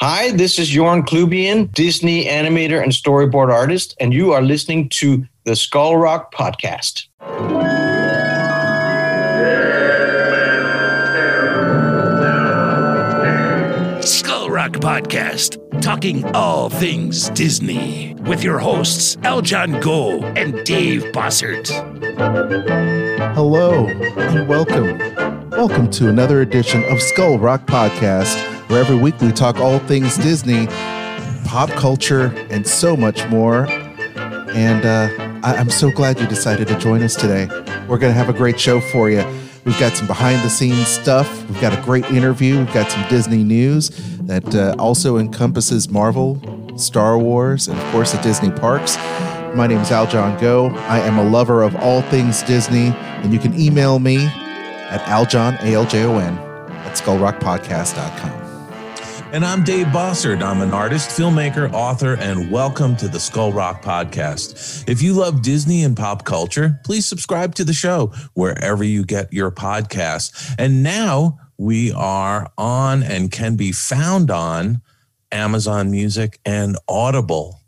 Hi, this is Jorn Klubien, Disney animator and storyboard artist, and you are listening to the Skull Rock Podcast. Skull Rock Podcast, talking all things Disney, with your hosts Aljon Go and Dave Bossert. Hello and welcome. Welcome to another edition of Skull Rock Podcast, where every week we talk all things Disney, pop culture, and so much more. And uh, I- I'm so glad you decided to join us today. We're going to have a great show for you. We've got some behind the scenes stuff. We've got a great interview. We've got some Disney news that uh, also encompasses Marvel, Star Wars, and of course the Disney parks. My name is Aljon Go. I am a lover of all things Disney, and you can email me at aljon, A-L-J-O-N, at skullrockpodcast.com. And I'm Dave Bossert. I'm an artist, filmmaker, author, and welcome to the Skull Rock Podcast. If you love Disney and pop culture, please subscribe to the show wherever you get your podcasts. And now we are on and can be found on Amazon Music and Audible.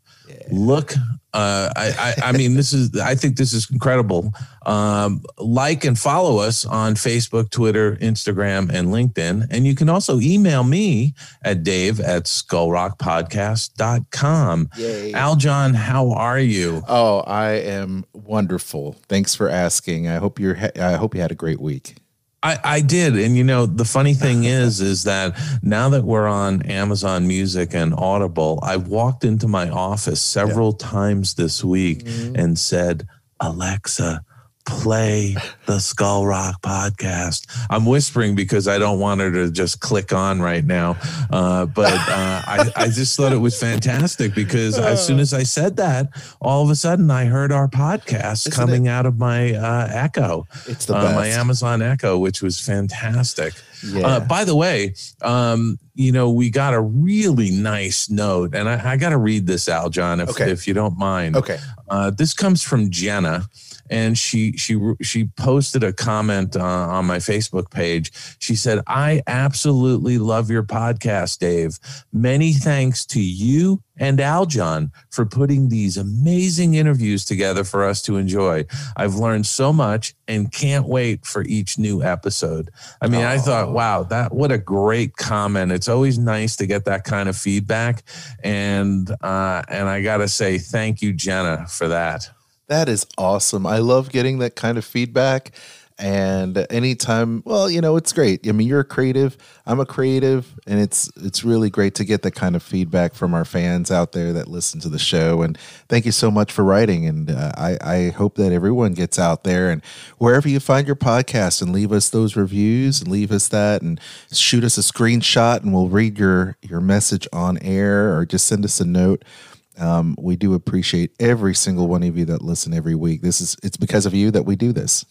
Look, uh, I, I, I mean, this is, I think this is incredible. Um, like and follow us on Facebook, Twitter, Instagram, and LinkedIn. And you can also email me at dave at skullrockpodcast.com. Yay. Aljon, how are you? Oh, I am wonderful. Thanks for asking. I hope you're. Ha- I hope you had a great week. I, I did. And you know, the funny thing is, is that now that we're on Amazon Music and Audible, I've walked into my office several times this week mm-hmm. and said, Alexa, play the Skull Rock podcast. I'm whispering because I don't want her to just click on right now. Uh, but uh, I, I just thought it was fantastic because as soon as I said that, all of a sudden I heard our podcast Isn't coming out of my uh, Echo It's the uh, my Amazon Echo, which was fantastic. Yeah. Uh, by the way, um, you know, we got a really nice note, and I, I got to read this out, John, if, Okay. if you don't mind. okay. Uh, this comes from Jenna, and she she she posted a comment uh, on my Facebook page. She said, "I absolutely love your podcast, Dave. Many thanks to you and Aljon for putting these amazing interviews together for us to enjoy. I've learned so much and can't wait for each new episode." I mean, I thought, Oh. wow, that what a great comment. It's always nice to get that kind of feedback, and uh, and I got to say, thank you, Jenna, for that. That is awesome. I love getting that kind of feedback. And anytime, well, you know, it's great. I mean, you're a creative. I'm a creative, and it's it's really great to get that kind of feedback from our fans out there that listen to the show. And thank you so much for writing. And uh, I I hope that everyone gets out there and wherever you find your podcast and leave us those reviews and leave us that and shoot us a screenshot and we'll read your your message on air or just send us a note. Um, we do appreciate every single one of you that listen every week. This is it's because of you that we do this.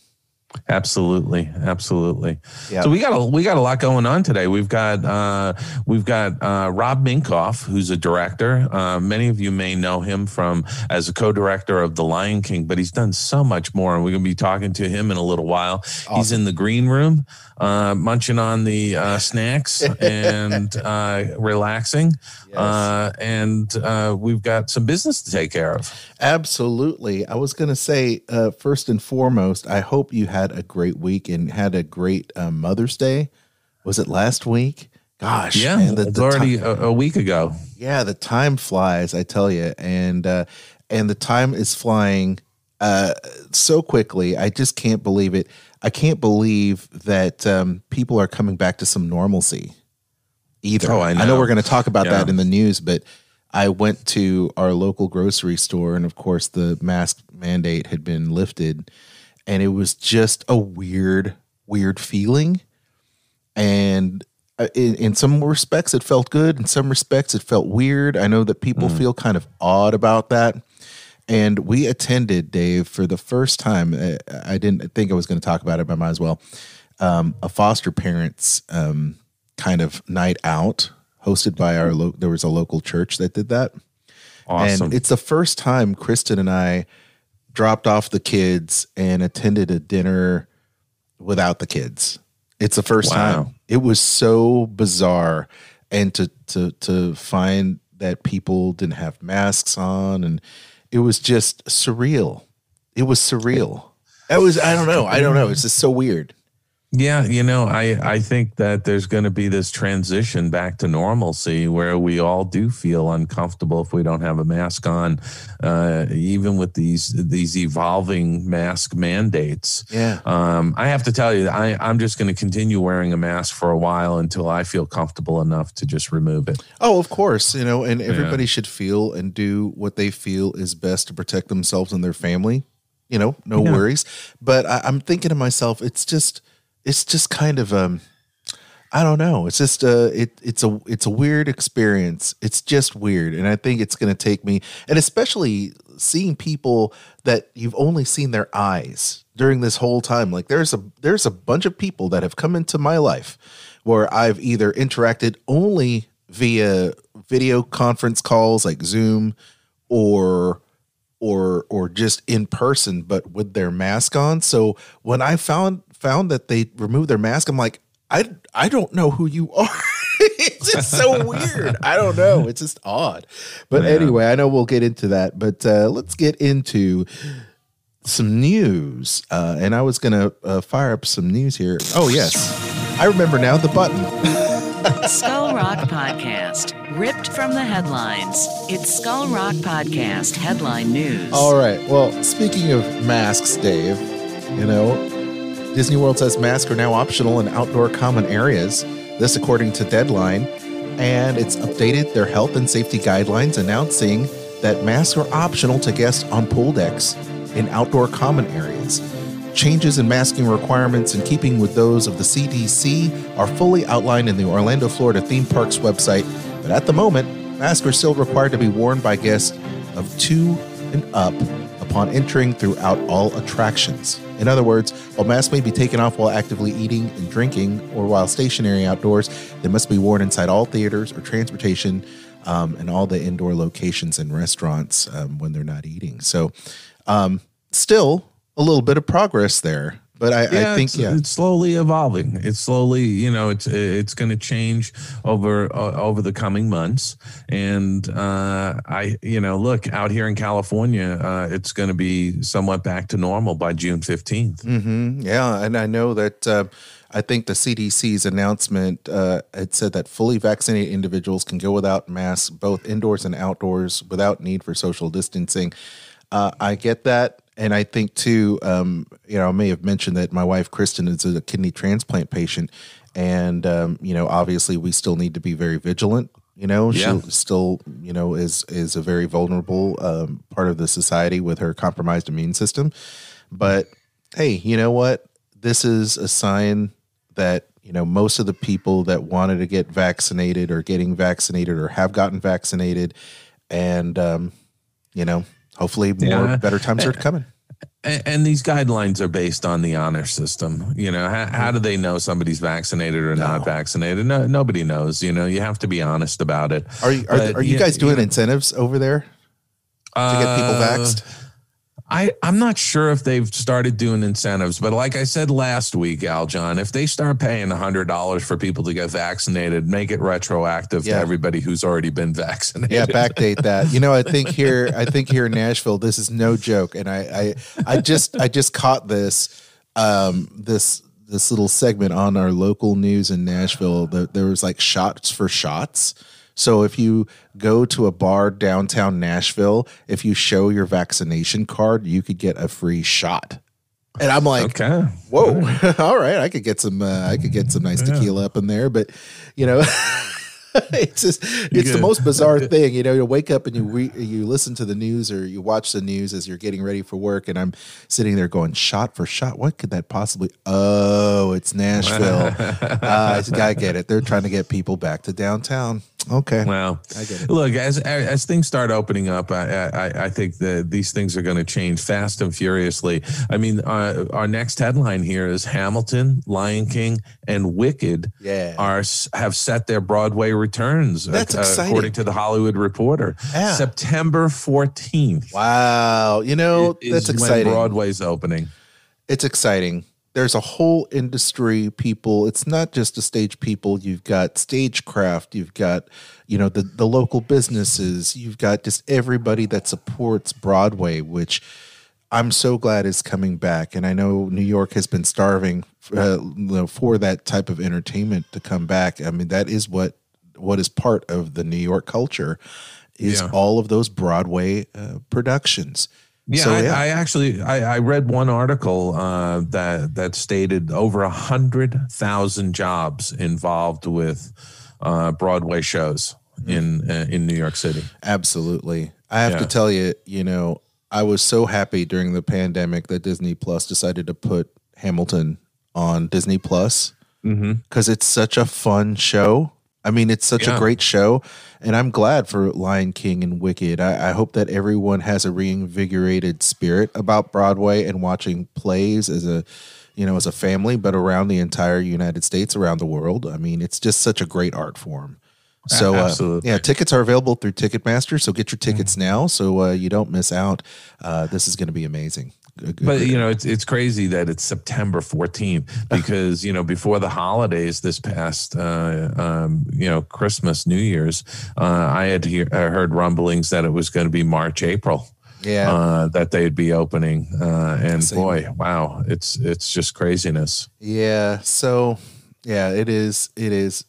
Absolutely, absolutely. Yeah. So we got a we got a lot going on today. We've got uh, we've got uh, Rob Minkoff, who's a director. Uh, many of you may know him from as a co-director of The Lion King, but he's done so much more, and we're going to be talking to him in a little while. He's in the green room, uh, munching on the uh, snacks and uh, relaxing, uh, and uh, we've got some business to take care of. Absolutely. I was going to say, uh, first and foremost, I hope you had a great week and had a great uh, Mother's Day. Was it last week? Gosh, Yeah, man, the- it's the already ti- a, a week ago. yeah, the time flies, I tell you, and uh, and the time is flying uh, so quickly. I just can't believe it. I can't believe that um, people are coming back to some normalcy. Either. Oh, I know know. we're going to talk about that in the news, but I went to our local grocery store, and of course, the mask mandate had been lifted, and it was just a weird, weird feeling. And uh, in, in some respects, it felt good. In some respects, it felt weird. I know that people feel kind of odd about that. And we attended, Dave, for the first time. uh, I didn't think I was going to talk about it, but I might as well. Um, a foster parents um, kind of night out hosted by our lo- there was a local church that did that. Awesome. And it's the first time Kristen and I dropped off the kids and attended a dinner without the kids. It's the first Wow. time. It was so bizarre. And to to to find that people didn't have masks on, and it was just surreal. It was surreal. That was I don't know. I don't know. It's just so weird. Yeah, you know, I I think that there's going to be this transition back to normalcy where we all do feel uncomfortable if we don't have a mask on, uh, even with these these evolving mask mandates. Yeah. Um, I have to tell you, I I'm just going to continue wearing a mask for a while until I feel comfortable enough to just remove it. Oh, of course, you know, and everybody should feel and do what they feel is best to protect themselves and their family. You know, no Yeah. worries. But I, I'm thinking to myself, it's just, it's just kind of, um, I don't know. It's just, uh, it, it's a, it's a weird experience. It's just weird, and I think it's going to take me, and especially seeing people that you've only seen their eyes during this whole time. Like there's a, there's a bunch of people that have come into my life where I've either interacted only via video conference calls like Zoom or or or just in person but with their mask on. So when I found found that they removed their mask, I'm like, I I don't know who you are. it's just so weird. I don't know. It's just odd. But Yeah. anyway, I know we'll get into that. But uh, let's get into some news. Uh, and I was gonna uh, fire up some news here. Oh yes, I remember now the button. Skull Rock Podcast, ripped from the headlines. It's Skull Rock Podcast headline news. All right. Well, speaking of masks, Dave, you know, Disney World says masks are now optional in outdoor common areas. This, according to Deadline, and it's updated their health and safety guidelines, announcing that masks are optional to guests on pool decks in outdoor common areas. Changes in masking requirements in keeping with those of the CDC are fully outlined in the Orlando, Florida theme parks website, but at the moment, masks are still required to be worn by guests of two and up upon entering throughout all attractions. In other words, while masks may be taken off while actively eating and drinking or while stationary outdoors, they must be worn inside all theaters or transportation um, and all the indoor locations and restaurants um, when they're not eating. So, um, still a little bit of progress there. But I, I think, it's, yeah. it's slowly evolving. It's slowly, you know, it's it's going to change over uh, over the coming months. And uh, I, you know, look out here in California, uh, it's going to be somewhat back to normal by June fifteenth. hmm Yeah, and I know that uh, I think the CDC's announcement uh, it said that fully vaccinated individuals can go without masks both indoors and outdoors without need for social distancing. Uh, I get that, and I think too. Um, you know, I may have mentioned that my wife Kristen is a kidney transplant patient, and um, you know, obviously, we still need to be very vigilant. You know, Yeah. she still, you know, is is a very vulnerable um, part of the society with her compromised immune system. But hey, you know what? This is a sign that you know most of the people that wanted to get vaccinated are getting vaccinated or have gotten vaccinated, and um, you know, hopefully more Yeah. better times are coming. And, and these guidelines are based on the honor system. You know, how, how do they know somebody's vaccinated or not vaccinated? No, nobody knows. You know, you have to be honest about it. Are you are, But, are you yeah, guys doing know, incentives over there to get people uh, vaxxed? I, I'm not sure if they've started doing incentives, but like I said last week, Aljon, if they start paying $100 for people to get vaccinated, make it retroactive Yeah. to everybody who's already been vaccinated. Yeah, backdate that. You know, I think here, I think here in Nashville, this is no joke, and I, I, I just, I just caught this, um, this, this little segment on our local news in Nashville. That there was like shots for shots. So if you go to a bar downtown Nashville, if you show your vaccination card, you could get a free shot. And I'm like, Okay. whoa. All right. I could get some uh, i could get some nice tequila up in there but you know it's just it's the most bizarre thing you know you wake up and you re- you listen to the news or you watch the news as you're getting ready for work and i'm sitting there going shot for shot? What could that possibly oh it's nashville. Uh, i gotta get it. They're trying to get people back to downtown okay Well, I get it. look as as things start opening up, I I, I think that these things are going to change fast and furiously. I mean, uh, our next headline here is Hamilton, Lion King, and Wicked Yeah. are have set their Broadway returns. uh, That's exciting. according to the Hollywood Reporter. Yeah. September fourteenth. wow you know that's exciting Broadway's opening. it's exciting there's a whole industry people it's not just the stage people. You've got stagecraft you've got you know the the local businesses you've got just everybody that supports broadway which i'm so glad is coming back. And i know new york has been starving uh, you know, for that type of entertainment to come back. I mean that is what what is part of the new york culture is Yeah. all of those broadway uh, productions Yeah, So, I, yeah. I actually I, I read one article uh, that that stated over a hundred thousand jobs involved with uh, Broadway shows in uh, in New York City. Absolutely. I have Yeah. to tell you, you know, I was so happy during the pandemic that Disney Plus decided to put Hamilton on Disney Plus because it's such a fun show. I mean, it's such Yeah. a great show, and I'm glad for Lion King and Wicked. I, I hope that everyone has a reinvigorated spirit about Broadway and watching plays as a, you know, as a family, but around the entire United States, around the world. I mean, it's just such a great art form. So, uh, yeah, tickets are available through Ticketmaster. So get your tickets now, so uh, you don't miss out. Uh, this is going to be amazing. But you know, it's it's crazy that it's September 14th because you know before the holidays this past uh, um, you know Christmas New Year's uh, I had hear, I heard rumblings that it was going to be March April yeah, uh, that they'd be opening uh, and Same. boy wow it's it's just craziness. yeah. So, yeah, it is. It is.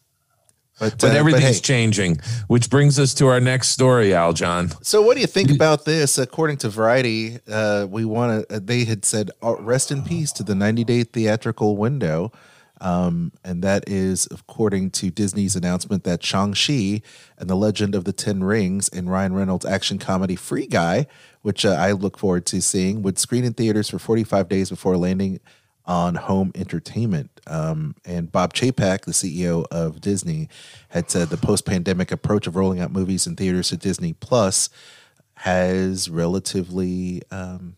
But, But uh, everything's hey, changing, which brings us to our next story, Aljon. So, what do you think about this? According to Variety, uh, we want to. Uh, they had said, uh, "Rest in peace to the 90-day theatrical window," um, and that is according to Disney's announcement that Shang-Chi and the Legend of the Ten Rings and Ryan Reynolds' action comedy Free Guy, which uh, I look forward to seeing, would screen in theaters for 45 days before landing on home entertainment. Um, and Bob Chapek, the CEO of Disney, had said the post-pandemic approach of rolling out movies in theaters to Disney Plus has relatively um,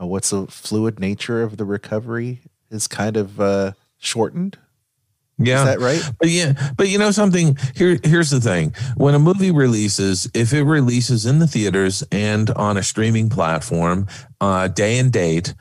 uh, what's the fluid nature of the recovery is kind of uh, shortened. Yeah, Is that right? But yeah, but you know something. Here, here's the thing: when a movie releases, if it releases in the theaters and on a streaming platform, uh, day and date,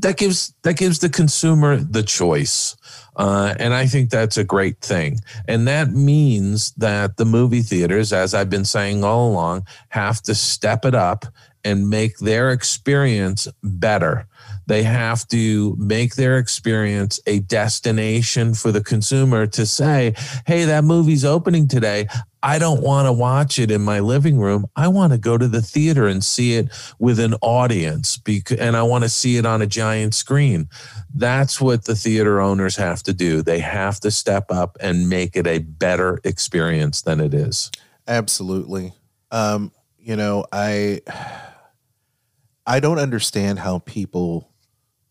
that gives that gives the consumer the choice. Uh, and I think that's a great thing. And that means that the movie theaters, as I've been saying all along, have to step it up and make their experience better. They have to make their experience a destination for the consumer to say, hey, that movie's opening today. I don't want to watch it in my living room. I want to go to the theater and see it with an audience and I want to see it on a giant screen. That's what the theater owners have to do. They have to step up and make it a better experience than it is. Absolutely. Um, you know, I I don't understand how people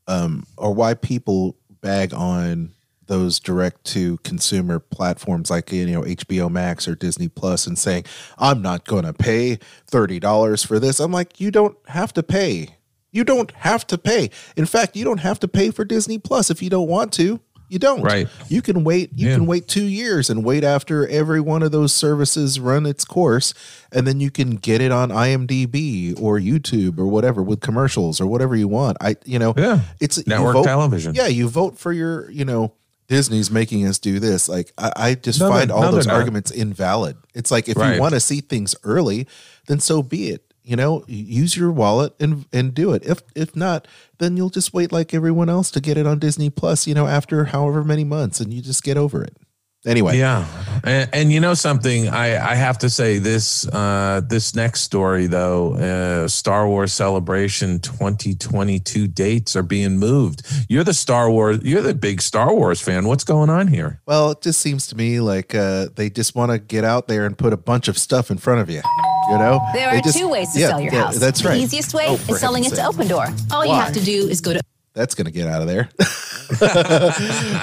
um or why people bag on those direct to consumer platforms like you know HBO Max or Disney Plus and saying I'm not going to pay $30 for this. I'm like you don't have to pay. You don't have to pay. In fact, you don't have to pay for Disney Plus if you don't want to. You don't. Right. You can wait. You Yeah. can wait two years and wait after every one of those services run its course, and then you can get it on IMDb or YouTube or whatever with commercials or whatever you want. I, you know, Yeah. it's you Network vote- television. Yeah, you vote for your, you know, Disney's making us do this. Like I, I just No, find all no, those arguments invalid. It's like if Right. you want to see things early, then so be it. You know, use your wallet and and do it. If if not, then you'll just wait like everyone else to get it on Disney Plus. You know, after however many months, and you just get over it. Anyway, Yeah, and, and you know something, I, I have to say this uh, this next story though, uh, Star Wars Celebration 2022 dates are being moved. You're the Star Wars, you're the big Star Wars fan. What's going on here? Well, it just seems to me like uh, they just want to get out there and put a bunch of stuff in front of you. You know, There They are just- two ways to yeah, sell your yeah, house. That's right. The easiest way Oh, is selling it to sake. Open Door. All you have to do is go to that's going to get out of there.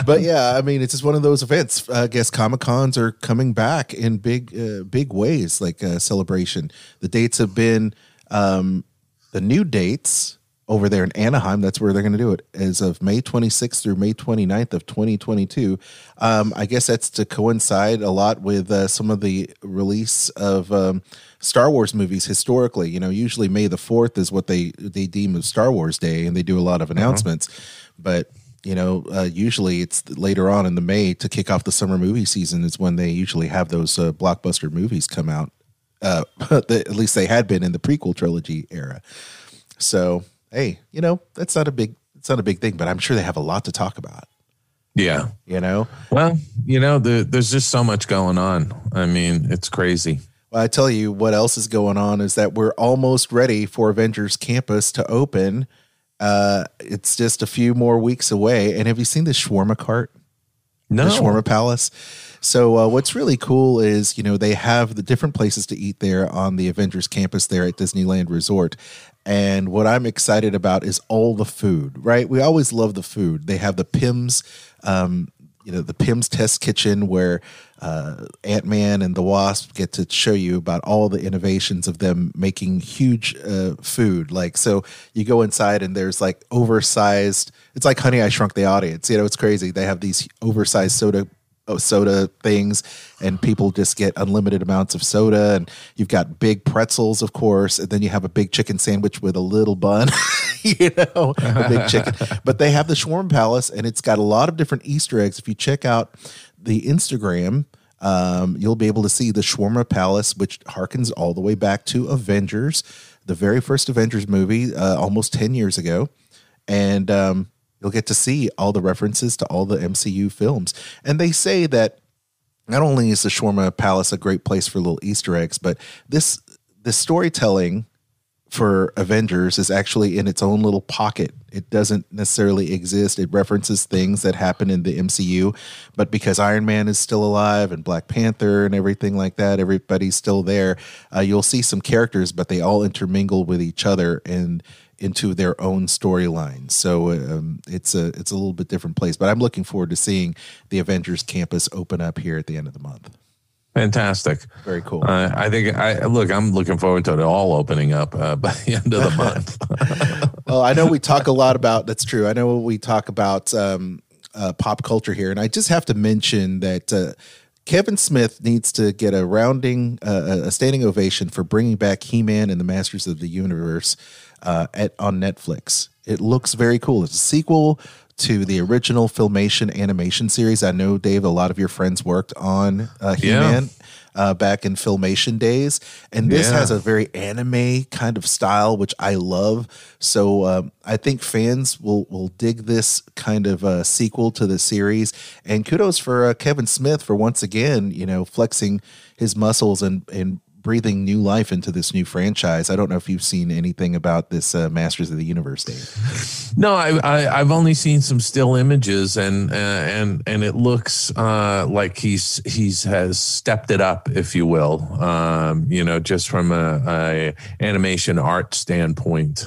but yeah, I mean, it's just one of those events. I guess Comic Cons are coming back in big, uh, big ways, like uh, celebration. The dates have been um, the new dates over there in Anaheim. That's where they're going to do it as of May 26th through May 29th of 2022. Um, I guess that's to coincide a lot with uh, some of the release of um, Star Wars movies historically. You know, usually May the 4th is what they they deem as Star Wars Day, and they do a lot of announcements. But you know, uh, usually it's later on in the May to kick off the summer movie season is when they usually have those uh, blockbuster movies come out. Uh, at least they had been in the prequel trilogy era. So hey, you know, that's not a big it's not a big thing, but I'm sure they have a lot to talk about. Yeah. You know? Well, you know, the, there's just so much going on. I mean, it's crazy. Well, I tell you what else is going on is that we're almost ready for Avengers Campus to open. Uh, it's just a few more weeks away. And have you seen the shawarma cart? No. The shawarma palace. So uh, what's really cool is you know they have the different places to eat there on the Avengers campus there at Disneyland Resort. And what I'm excited about is all the food, right? We always love the food. They have the Pyms um, you know, the Pym's Test Kitchen where uh, Ant Man and the Wasp get to show you about all the innovations of them making huge uh, food. Like, so you go inside and there's like oversized. It's like Honey I Shrunk the Audience. You know, it's crazy. They have these oversized soda soda things and people just get unlimited amounts of soda and you've got big pretzels of course and then you have a big chicken sandwich with a little bun you know a big chicken. But they have the shawarma palace and it's got a lot of different easter eggs. If you check out the instagram um, you'll be able to see the shawarma palace which harkens all the way back to avengers the very first avengers movie uh, almost 10 years ago. And um, you'll get to see all the references to all the MCU films. And they say that not only is the Shawarma Palace a great place for little Easter eggs, but this the storytelling for Avengers is actually in its own little pocket. It doesn't necessarily exist. It references things that happen in the MCU, but because Iron Man is still alive and Black Panther and everything like that, everybody's still there. Uh, you'll see some characters, but they all intermingle with each other and into their own storyline. So um, it's a it's a little bit different place. But I'm looking forward to seeing the Avengers campus open up here at the end of the month. Fantastic. Very cool. Uh, I think I look. I'm looking forward to it all opening up uh, by the end of the month. well, I know we talk a lot about. That's true. I know we talk about um, uh, pop culture here, and I just have to mention that. Uh, Kevin Smith needs to get a rounding, uh, a standing ovation for bringing back He-Man and the Masters of the Universe uh, at on Netflix. It looks very cool. It's a sequel to the original Filmation animation series. I know Dave, a lot of your friends worked on uh, He-Man. Yeah. Uh, back in filmation days. And this yeah. has a very anime kind of style, which I love. So um, I think fans will will dig this kind of uh, sequel to the series. And kudos for uh, Kevin Smith for once again, you know, flexing his muscles and and breathing new life into this new franchise. I don't know if you've seen anything about this uh, Masters of the Universe, Dave. No, I, have only seen some still images, and uh, and and it looks uh, like he's he's has stepped it up, if you will. Um, you know, just from a, a animation art standpoint.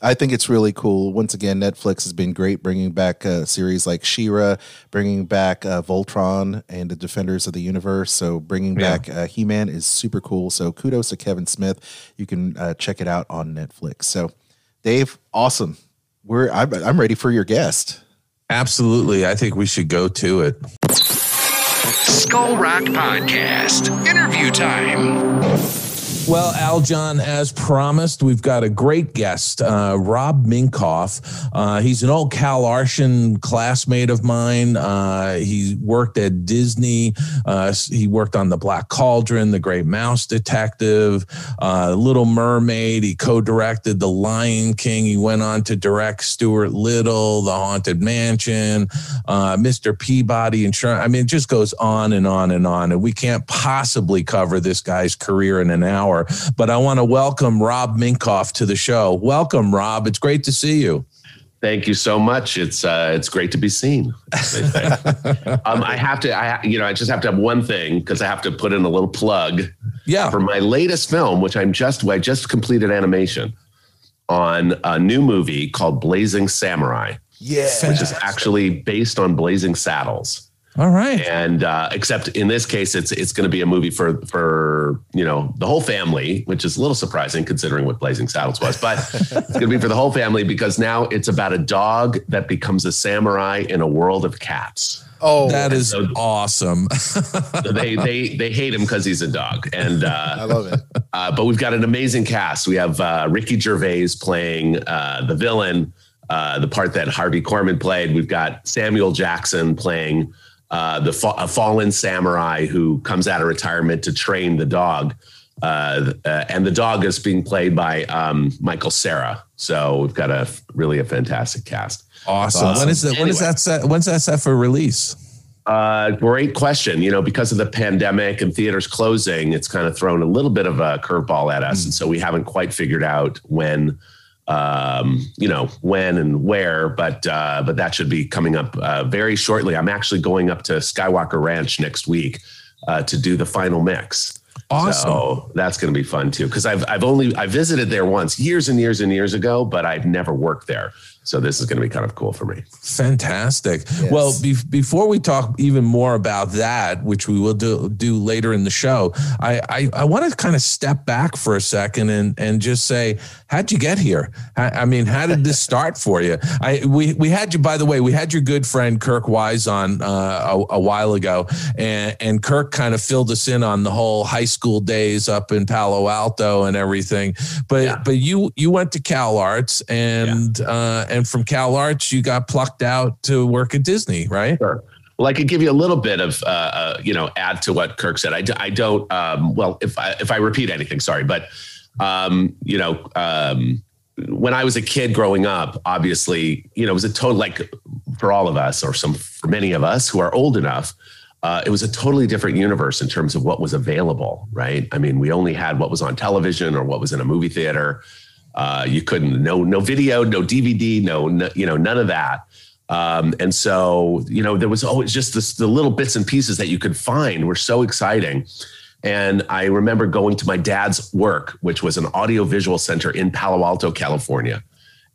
I think it's really cool. Once again, Netflix has been great bringing back a series like She-Ra, bringing back uh, Voltron and the Defenders of the Universe. So bringing yeah. back uh, He-Man is super cool. So kudos to Kevin Smith. You can uh, check it out on Netflix. So, Dave, awesome. We're I'm, I'm ready for your guest. Absolutely, I think we should go to it. Skull Rock Podcast interview time. Well, Aljon, as promised, we've got a great guest, uh, Rob Minkoff. Uh, he's an old Cal Arts classmate of mine. Uh, he worked at Disney. Uh, he worked on The Black Cauldron, The Great Mouse Detective, uh, Little Mermaid. He co-directed The Lion King. He went on to direct Stuart Little, The Haunted Mansion, uh, Mr. Peabody & Sherman. I mean, it just goes on and on and on. And we can't possibly cover this guy's career in an hour. But I want to welcome Rob Minkoff to the show. Welcome, Rob. It's great to see you. Thank you so much. It's uh, it's great to be seen. um, I have to, I you know, I just have to have one thing because I have to put in a little plug. Yeah. For my latest film, which I'm just, I just completed animation on a new movie called Blazing Samurai. Yeah. Which is actually based on Blazing Saddles. All right. And uh, except in this case, it's it's going to be a movie for for you know the whole family, which is a little surprising considering what Blazing Saddles was. But it's going to be for the whole family because now it's about a dog that becomes a samurai in a world of cats. Oh, that is so, awesome. so they they they hate him because he's a dog, and uh, I love it. Uh, but we've got an amazing cast. We have uh, Ricky Gervais playing uh, the villain. uh, the part that Harvey Korman played. We've got Samuel Jackson playing uh, the fa- a fallen samurai who comes out of retirement to train the dog. Uh, uh, and the dog is being played by um, Michael Cera. So we've got a really a fantastic cast. Awesome. awesome. When is that? Anyway. When is that set? When's that set for release? Uh, great question. You know, because of the pandemic and theaters closing, it's kind of thrown a little bit of a curveball at us, mm. and so we haven't quite figured out when, um, you know, when and where. But uh, but that should be coming up uh, very shortly. I'm actually going up to Skywalker Ranch next week uh, to do the final mix. Awesome. So that's going to be fun too. Cause I've, I've only, I visited there once years and years and years ago, but I've never worked there. So this is going to be kind of cool for me. Fantastic. Yes. Well, be- before we talk even more about that, which we will do, do later in the show, I, I, I want to kind of step back for a second and, and just say, how'd you get here? I, I mean, how did this start for you? I, we, we had you, by the way, we had your good friend Kirk Wise on uh, a, a while ago and, and Kirk kind of filled us in on the whole high school days up in Palo Alto and everything. But, yeah. but you, you went to Cal Arts and, yeah. uh, and and from Cal Arts, you got plucked out to work at Disney, right? Sure. Well, I could give you a little bit of, uh, uh, you know, add to what Kirk said. I, don't, um, well, if I, if I repeat anything, sorry, but, um, you know, um, when I was a kid growing up, obviously, you know, it was a total, like for all of us or some, for many of us who are old enough, uh, it was a totally different universe in terms of what was available, right? I mean, we only had what was on television or what was in a movie theater. Uh, you couldn't no no video, no DVD, no, no you know none of that. Um, and so you know there was always just this, the little bits and pieces that you could find were so exciting. And I remember going to my dad's work, which was an audiovisual center in Palo Alto, California.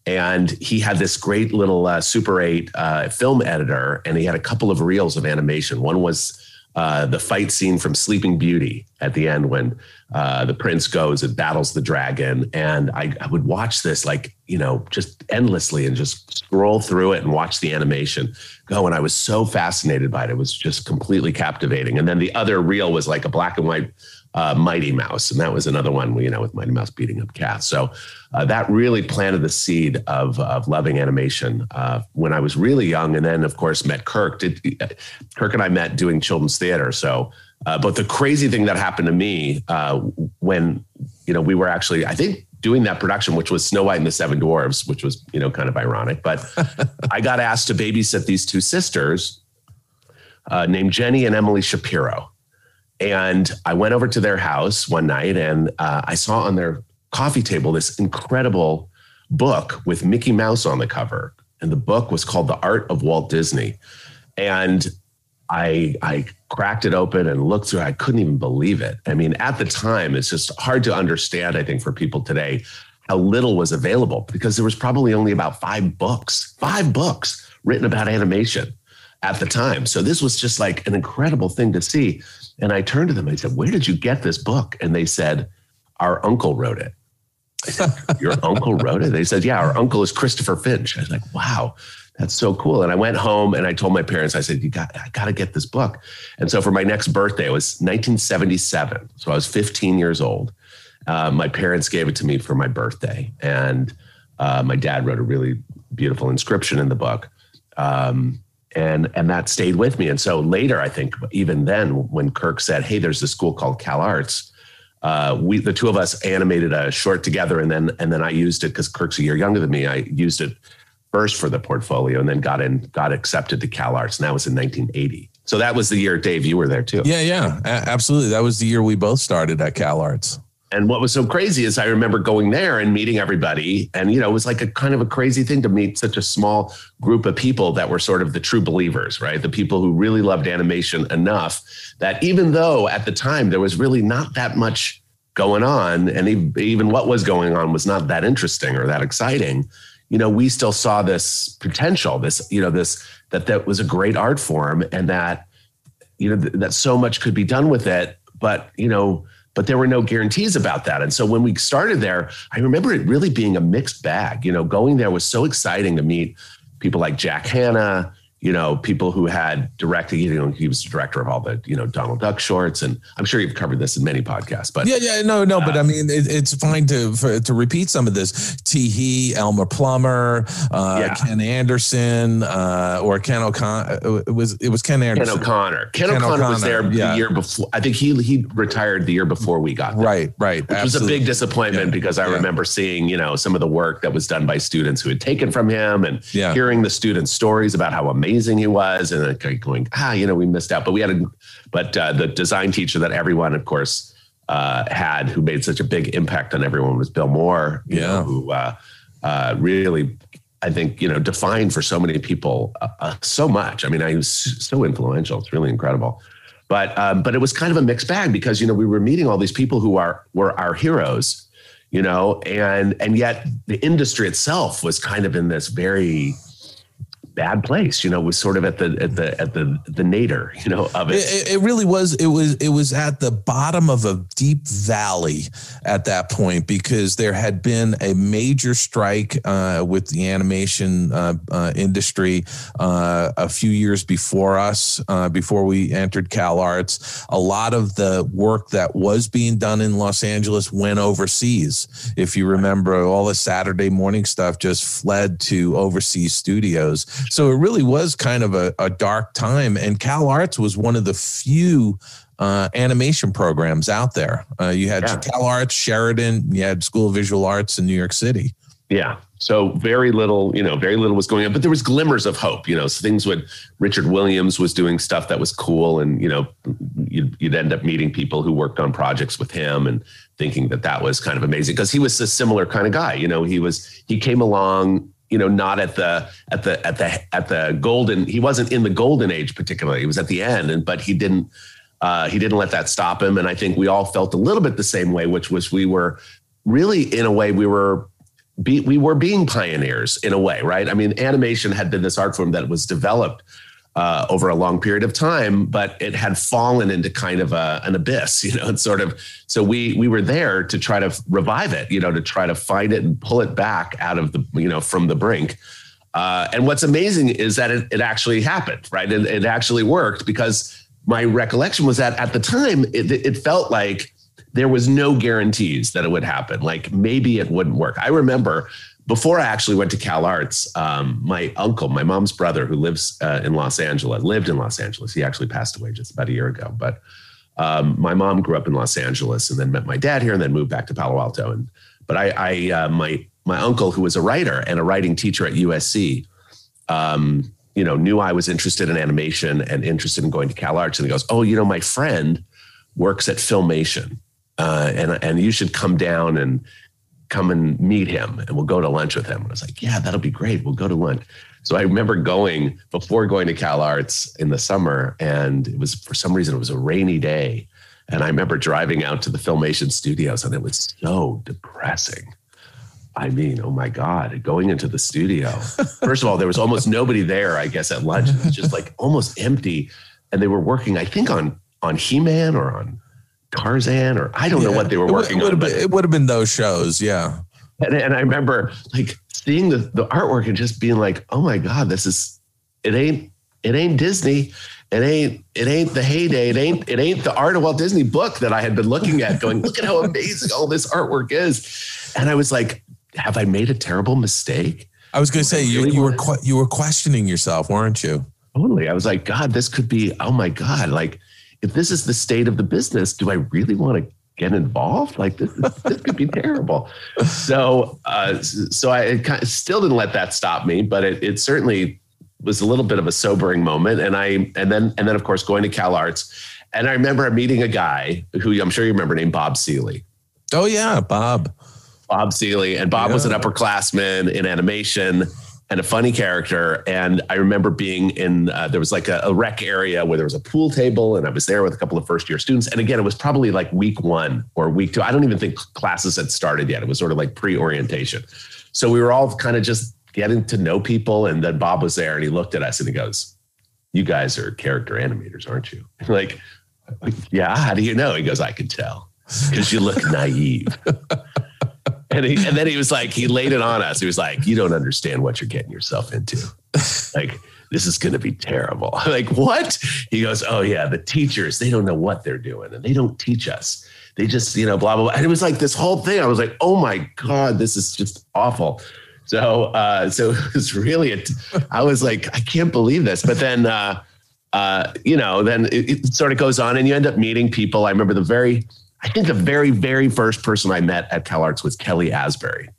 And he had this great little uh, Super 8 uh, film editor, and he had a couple of reels of animation. One was uh, the fight scene from Sleeping Beauty at the end when uh, the prince goes and battles the dragon. And I, I, would watch this like, you know, just endlessly and just scroll through it and watch the animation go. And I was so fascinated by it. It was just completely captivating. And then the other reel was like a black and white uh, Mighty Mouse, and that was another one, you know, with Mighty Mouse beating up cats. So uh, that really planted the seed of of loving animation uh, when I was really young, and then of course met Kirk. Did, Kirk and I met doing children's theater. So, uh, but the crazy thing that happened to me uh, when you know we were actually, I think. Doing that production, which was Snow White and the Seven Dwarves, which was you know kind of ironic, but I got asked to babysit these two sisters uh, named Jenny and Emily Shapiro, and I went over to their house one night and uh, I saw on their coffee table this incredible book with Mickey Mouse on the cover. And the book was called The Art of Walt Disney. And I, I cracked it open and looked through. I couldn't even believe it. I mean, at the time, it's just hard to understand, I think, for people today, how little was available because there was probably only about five books, five books written about animation at the time. So this was just like an incredible thing to see. And I turned to them. and I said, Where did you get this book? And they said, Our uncle wrote it. I said, Your uncle wrote it? They said, Yeah, our uncle is Christopher Finch. I was like, Wow, that's so cool. And I went home and I told my parents, I said, You got, I got to get this book. And so for my next birthday, it was 1977. So I was 15 years old. Uh, my parents gave it to me for my birthday. And uh, my dad wrote a really beautiful inscription in the book. Um, and and that stayed with me. And so later, I think even then, when Kirk said, "Hey, there's this school called Cal Arts," uh, we the two of us animated a short together, and then and then I used it because Kirk's a year younger than me. I used it first for the portfolio, and then got in got accepted to Cal Arts, and that was in 1980. So that was the year, Dave, you were there too. Yeah, yeah, absolutely. That was the year we both started at Cal Arts. And what was so crazy is I remember going there and meeting everybody. And, you know, it was like a kind of a crazy thing to meet such a small group of people that were sort of the true believers, right? The people who really loved animation enough that even though at the time there was really not that much going on, and even what was going on was not that interesting or that exciting, you know, we still saw this potential, this, you know, this, that that was a great art form and that, you know, th- that so much could be done with it. But, you know, but there were no guarantees about that. And so when we started there, I remember it really being a mixed bag. You know, going there was so exciting to meet people like Jack Hannah, you know, people who had directed, you know, he was the director of all the, you know, Donald Duck shorts. And I'm sure you've covered this in many podcasts, but yeah, yeah, no, no, but I mean, it, it's fine to for, to repeat some of this. T. He, Elmer Plummer, uh, Yeah. Ken Anderson, uh, or Ken O'Connor. It was it was Ken Ken Anderson. O'Connor. Ken, Ken O'Connor, was there yeah. the year before. I think he he retired the year before we got there. Right, right. Which was a big disappointment Yeah. because I remember seeing, you know, some of the work that was done by students who had taken from him and hearing the students' stories about how amazing he was and then going, ah, you know, we missed out. But we had a, but uh, the design teacher that everyone, of course, uh, had who made such a big impact on everyone was Bill Moore, you Yeah. know, who uh, uh, really, I think, you know, defined for so many people uh, uh, so much. I mean, I was so influential. It's really incredible. But um, but it was kind of a mixed bag because you know we were meeting all these people who are were our heroes, you know, and and yet the industry itself was kind of in this very bad place, you know, was sort of at the at the at the the nadir, you know, of it. It, it really was. It was. It was at the bottom of a deep valley at that point because there had been a major strike uh, with the animation uh, uh, industry uh, a few years before us. Uh, before we entered Cal Arts, a lot of the work that was being done in Los Angeles went overseas. If you remember, all the Saturday morning stuff just fled to overseas studios. So it really was kind of a, a dark time. And Cal Arts was one of the few uh, animation programs out there. Uh, you had Yeah. Cal Arts, Sheridan, you had School of Visual Arts in New York City. Yeah. So very little, you know, very little was going on, but there was glimmers of hope. You know, so things would. Richard Williams was doing stuff that was cool, and you know, you'd, you'd end up meeting people who worked on projects with him and thinking that that was kind of amazing because he was a similar kind of guy. You know, he was he came along. You know, not at the at the at the at the golden. He wasn't in the golden age particularly. He was at the end, and but he didn't. Uh, he didn't let that stop him, and I think we all felt a little bit the same way, which was we were really in a way we were be, we were being pioneers in a way, right? I mean, animation had been this art form that was developed uh, over a long period of time, but it had fallen into kind of a, an abyss, you know. It's sort of so we we were there to try to revive it, you know, to try to find it and pull it back out of the you know from the brink. Uh, and what's amazing is that it, it actually happened, right? It, it actually worked because my recollection was that at the time it, it felt like there was no guarantees that it would happen. Like maybe it wouldn't work. I remember before I actually went to Cal Arts, um, my uncle, my mom's brother, who lives uh, in Los Angeles, lived in Los Angeles. He actually passed away just about a year ago. But um, my mom grew up in Los Angeles and then met my dad here and then moved back to Palo Alto. And but I, I uh, my my uncle, who was a writer and a writing teacher at USC, um, you know, knew I was interested in animation and interested in going to Cal Arts. And he goes, "Oh, you know, my friend works at Filmation, uh, and and you should come down and come and meet him, and we'll go to lunch with him." And I was like, "Yeah, that'll be great. We'll go to lunch." So I remember going before going to Cal Arts in the summer, and it was for some reason it was a rainy day, and I remember driving out to the Filmation studios, and it was so depressing. I mean, oh my God, going into the studio. First of all, there was almost nobody there, I guess, at lunch. It was just like almost empty. And they were working, I think, on on He-Man or on Tarzan, or I don't know what they were working it would on. been- it would have been those shows. Yeah. and, and I remember like seeing the, the artwork and just being like, oh my God, this is it ain't it ain't Disney. It ain't it ain't the heyday. It ain't it ain't the art of Walt Disney book that I had been looking at, going, look at how amazing all this artwork is. And I was like, have I made a terrible mistake? I was going to say you, really you were que- you were questioning yourself, weren't you? Totally. I was like, God, this could be, oh my God, like if this is the state of the business, do I really want to get involved? Like this, is, this could be terrible. So, uh, so I kind of still didn't let that stop me, but it, it certainly was a little bit of a sobering moment. And I, and then, and then of course going to Cal Arts and I remember meeting a guy who I'm sure you remember named Bob Seeley. Oh yeah, Bob. Bob Seeley, and Bob was an upperclassman in animation and a funny character. And I remember being in uh, there was like a, a rec area where there was a pool table, and I was there with a couple of first year students. And again, it was probably like week one or week two. I don't even think classes had started yet. It was sort of like pre orientation. So we were all kind of just getting to know people, and then Bob was there, and he looked at us and he goes, "You guys are character animators, aren't you?" like, yeah. How do you know? He goes, "I can tell." Because you look naive. And, he, and then he was like, he laid it on us. He was like, you don't understand what you're getting yourself into. like, this is going to be terrible. Like, what? He goes, oh, yeah, the teachers, they don't know what they're doing and they don't teach us. They just, you know, blah, blah, blah. And it was like this whole thing. I was like, oh my God, this is just awful. So, uh, so it was really, a t- I was like, I can't believe this. But then, uh, uh, you know, then it, it sort of goes on and you end up meeting people. I remember the very, I think the very, very first person I met at CalArts was Kelly Asbury.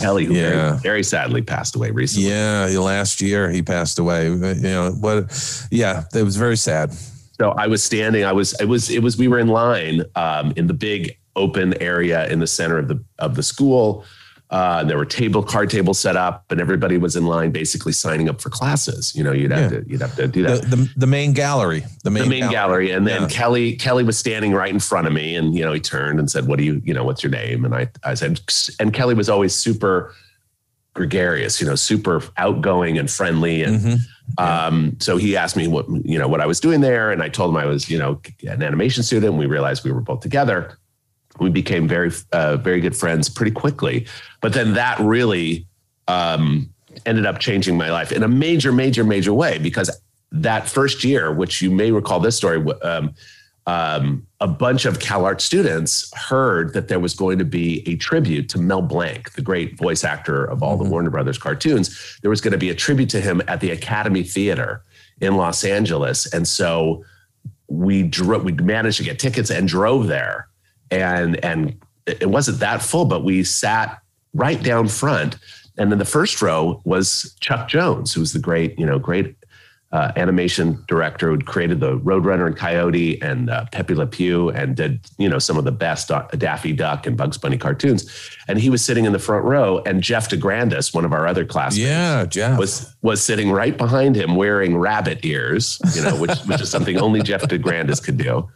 Kelly, who Yeah. very, very sadly passed away recently. Yeah, last year he passed away. You know what? Yeah, it was very sad. So I was standing. I was. It was. It was. We were in line um, in the big open area in the center of the of the school. Uh, and there were table card tables set up, and everybody was in line, basically signing up for classes. You know, you'd have Yeah. to you'd have to do that. the, the main gallery. The main, the main gallery, and then Yeah. Kelly Kelly was standing right in front of me, and you know he turned and said, "What do you you know What's your name?" And I I said, and Kelly was always super gregarious, you know, super outgoing and friendly, and Mhm. um, so he asked me what you know what I was doing there, and I told him I was you know an animation student. And we realized we were both together. We became very uh, very good friends pretty quickly, but then that really um, ended up changing my life in a major, major, major way because that first year, which you may recall this story, um, um, a bunch of CalArts students heard that there was going to be a tribute to Mel Blanc, the great voice actor of all the Warner Brothers cartoons. There was going to be a tribute to him at the Academy Theater in Los Angeles, and so we drove. We managed to get tickets and drove there, and and it wasn't that full, but we sat right down front. And then the first row was Chuck Jones, who was the great, you know, great uh, animation director who created the Roadrunner and Coyote and uh, Pepe Le Pew and did, you know, some of the best uh, Daffy Duck and Bugs Bunny cartoons. And he was sitting in the front row, and Jeff DeGrandis, one of our other classmates, Yeah, Jeff. was was sitting right behind him wearing rabbit ears, you know, which which is something only Jeff DeGrandis could do.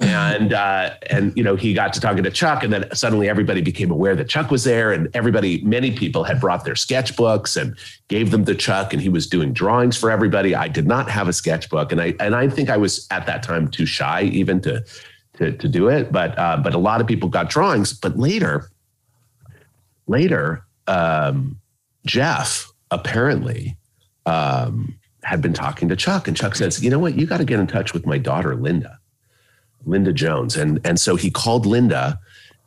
And uh, and you know he got to talking to Chuck, and then suddenly everybody became aware that Chuck was there, and everybody, many people had brought their sketchbooks and gave them to Chuck, and he was doing drawings for everybody. I did not have a sketchbook, and I and I think I was at that time too shy even to to, to do it, but uh, but a lot of people got drawings. But later, later, um, Jeff apparently um, had been talking to Chuck, and Chuck says, "You know what? You got to get in touch with my daughter, Linda, Linda Jones." And and so he called Linda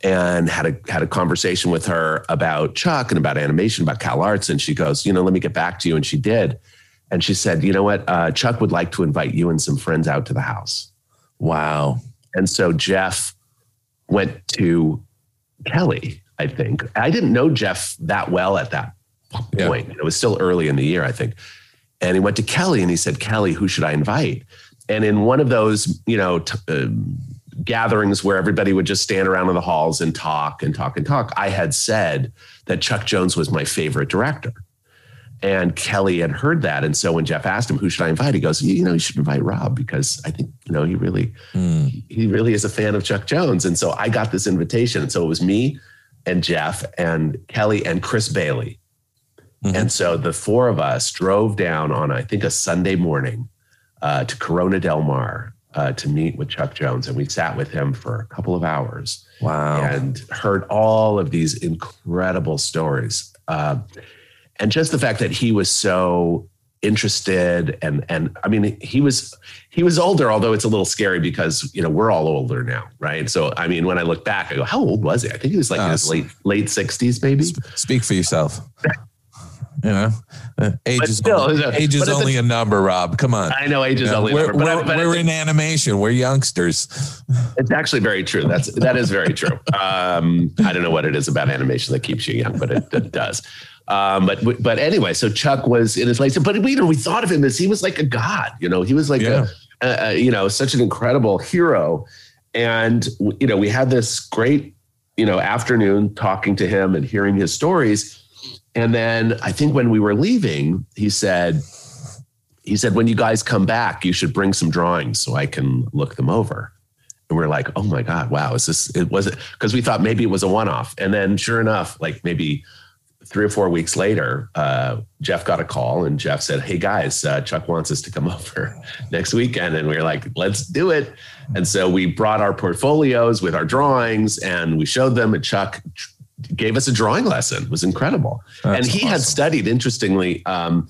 and had a had a conversation with her about Chuck and about animation, about Cal Arts. And she goes, "You know, let me get back to you." And she did. And she said, "You know what? Uh, Chuck would like to invite you and some friends out to the house." wow. And so Jeff went to Kelly, I think. I didn't know Jeff that well at that Yeah. point. It was still early in the year, I think. And he went to Kelly and he said, Kelly, who should I invite? And in one of those, you know, t- um gatherings where everybody would just stand around in the halls and talk and talk and talk, I had said that Chuck Jones was my favorite director. And Kelly had heard that. And so when Jeff asked him, who should I invite? He goes, you know, you should invite Rob because I think, you know, he really, Hmm. he really is a fan of Chuck Jones. And so I got this invitation. And so it was me and Jeff and Kelly and Chris Bailey. Mhm. And so the four of us drove down on, I think, a Sunday morning uh, to Corona Del Mar uh, to meet with Chuck Jones. And we sat with him for a couple of hours Wow. and heard all of these incredible stories. Uh, and just the fact that he was so interested and and I mean he was he was older, although it's a little scary because you know we're all older now, right? So I mean, when I look back, I go, how old was he? I think he was like in his Uh, late late sixties, maybe. Speak for yourself. You know, Uh, age But is still, only, age is it's a- only a number, Rob. Come on. I know age is You know, only a we're number, but, we're, but we're in animation. We're youngsters. it's actually very true. That's that is very true. Um, I don't know what it is about animation that keeps you young, but it, it does. Um, but but anyway, so Chuck was in his late, but we you know we thought of him as he was like a god. You know, he was like Yeah. a, a you know such an incredible hero, and you know we had this great you know afternoon talking to him and hearing his stories, and then I think when we were leaving, he said. He said, when you guys come back, you should bring some drawings so I can look them over. And we're like, oh my God, wow, is this, it was it? Because we thought maybe it was a one off. And then sure enough, like maybe three or four weeks later, uh, Jeff got a call and Jeff said, hey guys, uh, Chuck wants us to come over next weekend. And we were like, let's do it. And so we brought our portfolios with our drawings and we showed them, and Chuck gave us a drawing lesson. It was incredible. and That's he had studied, interestingly, um,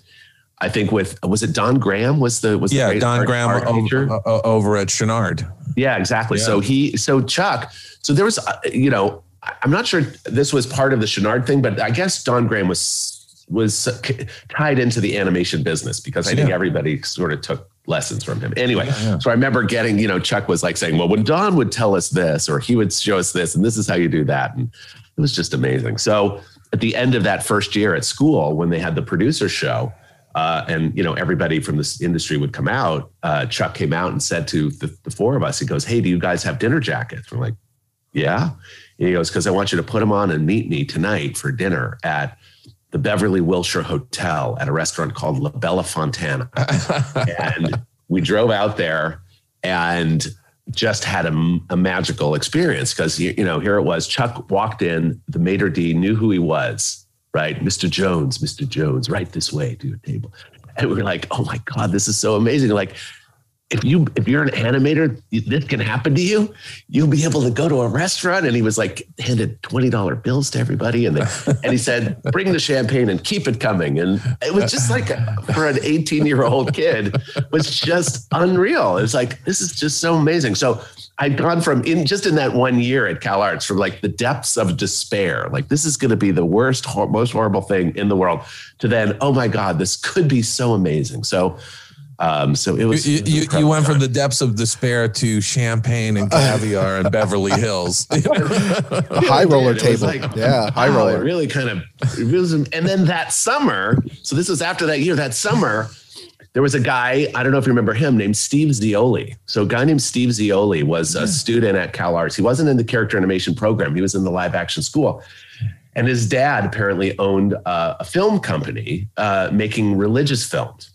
I think with was it Don Graham was the was the Yeah, great Don art- Graham art over, over at Chouinard. Yeah, exactly. Yeah. So he, so Chuck, so there was, uh, you know, I'm not sure this was part of the Chouinard thing, but I guess Don Graham was was tied into the animation business because I think Yeah. everybody sort of took lessons from him. Anyway, yeah. so I remember getting, you know, Chuck was like saying, "Well, when Don would tell us this, or he would show us this, and this is how you do that," and was just amazing. So at the end of that first year at school, when they had the producer show. Uh, and you know everybody from this industry would come out. Uh, Chuck came out and said to the, the four of us, he goes, "Hey, do you guys have dinner jackets?" We're like, "Yeah." And he goes, "Because I want you to put them on and meet me tonight for dinner at the Beverly Wilshire Hotel at a restaurant called La Bella Fontana." and we drove out there and just had a, a magical experience because you, you know here it was. Chuck walked in, the maitre d knew who he was, right? Mr. Jones, Mr. Jones, right this way to your table. And we were like, oh my God, this is so amazing. Like, if you if you're an animator, this can happen to you. You'll be able to go to a restaurant. And he was like handed twenty dollar bills to everybody, and then, and he said, "Bring the champagne and keep it coming." And it was just like for an eighteen year old kid, was just unreal. It's like this is just so amazing. So I'd gone from in just in that one year at Cal Arts from like the depths of despair, like this is going to be the worst, most horrible thing in the world, to then, oh my God, this could be so amazing. So, um, so it was. You, it was you, you incredible went from the depths of despair to champagne and caviar and Beverly Hills. A high roller table. like, yeah, high wow, roller. really kind of, it was, and then that summer, so this was after that year, that summer, there was a guy, I don't know if you remember him, named Steve Zioli. So a guy named Steve Zioli was a student at Cal Arts. He wasn't in the character animation program, he was in the live action school. And his dad apparently owned uh, a film company uh, making religious films.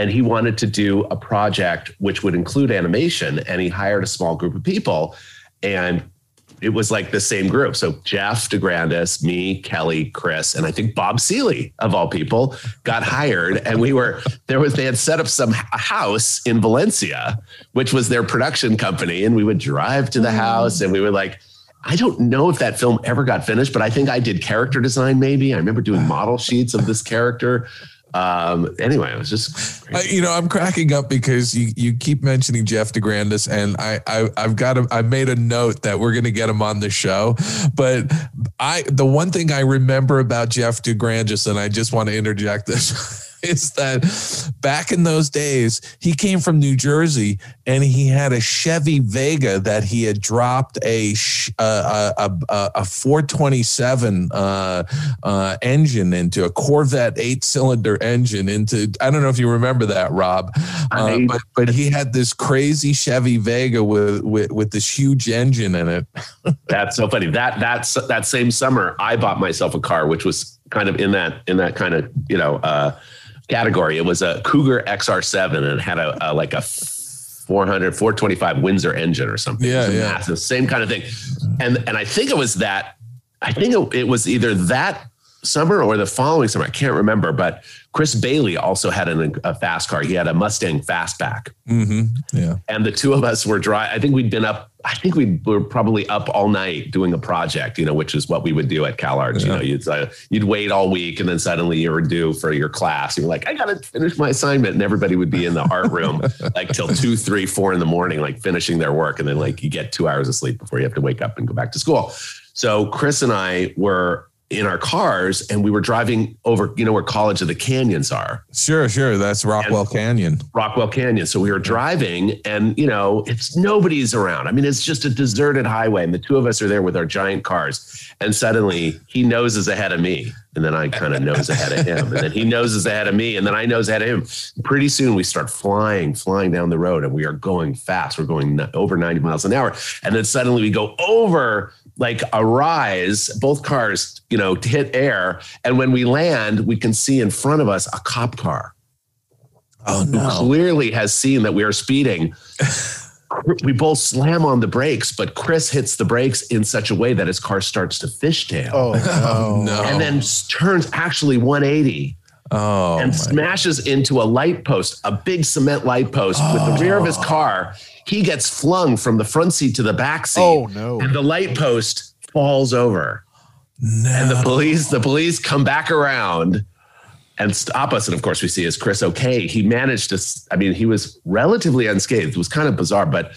And he wanted to do a project which would include animation. And he hired a small group of people. And it was like the same group. So Jeff DeGrandis, me, Kelly, Chris, and I think Bob Seeley, of all people, got hired. And we were there was they had set up some house in Valencia, which was their production company. And we would drive to the mm. house and we were like, I don't know if that film ever got finished, but I think I did character design maybe. I remember doing model sheets of this character. Um, anyway, it was just I, you know, I'm cracking up because you, you keep mentioning Jeff DeGrandis, and I, I I've got a, I've made a note that we're going to get him on the show. But I the one thing I remember about Jeff DeGrandis, and I just want to interject this. Is that back in those days, he came from New Jersey and he had a Chevy Vega that he had dropped a a, a, a 427 uh, uh, engine into a Corvette eight cylinder engine into. I don't know if you remember that, Rob, uh, but but he had this crazy Chevy Vega with with, with this huge engine in it. That's so funny. That that's that same summer, I bought myself a car, which was kind of in that in that kind of you know uh, category. It was a Cougar XR7, and it had a, a like a 400 425 Windsor engine or something. Yeah, it was a yeah. massive, same kind of thing. And and I think it was that. I think it, it was either that summer or the following summer. I can't remember, but Chris Bailey also had an, a fast car. He had a Mustang Fastback Mm-hmm. Yeah. and the two of us were dry. I think we'd been up. I think we were probably up all night doing a project, you know, which is what we would do at Cal Arts. You know, you'd uh, you'd wait all week, and then suddenly you were due for your class. You were like, I got to finish my assignment, and everybody would be in the art room like till two, three, four in the morning, like finishing their work, and then like you get two hours of sleep before you have to wake up and go back to school. So Chris and I were in our cars, and we were driving over, you know, where College of the Canyons are. Sure, sure. That's Rockwell Canyon. Rockwell Canyon. So we were driving and, you know, it's nobody's around. I mean, it's just a deserted highway and the two of us are there with our giant cars. And suddenly he noses ahead of me. And then I kind of nose ahead of him. And then he noses ahead of me. And then I nose ahead of him. Pretty soon we start flying, flying down the road and we are going fast. We're going over 90 miles an hour. And then suddenly we go over like a rise, both cars, you know, hit air. And when we land, we can see in front of us a cop car Oh who clearly has seen that we are speeding. we both slam on the brakes, but Chris hits the brakes in such a way that his car starts to fishtail Oh, Oh no. no. and then turns actually 180 oh and my- smashes into a light post, a big cement light post with the oh. rear of his car. He gets flung from the front seat to the back seat. Oh, no. And the light post falls over. no. And the police, the police come back around and stop us. And of course, we see is Chris okay. He managed to, I mean, he was relatively unscathed. It was kind of bizarre, but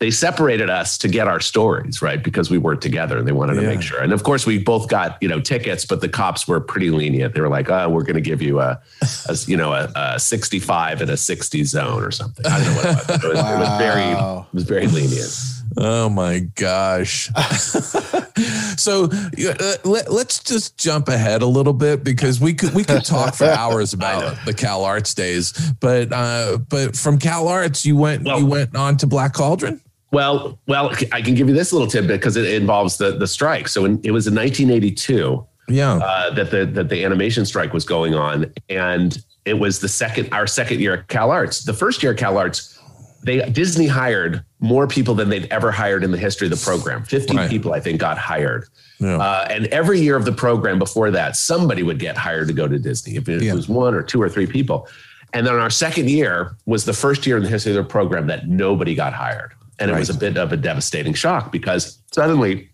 they separated us to get our stories, right? Because we worked together and they wanted to make sure. And of course, we both got, you know, tickets, but the cops were pretty lenient. They were like, oh, we're going to give you a, a you know, a, a 65 and a 60 zone or something. I don't know what it was. It was, it was very, it was very lenient. Oh my gosh. so uh, let, us just jump ahead a little bit because we could we could talk for hours about the Cal Arts days. But uh, but from Cal Arts you went Well- you went on to Black Cauldron? Well, well, I can give you this little tidbit because it involves the the strike. So in, it was in 1982 Yeah. uh, that the that the animation strike was going on, and it was the second our second year at Cal Arts. The first year at Cal Arts, they Disney hired more people than they'd ever hired in the history of the program. 50 Right. people, I think, got hired. Yeah. Uh, and every year of the program before that, somebody would get hired to go to Disney. If it Yeah. was one or two or three people. And then our second year was the first year in the history of the program that nobody got hired. And it was a bit of a devastating shock because suddenly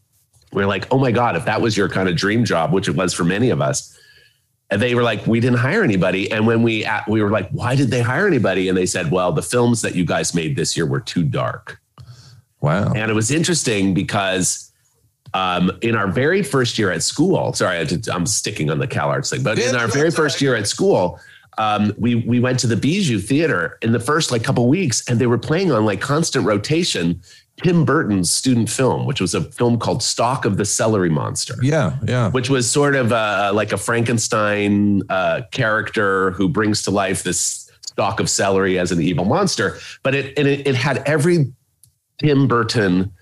we're like, oh my God, if that was your kind of dream job, which it was for many of us, and they were like, we didn't hire anybody. And when we we were like, why did they hire anybody? And they said, well, the films that you guys made this year were too dark. wow. And it was interesting because um, in our very first year at school, sorry, i i'm sticking on the Cal Arts thing, but in our very first year at school, um, we we went to the Bijou Theater in the first like couple weeks, and they were playing on like constant rotation Tim Burton's student film, which was a film called Stalk of the Celery Monster yeah, yeah. which was sort of uh, like a Frankenstein uh, character who brings to life this stalk of celery as an evil monster. But it and it, it had every Tim Burton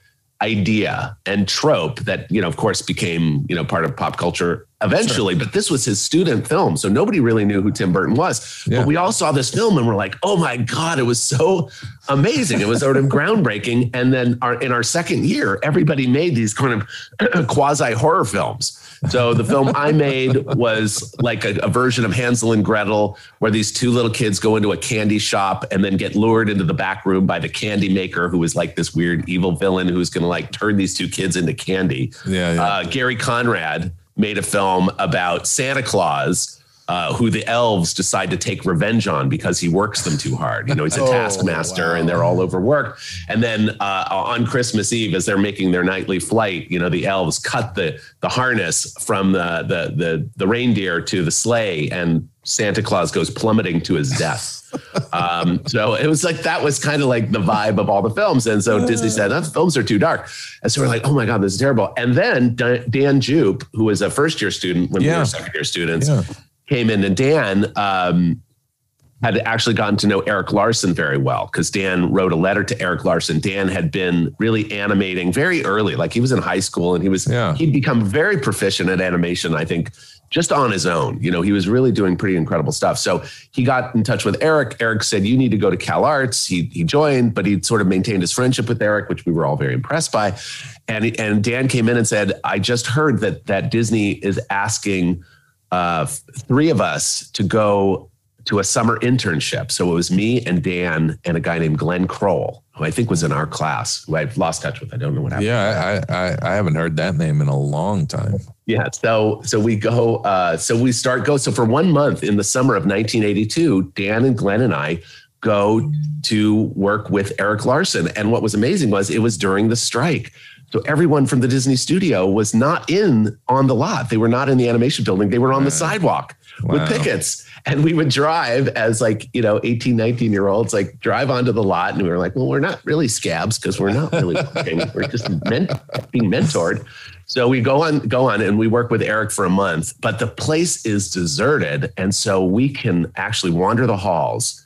idea and trope that you know, of course, became you know part of pop culture eventually. But this was his student film, so nobody really knew who Tim Burton was. Yeah. But we all saw this film and we're like, oh my god, it was so amazing! It was sort of groundbreaking. And then our, in our second year, everybody made these kind of quasi horror films. So the film I made was like a, a version of Hansel and Gretel, where these two little kids go into a candy shop and then get lured into the back room by the candy maker, who is like this weird evil villain who's going to like turn these two kids into candy. Yeah, yeah. Uh, Gary Conrad made a film about Santa Claus. Uh, who the elves decide to take revenge on because he works them too hard. You know, he's a Oh, taskmaster and they're all overworked. And then uh, on Christmas Eve, as they're making their nightly flight, you know, the elves cut the the harness from the the the, the reindeer to the sleigh, and Santa Claus goes plummeting to his death. um, so it was like that was kind of like the vibe of all the films. And so Disney said, "Those films are too dark." And so we're like, "Oh my god, this is terrible." And then Dan Jeup, who was a first year student when we were second year students, Yeah. Came in, and Dan um, had actually gotten to know Eric Larson very well because Dan wrote a letter to Eric Larson. Dan had been really animating very early, like he was in high school, and he was Yeah. he'd become very proficient at animation. I think just on his own. You know, he was really doing pretty incredible stuff. So he got in touch with Eric. Eric said, "You need to go to Cal Arts." He he joined, but he sort of maintained his friendship with Eric, which we were all very impressed by. And and Dan came in and said, "I just heard that that Disney is asking uh, three of us to go to a summer internship. So it was me and Dan and a guy named Glenn Kroll, who I think was in our class, who I've lost touch with. I don't know what happened. Yeah, I, I I haven't heard that name in a long time. Yeah. So so we go. Uh, so we start go. So for one month in the summer of 1982, Dan and Glenn and I go to work with Eric Larson. And what was amazing was it was during the strike. So everyone from the Disney studio was not in on the lot. They were not in the animation building. They were on the sidewalk Wow. with pickets. And we would drive as like, you know, 18, 19 year olds, like drive onto the lot. And we were like, well, we're not really scabs because we're not really working. We're just being mentored. So we go on, go on, and we work with Eric for a month. But the place is deserted, and so we can actually wander the halls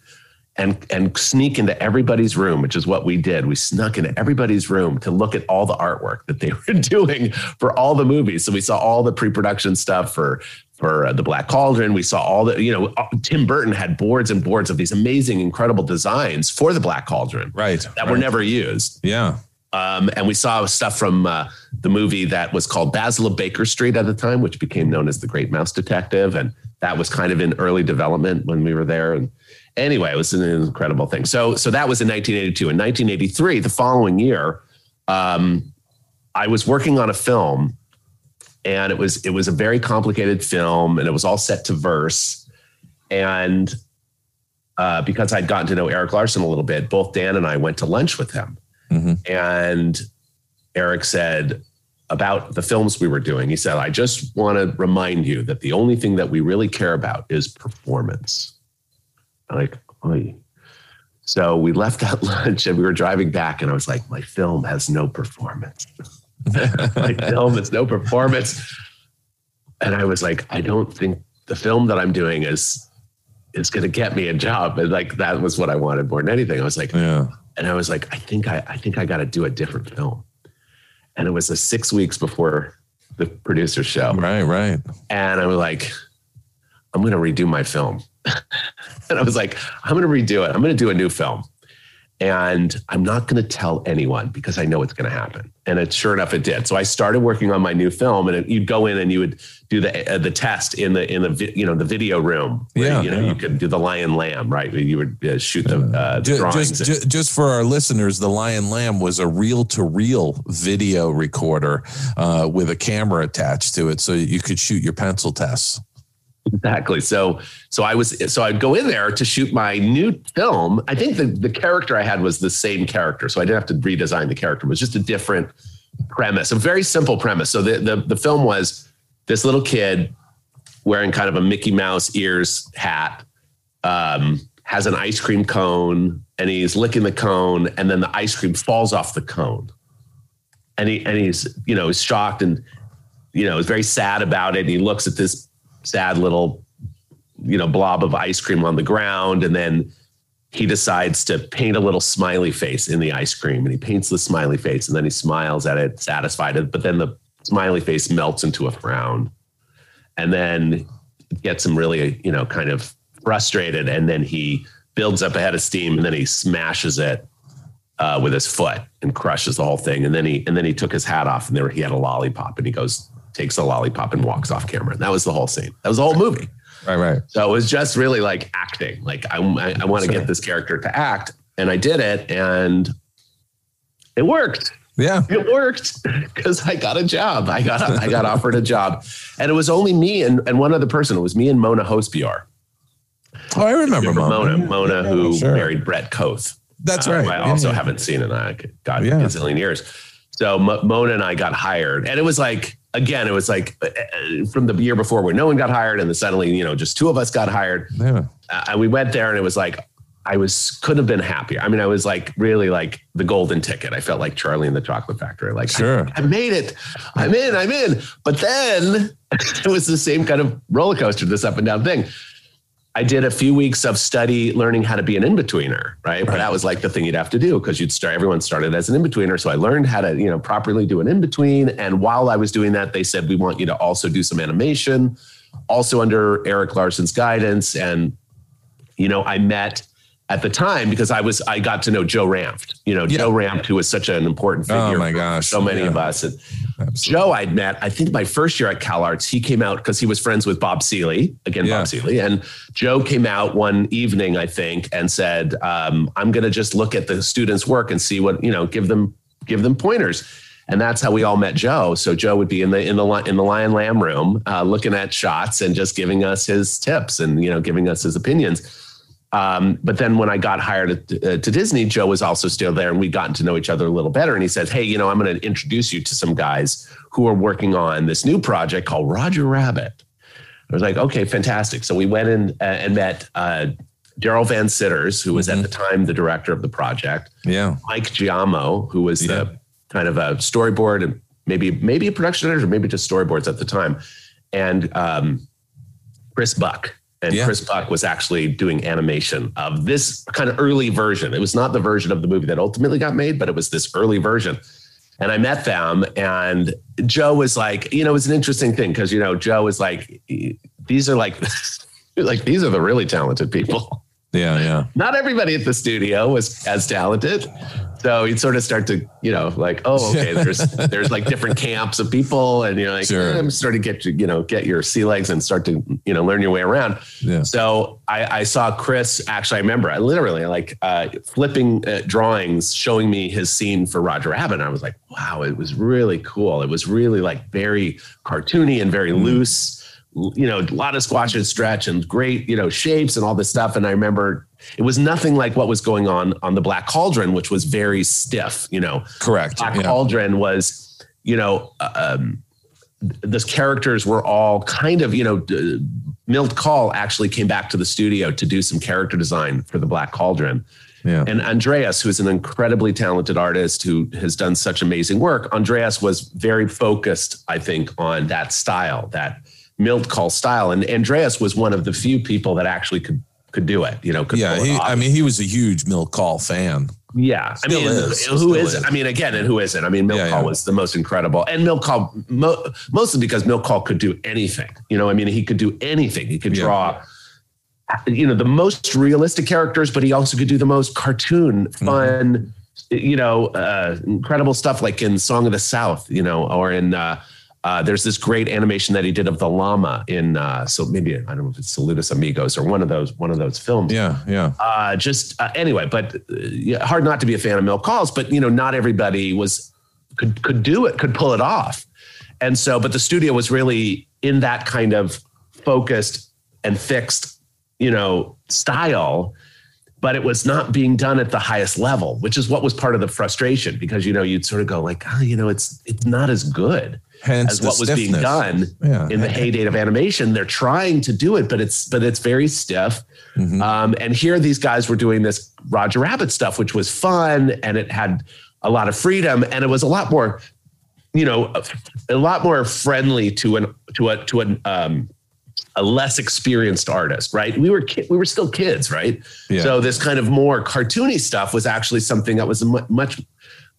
and and sneak into everybody's room, which is what we did. We snuck into everybody's room to look at all the artwork that they were doing for all the movies. So we saw all the pre-production stuff for for uh, the Black Cauldron. We saw all the, you know, uh, Tim Burton had boards and boards of these amazing, incredible designs for the Black Cauldron Right. that were never used. Yeah. Um, and we saw stuff from uh, the movie that was called Basil of Baker Street at the time, which became known as The Great Mouse Detective. And that was kind of in early development when we were there. And anyway, it was an incredible thing. So, so that was in 1982. In 1983, the following year, um, I was working on a film, and it was it was a very complicated film, and it was all set to verse. and uh, because I'd gotten to know Eric Larson a little bit, both Dan and I went to lunch with him. Mhm. And Eric said about the films we were doing, he said, I just want to remind you that the only thing that we really care about is performance. Like, Oy. so we left that lunch and we were driving back, and I was like, my film has no performance. my film has no performance. And I was like, I don't think the film that I'm doing is is going to get me a job. And like that was what I wanted more than anything. I was like, Yeah. and I was like, I think I, I think I got to do a different film. And it was a six weeks before the producer show, Right, right. and I was like, I'm going to redo my film. and I was like, I'm going to redo it. I'm going to do a new film. And I'm not going to tell anyone because I know it's going to happen. And it sure enough, it did. So I started working on my new film, and it, you'd go in and you would do the uh, the test in the in the you know the video room. where, Yeah, you know yeah. you could do the Lyon Lamb, right? You would uh, shoot the, uh, the drawings. Just, ju- just for our listeners, the Lyon Lamb was a reel to reel video recorder uh, with a camera attached to it, so you could shoot your pencil tests. Exactly. So so I was so I'd go in there to shoot my new film. I think the the character I had was the same character, so I didn't have to redesign the character. It was just a different premise, a very simple premise. So the the, the film was this little kid wearing kind of a Mickey Mouse ears hat, um, has an ice cream cone, and he's licking the cone, and then the ice cream falls off the cone, and he and he's you know shocked and you know is very sad about it. And he looks at this sad little you know blob of ice cream on the ground. And then he decides to paint a little smiley face in the ice cream and he paints the smiley face and then he smiles at it satisfied. But then the smiley face melts into a frown and then gets him really you know kind of frustrated. And then he builds up a head of steam and then he smashes it uh, with his foot and crushes the whole thing. And then he and then he took his hat off and there he had a lollipop and he goes takes a lollipop and walks off camera and that was the whole scene that was the whole movie Right, right. so it was just really like acting. Like I, I, I want to Sure. get this character to act, and I did it, and it worked. Yeah. It worked because I got a job. I got I got offered a job, and it was only me and, and one other person. It was me and Mona Hosbiar. Oh, I remember Mona, Mona. Mona, who Sure. married Brett Koth. That's Uh, right. who I Yeah, also yeah. haven't seen in a god Yeah. gazillion years. So Mo- Mona and I got hired, and it was like again, it was like uh, from the year before where no one got hired, and then suddenly you know just two of us got hired. Yeah. Uh, and we went there, and it was like I was couldn't have been happier. I mean, I was like really like the golden ticket. I felt like Charlie in the Chocolate Factory. Like Sure. I, I made it. I'm in. I'm in. But then it was the same kind of roller coaster, this up and down thing. I did a few weeks of study learning how to be an in-betweener, right? But that was like the thing you'd have to do because you'd start everyone started as an in-betweener. So I learned how to, you know, properly do an in-between. And while I was doing that, they said we want you to also do some animation, also under Eric Larson's guidance. And, you know, I met at the time because I was I got to know Joe Ranft, you know, Yeah. Joe Ranft, who was such an important figure Oh my for gosh. so many Yeah. of us. And Absolutely. Joe, I'd met, I think my first year at Cal Arts, he came out because he was friends with Bob Seeley, again, Yeah. Bob Seeley. And Joe came out one evening, I think, and said, um, I'm going to just look at the students' work and see what, you know, give them, give them pointers. And that's how we all met Joe. So Joe would be in the in the in the Lyon Lamb room, uh, looking at shots and just giving us his tips and you know giving us his opinions. Um, but then when I got hired at, uh, to Disney, Joe was also still there, and we'd gotten to know each other a little better. And he said, "Hey, you know, I'm going to introduce you to some guys who are working on this new project called Roger Rabbit." I was like, "Okay, fantastic." So we went in uh, and met uh, Darrell Van Citters, who was at the time the director of the project, Yeah. Mike Giaimo, who was Yeah. the kind of a storyboard and maybe maybe a production editor, maybe just storyboards at the time, and um, Chris Buck. And Yeah. Chris Buck was actually doing animation of this kind of early version. It was not the version of the movie that ultimately got made, but it was this early version. And I met them, and Joe was like, you know, it was an interesting thing because you know Joe was like, these are like, like these are the really talented people Yeah. Yeah. not everybody at the studio was as talented. So you'd sort of start to, you know, like, oh, okay, there's there's like different camps of people, and you're like, Sure. eh, I'm starting to get you, you know, get your sea legs and start to, you know, learn your way around. Yeah. So I, I saw Chris. Actually, I remember I literally like uh, flipping uh, drawings, showing me his scene for Roger Rabbit. And I was like, wow, it was really cool. It was really like very cartoony and very loose you know, a lot of squash and stretch and great, you know, shapes and all this stuff. And I remember it was nothing like what was going on on the Black Cauldron, which was very stiff. You know, Correct. Black Yeah. Cauldron was, you know, um, the characters were all kind of, you know, Milt Kahl actually came back to the studio to do some character design for the Black Cauldron. Yeah. And Andreas, who's an incredibly talented artist who has done such amazing work, Andreas was very focused, I think, on that style, that Milt Kahl style. And Andreas was one of the few people that actually could could do it. You know, could Yeah. He. I mean, he was a huge Milt Kahl fan. Yeah, I mean, is. who Still is? is. I mean, again, and who isn't? I mean, Milk Yeah, Call yeah. was the most incredible, and Milt Kahl mo- mostly because Milt Kahl could do anything. You know, I mean, he could do anything. He could Yeah. draw, you know, the most realistic characters, but he also could do the most cartoon, Mm-hmm. fun, you know, uh, incredible stuff like in Song of the South, you know, or in. Uh, uh, there's this great animation that he did of the llama in uh, so maybe I don't know if it's Saludos Amigos or one of those one of those films Yeah. Yeah. uh, just uh, anyway, but uh, yeah, hard not to be a fan of Milt Kahls, but you know, not everybody was could could do it, could pull it off, and so, but the studio was really in that kind of focused and fixed, you know, style, but it was not being done at the highest level, which is what was part of the frustration because you know you'd sort of go like, oh, you know, it's it's not as good Hence as what was being done Yeah. in the heyday of animation. They're trying to do it, but it's but it's very stiff. Mhm. Um, and here these guys were doing this Roger Rabbit stuff, which was fun and it had a lot of freedom and it was a lot more, you know, a lot more friendly to an to a to an um, a less experienced artist, right? We were ki- we were still kids, right? Yeah. So this kind of more cartoony stuff was actually something that was much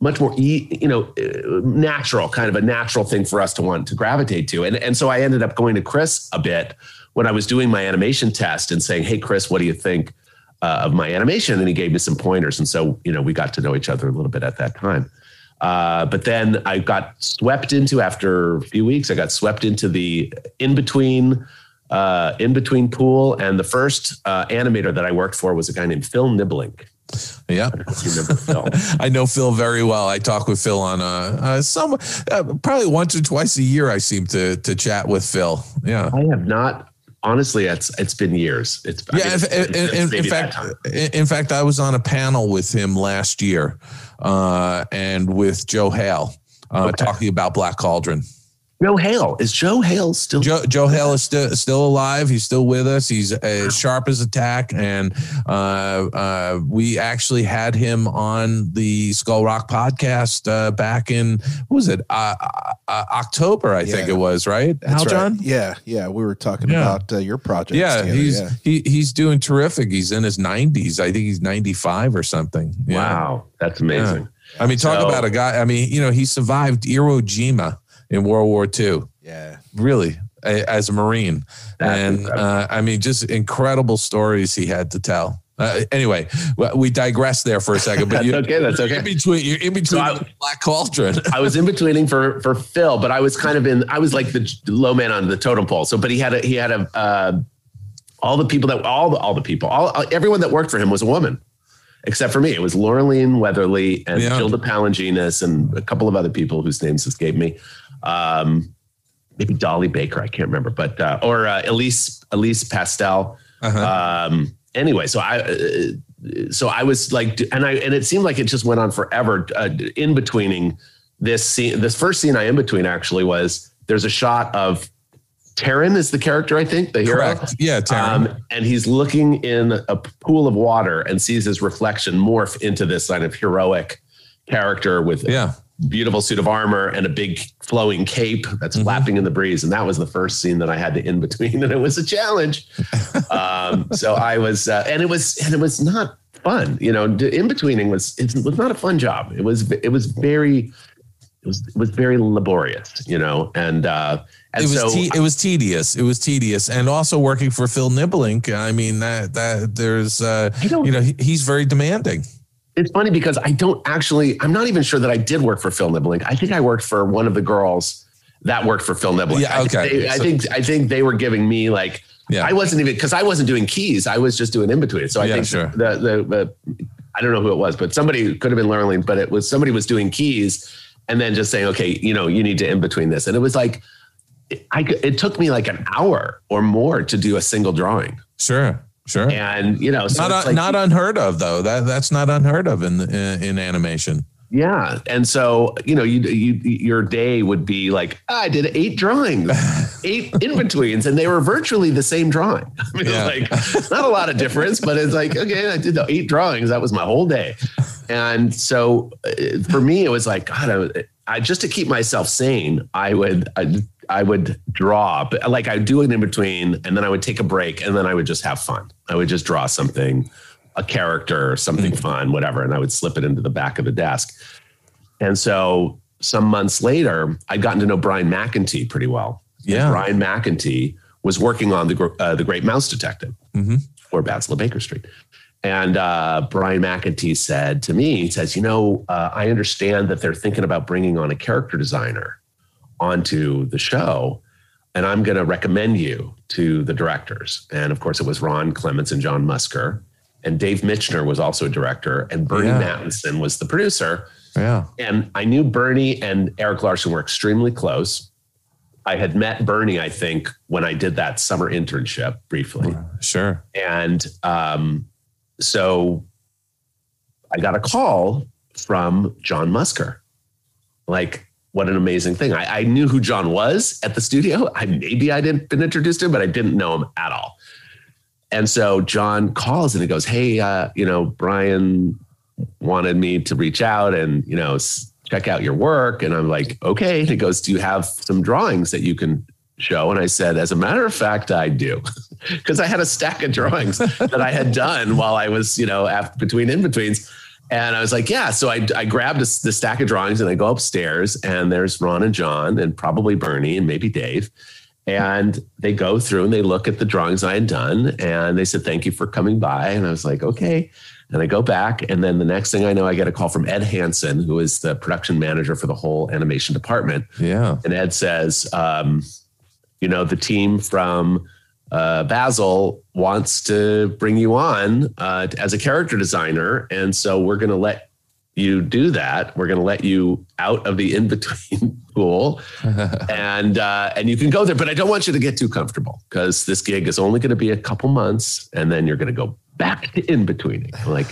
much more you know uh, natural kind of a natural thing for us to want to gravitate to. And and so I ended up going to Chris a bit when I was doing my animation test and saying hey Chris what do you think uh, of my animation? And he gave me some pointers. And so you know we got to know each other a little bit at that time. Uh, but then I got swept into after a few weeks I got swept into the in between uh, in between pool. And the first uh, animator that I worked for was a guy named Phil Nibbelink Yeah. if you remember Phil I know Phil very well. I talk with Phil on uh, uh some uh, probably once or twice a year. I seem to to chat with Phil. Yeah. I have not. Honestly, it's it's been years. It's I Yeah, mean, if, it's- in, it's in, in fact, in, in fact, I was on a panel with him last year, uh, and with Joe Hale, uh, Okay. talking about Black Cauldron. Joe Hale is Joe Hale still? Joe, Joe Hale is still still alive. He's still with us. He's as sharp as a tack, and uh, uh, we actually had him on the Skull Rock podcast uh, back in what was it uh, uh, uh, October? I think it was right. Hal That's right. John. Yeah, yeah. We were talking Yeah. about uh, your project. Yeah, together, he's yeah. he he's doing terrific. He's in his 90s. I think he's 95 or something. Yeah. Wow, that's amazing. I mean, talk So- about a guy. I mean, you know, he survived Iwo Jima in World War II. yeah. Really, a, as a Marine, That's and uh, I mean, just incredible stories he had to tell. Uh, anyway, we- we digress there for a second. But That's you, okay. That's okay. in between, you're in between I- Black Cauldron. I was in betweening for for Phil, but I was kind of in. I was like the low man on the totem pole. So, but he had a he had a uh, all the people that all the all the people all everyone that worked for him was a woman, except for me. It was Laureline Weatherly and Yeah. Gilda Palanginas and a couple of other people whose names escape me. Um, maybe Dolly Baker, I can't remember, but uh, or uh, Elise Elise Pastel. Uh-huh. Um, anyway, so I, uh, so I was like, and I, and it seemed like it just went on forever. Uh, in betweening this scene, this first scene I in between actually was there's a shot of Taran is the character I think the hero. Correct. Yeah, Taran. Um, and he's looking in a pool of water and sees his reflection morph into this kind of heroic character with yeah. Beautiful suit of armor and a big flowing cape that's flapping in the breeze. And that was the first scene that I had to in between, and it was a challenge. um, so I was, uh, and it was, and it was not fun. You know, in betweening was it was not a fun job. It was, it was very, it was, it was very laborious. You know, and uh, and it was so te- it was tedious. It was tedious, and also working for Phil Nibbelink. I mean that that there's uh, you know he, he's very demanding. It's funny because I don't actually, I'm not even sure that I did work for Phil Nibbelink. I think I worked for one of the girls that worked for Phil Nibbelink. Yeah, I think okay. they- I think I think they were giving me like Yeah. I wasn't even because I wasn't doing keys. I was just doing in between. So I Yeah, think sure. the, the the I don't know who it was, but somebody could have been learning, but it was somebody was doing keys and then just saying, okay, you know, you need to in between this. And it was like I it took me like an hour or more to do a single drawing, Sure. Sure. and you know, so not it's like- not unheard of though. That that's not unheard of in in, in animation. Yeah, and so you know, you you your day would be like "Ah, I did eight drawings, eight in betweens, and they were virtually the same drawing. I mean, Yeah. like not a lot of difference, but it's like okay, I did the eight drawings. That was my whole day, and so uh, for me, it was like God. I, I just to keep myself sane, I would I, I would draw, but like I would do it in between, and then I would take a break, and then I would just have fun. I would just draw something a character or something fun, whatever, and I would slip it into the back of the desk. And so some months later, I'd gotten to know Brian McEntee pretty well. Yeah. Brian McEntee was working on the uh, the Great Mouse Detective Mhm. or Basil of Baker Street. And uh, Brian McEntee said to me, he says, you know, uh, I understand that they're thinking about bringing on a character designer onto the show, and I'm going to recommend you to the directors. And of course, it was Ron Clements and John Musker, and Dave Michener was also a director, and Burny Yeah. Mattinson was the producer. Yeah. And I knew Burny and Eric Larson were extremely close. I had met Burny, I think, when I did that summer internship briefly. Sure. And um, so I got a call from John Musker. Like, what an amazing thing. I, I knew who John was at the studio. I maybe I didn't been introduced to him, but I didn't know him at all. And so John calls and he goes, Hey, uh, you know, Brian wanted me to reach out and, you know, check out your work. And I'm like, okay. And he goes, Do you have some drawings that you can show? And I said, As a matter of fact, I do. Because I had a stack of drawings that I had done while I was, you know, after, between in betweens. And I was like, yeah. So I, I grabbed a, the stack of drawings and I go upstairs and there's Ron and John and probably Burny and maybe Dave. And they go through and they look at the drawings I had done and they said, thank you for coming by. And I was like, okay. And I go back. And then the next thing I know, I get a call from Ed Hansen, who is the production manager for the whole animation department. Yeah. And Ed says, um, you know, the team from uh, Basil wants to bring you on uh, as a character designer. And so we're going to let you do that. We're going to let you out of the in between pool and uh, and you can go there. But I don't want you to get too comfortable because this gig is only going to be a couple months and then you're going to go back to in betweening. Like,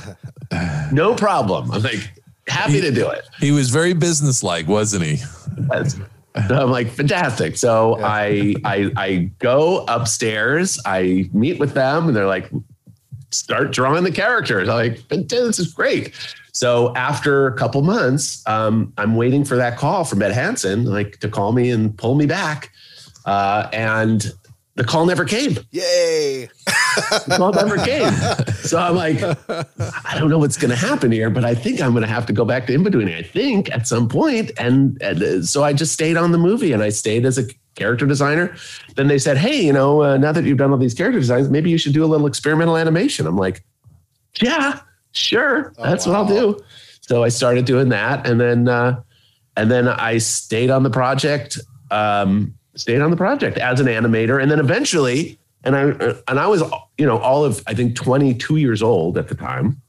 no problem. I'm like, happy to do it. He was very businesslike, wasn't he? So I'm like, fantastic. So I, I I go upstairs, I meet with them, and they're like, start drawing the characters. I'm like, this is great. So after a couple months, um, I'm waiting for that call from Ed Hansen, like to call me and pull me back. Uh, and the call never came. Yay. The call never came. So I'm like, I don't know what's going to happen here, but I think I'm going to have to go back to in between. I think at some point, and, and uh, so I just stayed on the movie, and I stayed as a character designer. Then they said, "Hey, you know, uh, now that you've done all these character designs, maybe you should do a little experimental animation." I'm like, "Yeah, sure, that's what I'll do." So I started doing that, and then uh, and then I stayed on the project. Um, stayed on the project as an animator, and then eventually, and I and I was you know all of I think 22 years old at the time.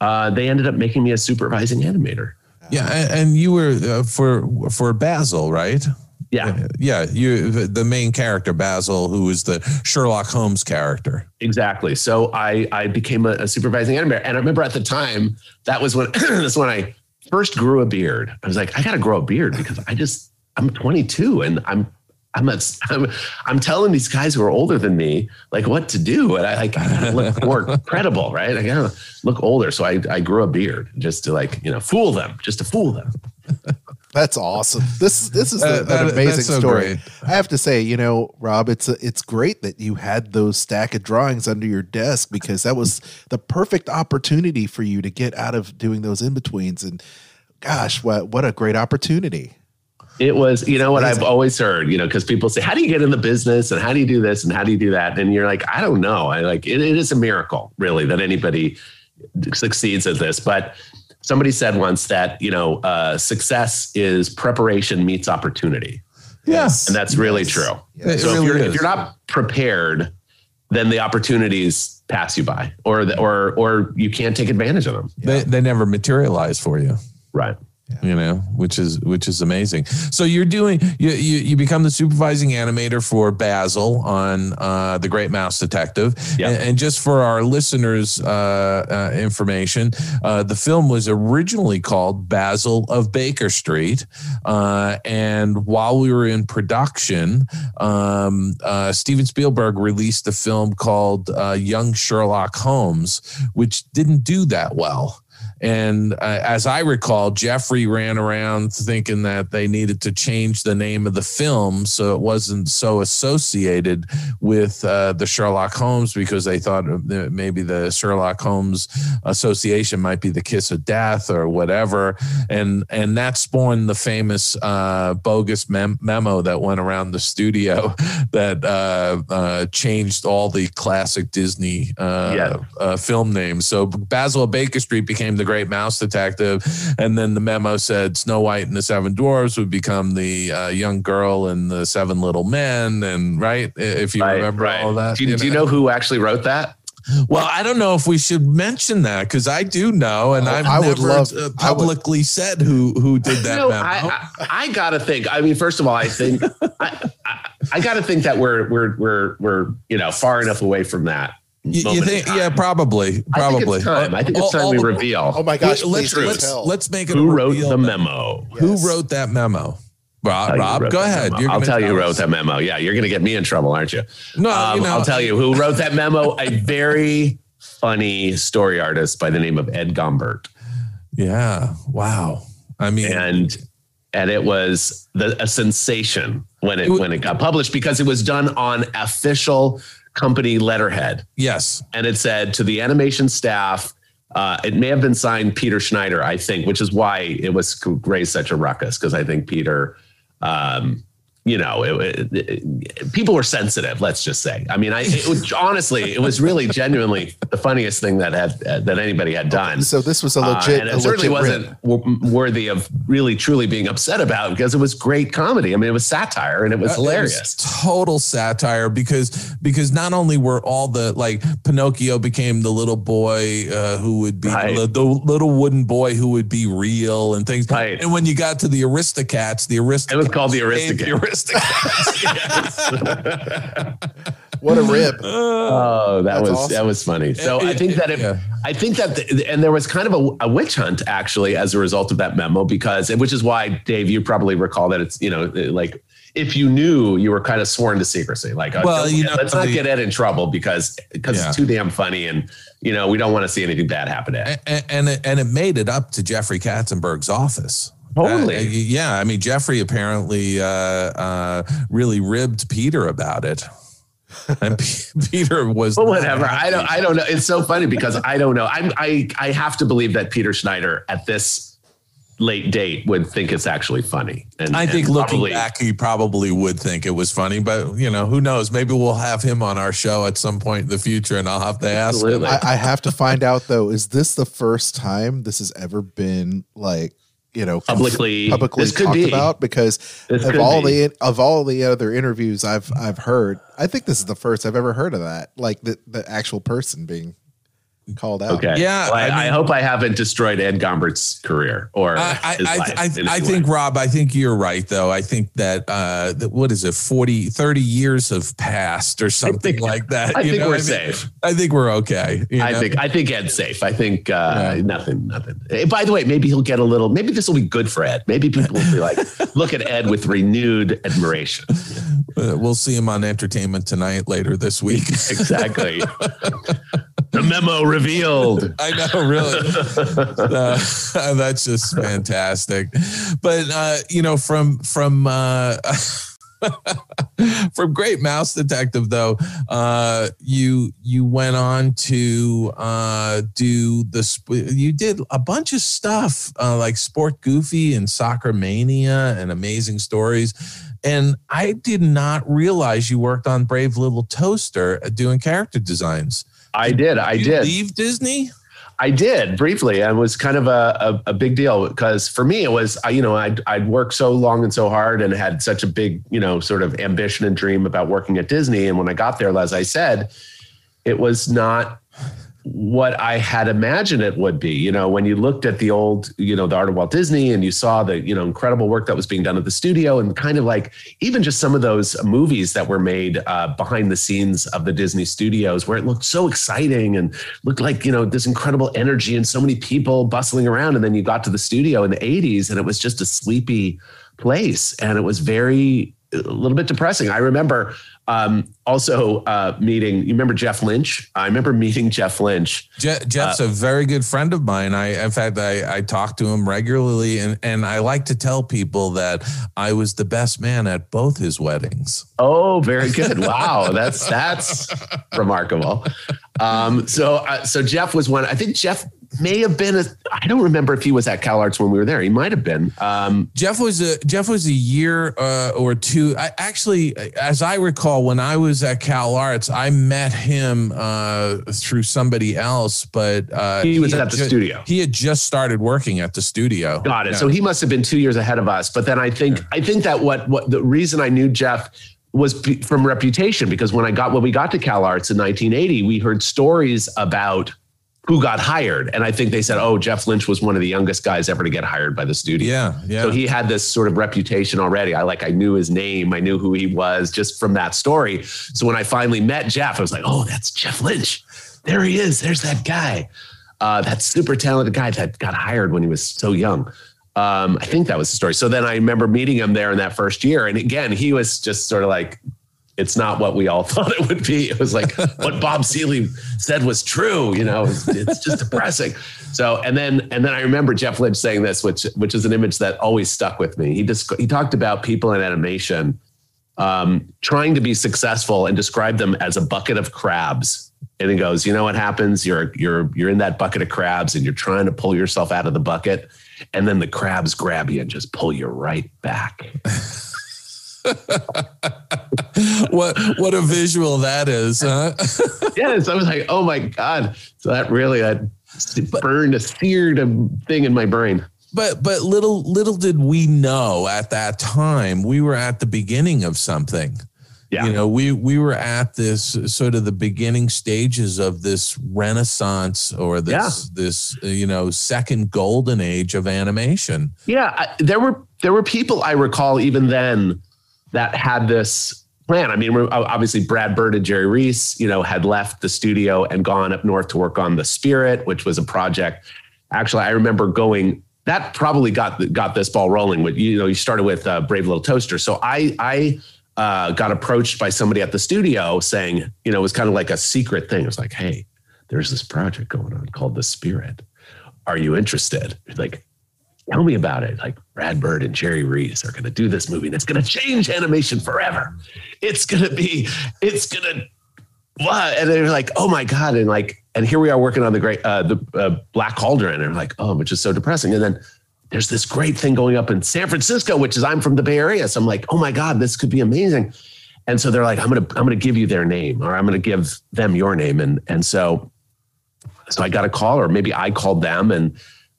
Uh, they ended up making me a supervising animator. Yeah, and, and you were uh, for for Basil, right? Yeah, Yeah, you the main character Basil, who was the Sherlock Holmes character. exactly. So I I became a, a supervising animator, and I remember at the time that was when that's when I first grew a beard. I was like, I got to grow a beard because I just I'm 22 and I'm I'm, a, I'm I'm telling these guys who are older than me like what to do, and I like look more credible, right? I gotta look older, so I I grew a beard just to like you know fool them, just to fool them. That's awesome. This this is a- that- an amazing so story. great. I have to say, you know, Rob, it's a, it's great that you had those stack of drawings under your desk because that was the perfect opportunity for you to get out of doing those in betweens. And gosh, what what a great opportunity! It was, you know what I've always heard, you know, because people say, how do you get in the business and how do you do this and how do you do that? And you're like, I don't know. I like, it, it is a miracle really that anybody succeeds at this. But somebody said once that, you know, uh, success is preparation meets opportunity. Yes, And that's really Yes. true. It so really if you're, is. if you're not prepared, then the opportunities pass you by or, the, or, or you can't take advantage of them. they they never materialize for you. Right. You know which is which is amazing. So you're doing you you, you become the supervising animator for basil on uh, the great mouse detective. Yep. and, and just for our listeners uh, uh, information uh, the film was originally called basil of baker street uh, and while we were in production um, uh, steven spielberg released a film called uh, young sherlock holmes which didn't do that well and uh, as I recall, Jeffrey ran around thinking that they needed to change the name of the film so it wasn't so associated with uh, the Sherlock Holmes because they thought maybe the Sherlock Holmes Association might be the kiss of death or whatever. And and that spawned the famous uh, bogus mem- memo that went around the studio that uh, uh, changed all the classic Disney uh, Yeah. uh, film names. So Basil Baker Street became the Great Mouse Detective, and then the memo said Snow White and the Seven Dwarfs would become the uh, young girl and the Seven Little Men, and right if you Right, remember right. all that. Do you, do you know who actually wrote that? Well, I don't know if we should mention that because I do know, and Oh, I've I would never love- uh, I would- publicly said who who did that No, memo. I, I, I gotta think. I mean, first of all, I think I, I, I gotta think that we're we're we're we're you know far enough away from that. You, you think? Yeah, probably, I think probably. it's time. I think it's All- time all we the- reveal Oh my gosh, let's please do let's, tell. let's make it. who a wrote the then. memo. Who wrote that memo? Rob, Tell you who Rob go ahead. You're I'll tell you who wrote that memo. Yeah, you're gonna get me in trouble, aren't you? No, Um, you know, I'll tell you who wrote that memo. A very funny story artist by the name of Ed Gombert. Yeah. Wow. I mean, and and it was the, a sensation when it It wa- when it got published because it was done on official company letterhead yes. and it said to the animation staff uh, it may have been signed Peter Schneider, I think, which is why it was raised such a ruckus because I think Peter, um, you know, it, it- it- people were sensitive. Let's just say. I mean, I it was, honestly, it was really genuinely the funniest thing that had uh, that anybody had done. So this was a Uh, legit. and a it certainly legit wasn't w- worthy of really truly being upset about because it was great comedy. I mean, it was satire and it was Uh, it hilarious. total satire because because not only were all the like Pinocchio became the little boy uh, who would be Right. the, the little wooden boy who would be real and things. Right. And when you got to the Aristocats, the Aristocats It was called the became Aristocats. The What a rip! Oh, that That's was awesome. that was funny. So I think that if yeah. I think that the, and there was kind of a, a witch hunt actually as a result of that memo because which is why Dave you probably recall that it's you know like if you knew you were kind of sworn to secrecy like uh, Well, don't- you know, let's not the- get Ed in trouble because because Yeah. it's too damn funny and you know we don't want to see anything bad happen to Ed. and, and it, and it made it up to Jeffrey Katzenberg's office. Totally. Uh, yeah, I mean Jeffrey apparently uh, uh, really ribbed Peter about it, and P- Peter was. But not whatever. I don't. I don't know. It's so funny because I don't know. I'm. I. I have to believe that Peter Schneider at this late date would think it's actually funny. And I think and looking probably- back, he probably would think it was funny, but you know, who knows? Maybe we'll have him on our show at some point in the future, and I'll have to ask him. I, I have to find out though. Is this the first time this has ever been like you know Publicly- publicly this could talked be. about? Because This of all be. the of all the other interviews I've I've heard, I think this is the first I've ever heard of that. Like the the actual person being called out. Okay. Yeah, Well, I, I I hope I haven't destroyed Ed Gombert's career or I, I, I, I, in I any think way. Rob, I think you're right though. I think that uh that, what is it 40 30 years have passed or something think- like that. I you think know? we're mean, safe. I think we're okay. you I think I think Ed's safe. I think uh, Yeah. nothing, nothing. Eh, By the way, maybe he'll get a little. Maybe this will be good for Ed. Maybe people will be like, look at Ed with renewed admiration. Uh, we'll see him on entertainment tonight later this week. Exactly. the memo revealed. I know, really. Uh, that's just fantastic. But uh, you know, from from uh, from Great Mouse Detective, though, uh, you you went on to uh, do the sp- you did a bunch of stuff uh, like Sport Goofy and Soccer Mania and Amazing Stories. And I did not realize you worked on Brave Little Toaster uh, doing character designs. I did. I did. leave Disney. I did briefly, and it was kind of a, a, a big deal because for me it was I- you know I'd I'd worked so long and so hard and had such a big you know sort of ambition and dream about working at Disney, and when I got there, as I said, it was not what I had imagined it would be. You know, when you looked at the old, you know, the art of Walt Disney and you saw the, you know, incredible work that was being done at the studio and kind of like even just some of those movies that were made uh, behind the scenes of the Disney studios where it looked so exciting and looked like, you know, this incredible energy and so many people bustling around. And then you got to the studio in the 80s and it was just a sleepy place. And it was very, a little bit depressing. I remember um, also uh, meeting. You remember Jeff Lynch? I remember meeting Jeff Lynch. Je- Jeff's uh, a very good friend of mine. I, in fact, I, I talk to him regularly, and and I like to tell people that I was the best man at both his weddings. Oh, very good! Wow, that's that's remarkable. Um, so uh, so Jeff was one. I think Jeff may have been a I don't remember if he was at Cal Arts when we were there. He might have been. Um, Jeff was a Jeff was a year uh, or two. I actually, as I recall, when I was at Cal Arts, I met him uh, through somebody else, but uh, he was he at the ju- studio. He had just started working at the studio. Got it. Yeah. So he must have been two years ahead of us. But then I think yeah. I think that what what the reason I knew Jeff was from reputation because when I got when we got to Cal Arts in 1980, we heard stories about who got hired. And I think they said, oh, Jeff Lynch was one of the youngest guys ever to get hired by the studio. Yeah. Yeah. So he had this sort of reputation already. I like, I knew his name. I knew who he was just from that story. So when I finally met Jeff, I was like, oh, that's Jeff Lynch. There he is. There's that guy. Uh, that super talented guy that got hired when he was so young. Um, I think that was the story. So then I remember meeting him there in that first year. And again, he was just sort of like it's not what we all thought it would be. It was like what Bob Seeley said was true. You know, it's, it's, just depressing. So, and then, and then I remember Jeff Lynch saying this, which, which is an image that always stuck with me. He just, he talked about people in animation um, trying to be successful and describe them as a bucket of crabs. And he goes, you know what happens? You're, you're, you're in that bucket of crabs and you're trying to pull yourself out of the bucket. And then the crabs grab you and just pull you right back. what what a visual that is, huh? yes, I was like, oh my god! So that really that burned a seared thing in my brain. But but little little did we know at that time we were at the beginning of something. Yeah. You know, we we were at this sort of the beginning stages of this renaissance or this yeah. this uh, you know second golden age of animation. Yeah, I, there were there were people I recall even then that had this plan. I mean, obviously Brad Bird and Jerry Reese, you know, had left the studio and gone up north to work on The Spirit, which was a project. Actually, I remember going. That probably got got this ball rolling. With you know, you started with uh, Brave Little Toaster. So I I uh, got approached by somebody at the studio saying, you know, it was kind of like a secret thing. It was like, hey, there's this project going on called The Spirit. Are you interested? Like, tell me about it. Like Brad Bird and Jerry Reese are going to do this movie and it's going to change animation forever. It's going to be, it's going to, what? And they're like, oh my God. And like, and here we are working on the great, uh, the uh, Black Cauldron. And like, oh, which is so depressing. And then there's this great thing going up in San Francisco, which is I'm from the Bay Area. So I'm like, oh my God, this could be amazing. And so they're like, I'm gonna, I'm gonna give you their name, or I'm gonna give them your name. And and so, so I got a call, or maybe I called them, and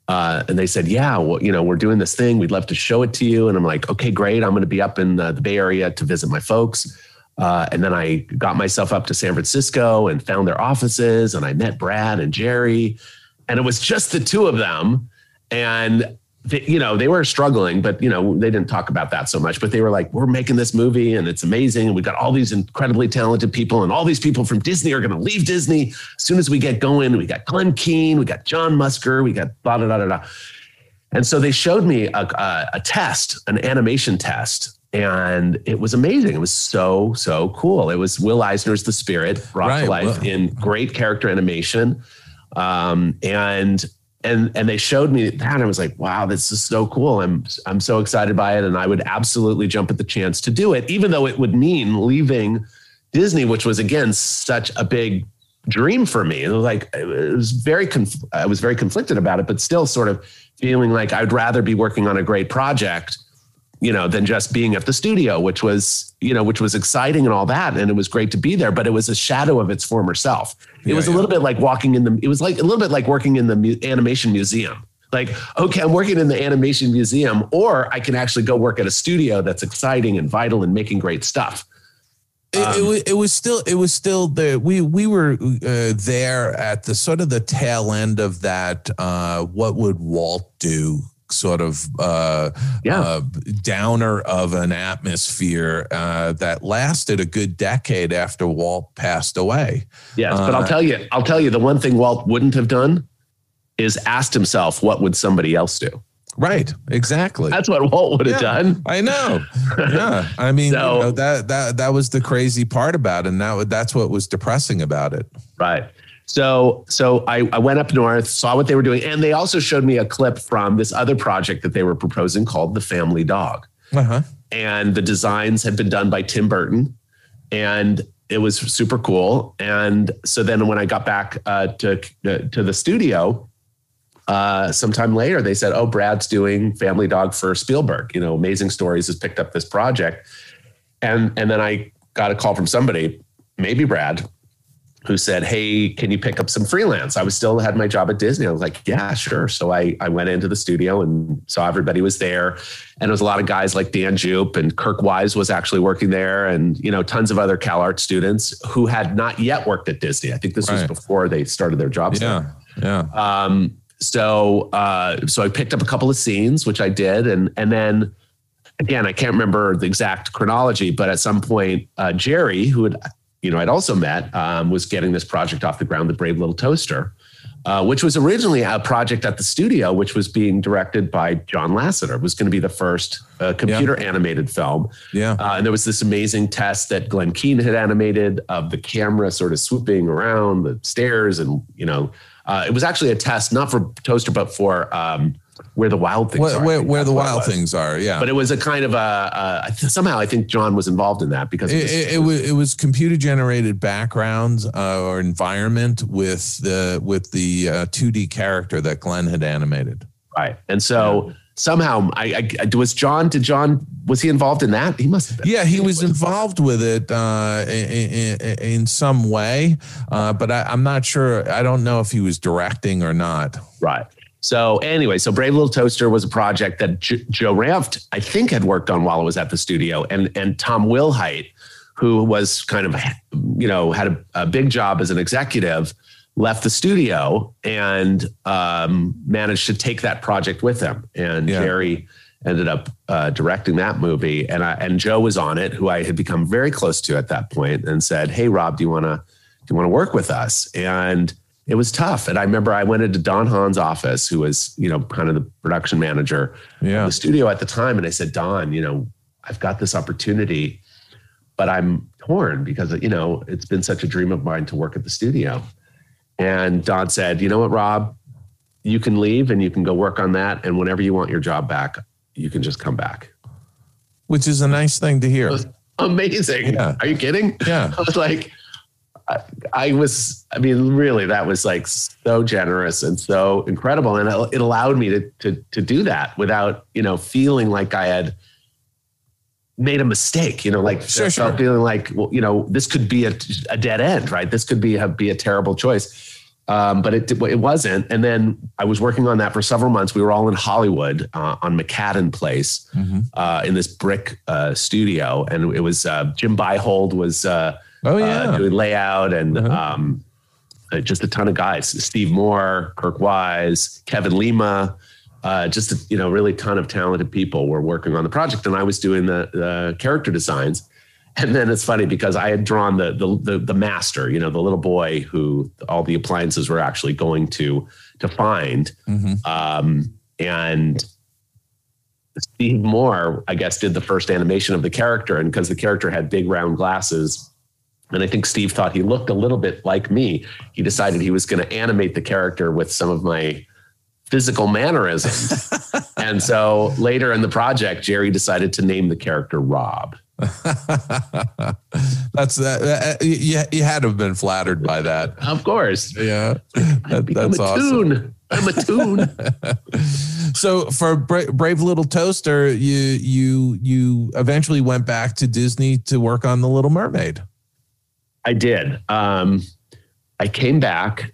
uh, and they said, "Yeah, well, you know, we're doing this thing. We'd love to show it to you." And I'm like, "Okay, great. I'm going to be up in the, the Bay Area to visit my folks." Uh, and then I got myself up to San Francisco and found their offices, and I met Brad and Jerry, and it was just the two of them. And they, you know, they were struggling, but you know, they didn't talk about that so much. But they were like, "We're making this movie, and it's amazing. And we've got all these incredibly talented people, and all these people from Disney are going to leave Disney as soon as we get going. We got Glen Keane, we got John Musker, we got blah blah blah blah." And so they showed me a, a, a test, an animation test, and it was amazing. It was so so cool. It was Will Eisner's The Spirit brought right. to life in great character animation, um, and and and they showed me that and I was like, wow, this is so cool. I'm I'm so excited by it. And I would absolutely jump at the chance to do it, even though it would mean leaving Disney, which was again such a big dream for me. It was like it was very conf- I was very conflicted about it, but still sort of feeling like I'd rather be working on a great project you know, than just being at the studio, which was, you know, which was exciting and all that. And it was great to be there, but it was a shadow of its former self. It yeah, was a yeah. little bit like walking in the, it was like a little bit like working in the mu- animation museum. Like, okay, I'm working in the animation museum, or I can actually go work at a studio that's exciting and vital and making great stuff. It, it, Um, was, it was still it was still the we we were uh, there at the sort of the tail end of that uh, what would Walt do sort of uh, Yeah. uh, downer of an atmosphere uh, that lasted a good decade after Walt passed away. Yes, but Uh, I'll tell you, I'll tell you, the one thing Walt wouldn't have done is asked himself, "What would somebody else do?" Right, exactly. That's what Walt would have Yeah. done. I know. Yeah, I mean, So- you know, that that that was the crazy part about it, and that that's what was depressing about it. Right. So, so I, I went up north, saw what they were doing, and they also showed me a clip from this other project that they were proposing called the Family Dog. Uh huh. and the designs had been done by Tim Burton, and it was super cool. And so then when I got back uh, to to the studio, uh, sometime later they said, "Oh, Brad's doing Family Dog for Spielberg. You know, Amazing Stories has picked up this project." And and then I got a call from somebody, maybe Brad, who said, "Hey, can you pick up some freelance?" I was still had my job at Disney. I was like, "Yeah, sure." So I I went into the studio and saw everybody was there, and it was a lot of guys like Dan Jeup and Kirk Wise was actually working there, and you know tons of other CalArts students who had not yet worked at Disney. I think this was before they started their jobs. there. Yeah, yeah. Um, so uh, so I picked up a couple of scenes, which I did, and and then again, I can't remember the exact chronology, but at some point, uh, Jerry, who had you know I'd also met, um, was getting this project off the ground, the Brave Little Toaster. Uh, which was originally a project at the studio, which was being directed by John Lasseter. It was going to be the first uh, computer animated film. Yeah. Uh, and there was this amazing test that Glenn Keane had animated of the camera sort of swooping around the stairs. And, you know, uh, it was actually a test, not for Toaster, but for um, Where the Wild Things where Are. Where, where the wild things are. Yeah. But it was a kind of a, uh, somehow I think John was involved in that because it, was- it, it was it was computer generated backgrounds uh, or environment with the with the uh, 2D character that Glenn had animated. right. And so somehow I, I, was John, did John, was he involved in that? He must have been. Yeah, he was involved with it uh, in, in, in some way, uh, but I, I'm not sure. I don't know if he was directing or not. Right. So anyway, so Brave Little Toaster was a project that J- Joe Ranft, I think, had worked on while I was at the studio, and and Tom Wilhite, who was kind of, you know, had a, a big job as an executive, left the studio and um, managed to take that project with him. And Yeah. Jerry ended up uh, directing that movie, and I, and Joe was on it, who I had become very close to at that point, and said, "Hey, Rob, do you want to do you want to work with us?" And it was tough. And I remember I went into Don Hahn's office, who was, you know, kind of the production manager of Yeah. the studio at the time. And I said, Don, you know, I've got this opportunity, but I'm torn because, you know, it's been such a dream of mine to work at the studio. And Don said, you know what, Rob, you can leave and you can go work on that. And whenever you want your job back, you can just come back. Which is a nice thing to hear. Amazing. Yeah. Are you kidding? Yeah. I was like, I, I was, I mean, really, that was like so generous and so incredible. And it, it allowed me to, to, to do that without, you know, feeling like I had made a mistake, you know, like Sure, sure. feeling like, well, you know, this could be a, a dead end, right? This could be a, be a terrible choice. Um, but it, it wasn't. And then I was working on that for several months. We were all in Hollywood uh, on McCadden Place Mhm. uh, in this brick uh, studio, and it was uh, Jim Byhold was uh, Oh uh, yeah. doing layout, and Uh-huh. um, uh, just a ton of guys: Steve Moore, Kirk Wise, Kevin Lima. Uh, just a, you know, really ton of talented people were working on the project, and I was doing the, the character designs. And then it's funny because I had drawn the, the the the master, you know, the little boy who all the appliances were actually going to to find. Mhm. Um, and Steve Moore, I guess, did the first animation of the character, and because the character had big round glasses, and I think Steve thought he looked a little bit like me, he decided he was going to animate the character with some of my physical mannerisms. and so later in the project, Jerry decided to name the character Rob. that's that. Uh, you, you had to have been flattered by that. Of course, Yeah, that, that's a awesome. tune. I'm a tune. So for Bra- Brave Little Toaster, you you you eventually went back to Disney to work on The Little Mermaid. I did. Um, I came back,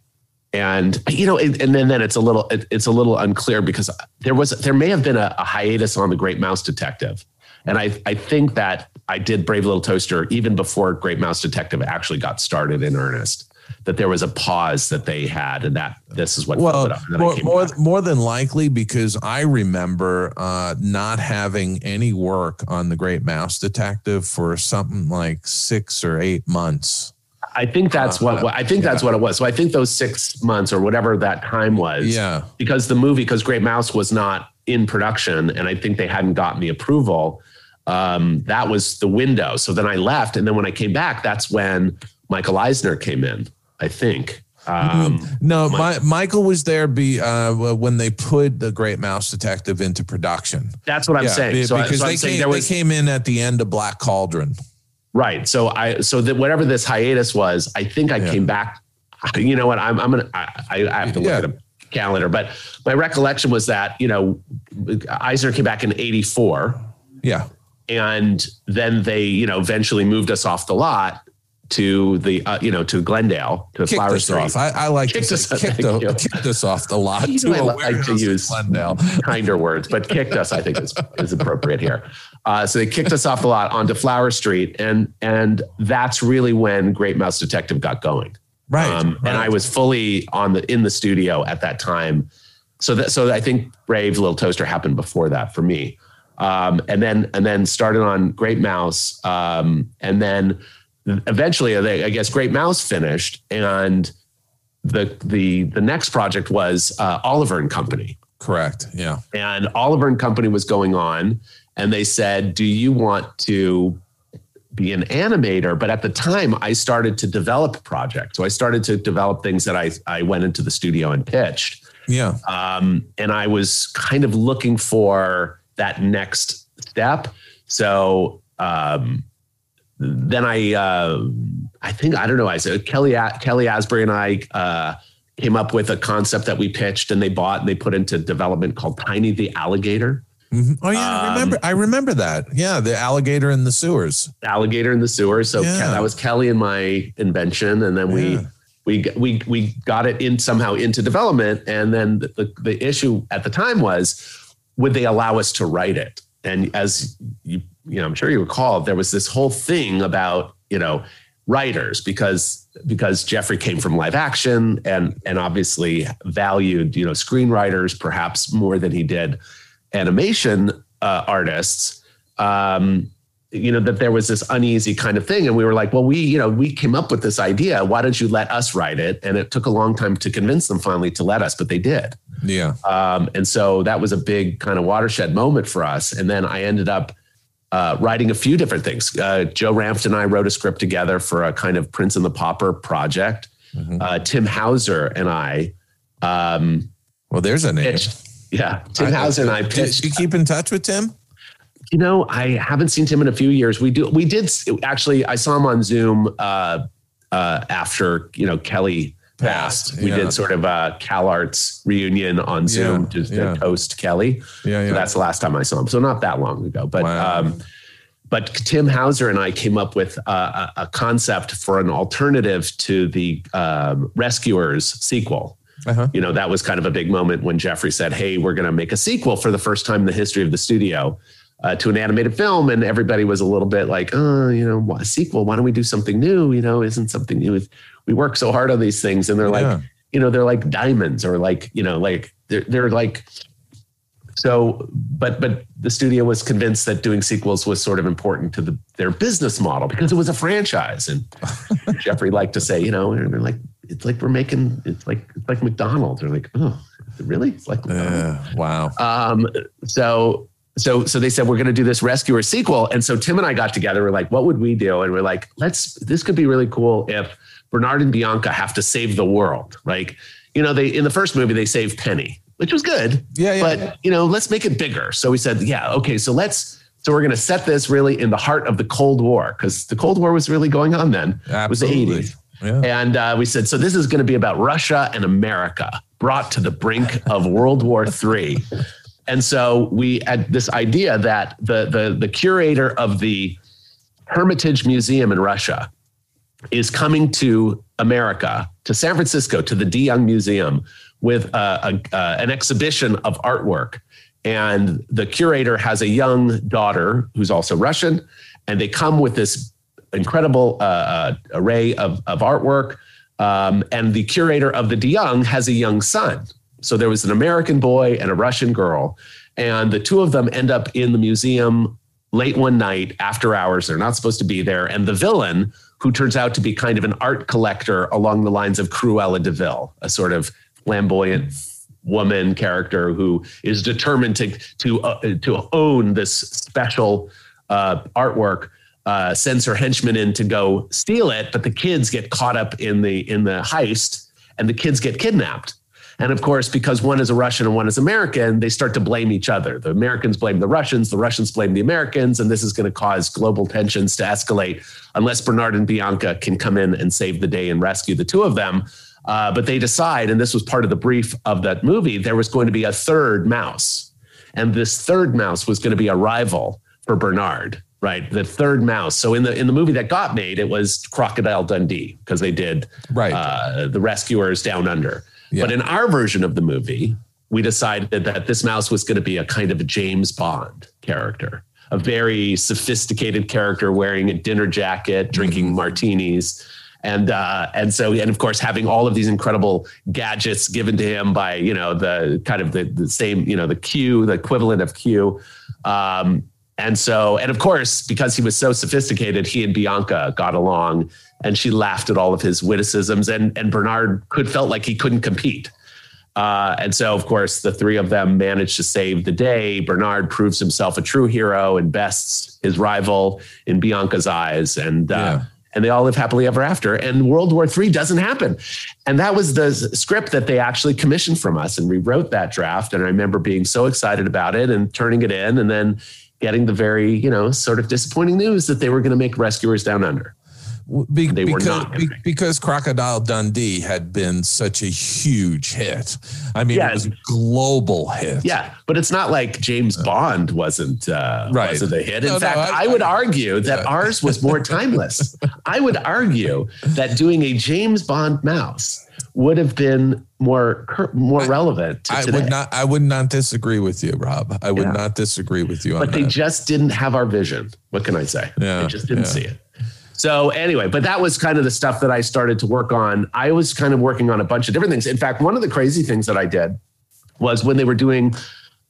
and you know, and, then then it's a little it, it's a little unclear because there was there may have been a, a hiatus on the Great Mouse Detective, And I, I think that I did Brave Little Toaster even before Great Mouse Detective actually got started in earnest. That there was a pause that they had, and that this is what well followed up. And more came more, more than likely because I remember uh, not having any work on the Great Mouse Detective for something like six or eight months. I think that's what, what I think that's what it was. So I think those six months or whatever that time was. Yeah. Because the movie, because Great Mouse was not in production, and I think they hadn't gotten the approval. Um, that was the window. So then I left, and then when I came back, that's when Michael Eisner came in. I think. Um, No, my, Michael was there be uh, when they put the Great Mouse Detective into production. That's what I'm Yeah, saying. So, I, because so they, saying came, was they came in at the end of Black Cauldron. right. So I so that whatever this hiatus was, I think I Yeah. came back. You know what? I'm I'm gonna I, I I have to look Yeah. at a calendar, but my recollection was that you know Eisner came back in '84. Yeah. and then they you know eventually moved us off the lot to the uh, you know to Glendale to Kicked Flower us Street. off. I, I like Kicked to us- say, kicked, thank the- kicked us off the lot You to know I a like to use- Glendale. kinder words, but kicked us, I think is, is appropriate here. Uh, so they kicked us off the lot onto Flower Street, and and that's really when Great Mouse Detective got going. Right. Um, right. And I was fully on the in the studio at that time. So that so I think Brave Little Toaster happened before that for me. Um, and then and then started on Great Mouse. Um, and then eventually they, I guess Great Mouse finished and the the the next project was uh, Oliver and Company. Correct. Yeah. And Oliver and Company was going on and they said, "Do you want to be an animator. But at the time, I started to develop projects. So I started to develop things that I I went into the studio and pitched. Yeah. Um, and I was kind of looking for that next step. So um, then I uh, I think I don't know. I said Kelly Kelly Asbury and I uh, came up with a concept that we pitched and they bought and they put into development called Tiny the Alligator. Mhm. Oh yeah, I Um, remember. I remember that. Yeah, the alligator in the sewers. alligator in the sewers. So Yeah. That was Kelly and my invention, and then we Yeah. we we we got it in somehow into development. And then the, the the issue at the time was, would they allow us to write it? And as you you know, I'm sure you recall, there was this whole thing about you know writers because because Jeffrey came from live action and and obviously valued you know screenwriters perhaps more than he did animation uh, artists. Um, you know that there was this uneasy kind of thing and we were like well we you know we came up with this idea why don't you let us write it and it took a long time to convince them finally to let us but they did Yeah. um, and so that was a big kind of watershed moment for us and then i ended up uh, writing a few different things uh, joe ranft and i wrote a script together for a kind of prince and the pauper project Mhm. uh, tim hauser and i um, Well, there's a name. pitched yeah tim hauser and i Did pitched you keep in touch with Tim? you know, I haven't seen Tim in a few years. We do, we did actually. I saw him on Zoom uh, uh, after you know Kelly Passed, we yeah. did sort of a Cal Arts reunion on Zoom Yeah, yeah. to toast Kelly. Yeah, yeah. So that's the last time I saw him. So not that long ago, but. Wow. Um, but Tim Hauser and I came up with a, a concept for an alternative to the um, Rescuers sequel uh-huh. you know that was kind of a big moment when jeffrey said hey we're going to make a sequel for the first time in the history of the studio uh, to an animated film and everybody was a little bit like oh you know what, a sequel why don't we do something new you know isn't something new we work so hard on these things and they're Yeah. like you know they're like diamonds or like you know like they're, they're like so but but the studio was convinced that doing sequels was sort of important to the their business model because it was a franchise and jeffrey liked to say you know they're like it's like we're making it's like it's like mcdonald's they're like oh really it's like McDonald's. Wow. um so so so they said we're going to do this rescuer sequel and so tim and i got together we're like what would we do and we're like let's this could be really cool if bernard and bianca have to save the world like you know they in the first movie they saved penny which was good Yeah, yeah. but you know let's make it bigger so we said yeah okay so let's so we're going to set this really in the heart of the cold war because the cold war was really going on then Absolutely. it was the 80s Yeah. and uh, we said, so this is going to be about Russia and America brought to the brink of World War III. And so we had this idea that the, the, the curator of the Hermitage Museum in Russia is coming to America, to San Francisco, to the De Young Museum with uh, a, uh, an exhibition of artwork. and the curator has a young daughter who's also Russian, and they come with this incredible uh, uh, array of, of artwork. Um, and the curator of the De Young has a young son. So there was an American boy and a Russian girl, and the two of them end up in the museum late one night after hours. They're not supposed to be there, and the villain, who turns out to be kind of an art collector along the lines of Cruella de Vil, a sort of flamboyant woman character who is determined to to uh, to own this special uh, artwork. Uh, sends her henchmen in to go steal it, but the kids get caught up in the in the heist, and the kids get kidnapped. And of course, because one is a Russian and one is American, they start to blame each other. The Americans blame the Russians, the Russians blame the Americans, and this is going to cause global tensions to escalate unless Bernard and Bianca can come in and save the day and rescue the two of them. Uh, but they decide, and this was part of the brief of that movie, there was going to be a third mouse. And this third mouse was going to be a rival for Bernard, right? The third mouse. So in the in the movie that got made, it was Crocodile Dundee because they did Right. uh, the Rescuers Down Under. But in our version of the movie, we decided that this mouse was going to be a kind of a James Bond character, a very sophisticated character wearing a dinner jacket, drinking martinis. And uh, and so and of course having all of these incredible gadgets given to him by you know the kind of the, the same you know the Q the equivalent of Q, um, and so and of course because he was so sophisticated he and Bianca got along and she laughed at all of his witticisms and and Bernard could felt like he couldn't compete. Uh, and so, of course, the three of them managed to save the day. Bernard proves himself a true hero and bests his rival in Bianca's eyes, and uh, Yeah. and they all live happily ever after. And World War III doesn't happen, and that was the script that they actually commissioned from us, and we wrote that draft. And I remember being so excited about it and turning it in, and then getting the very you know sort of disappointing news that they were going to make Rescuers Down Under. Be- They were because, not be- because Crocodile Dundee had been such a huge hit. I mean, Yeah. it was a global hit. Yeah, but it's not like James Bond wasn't uh, Right. wasn't a hit. In No, no, fact, I- I, would I- argue that yeah. ours was more timeless. I would argue that doing a James Bond mouse would have been more more relevant to I today. would not. I would not disagree with you, Rob. I would Yeah. not disagree with you on but they that. just didn't have our vision. What can I say? Yeah, they just didn't see it. So anyway, but that was kind of the stuff that I started to work on. I was kind of working on a bunch of different things. In fact, one of the crazy things that I did was when they were doing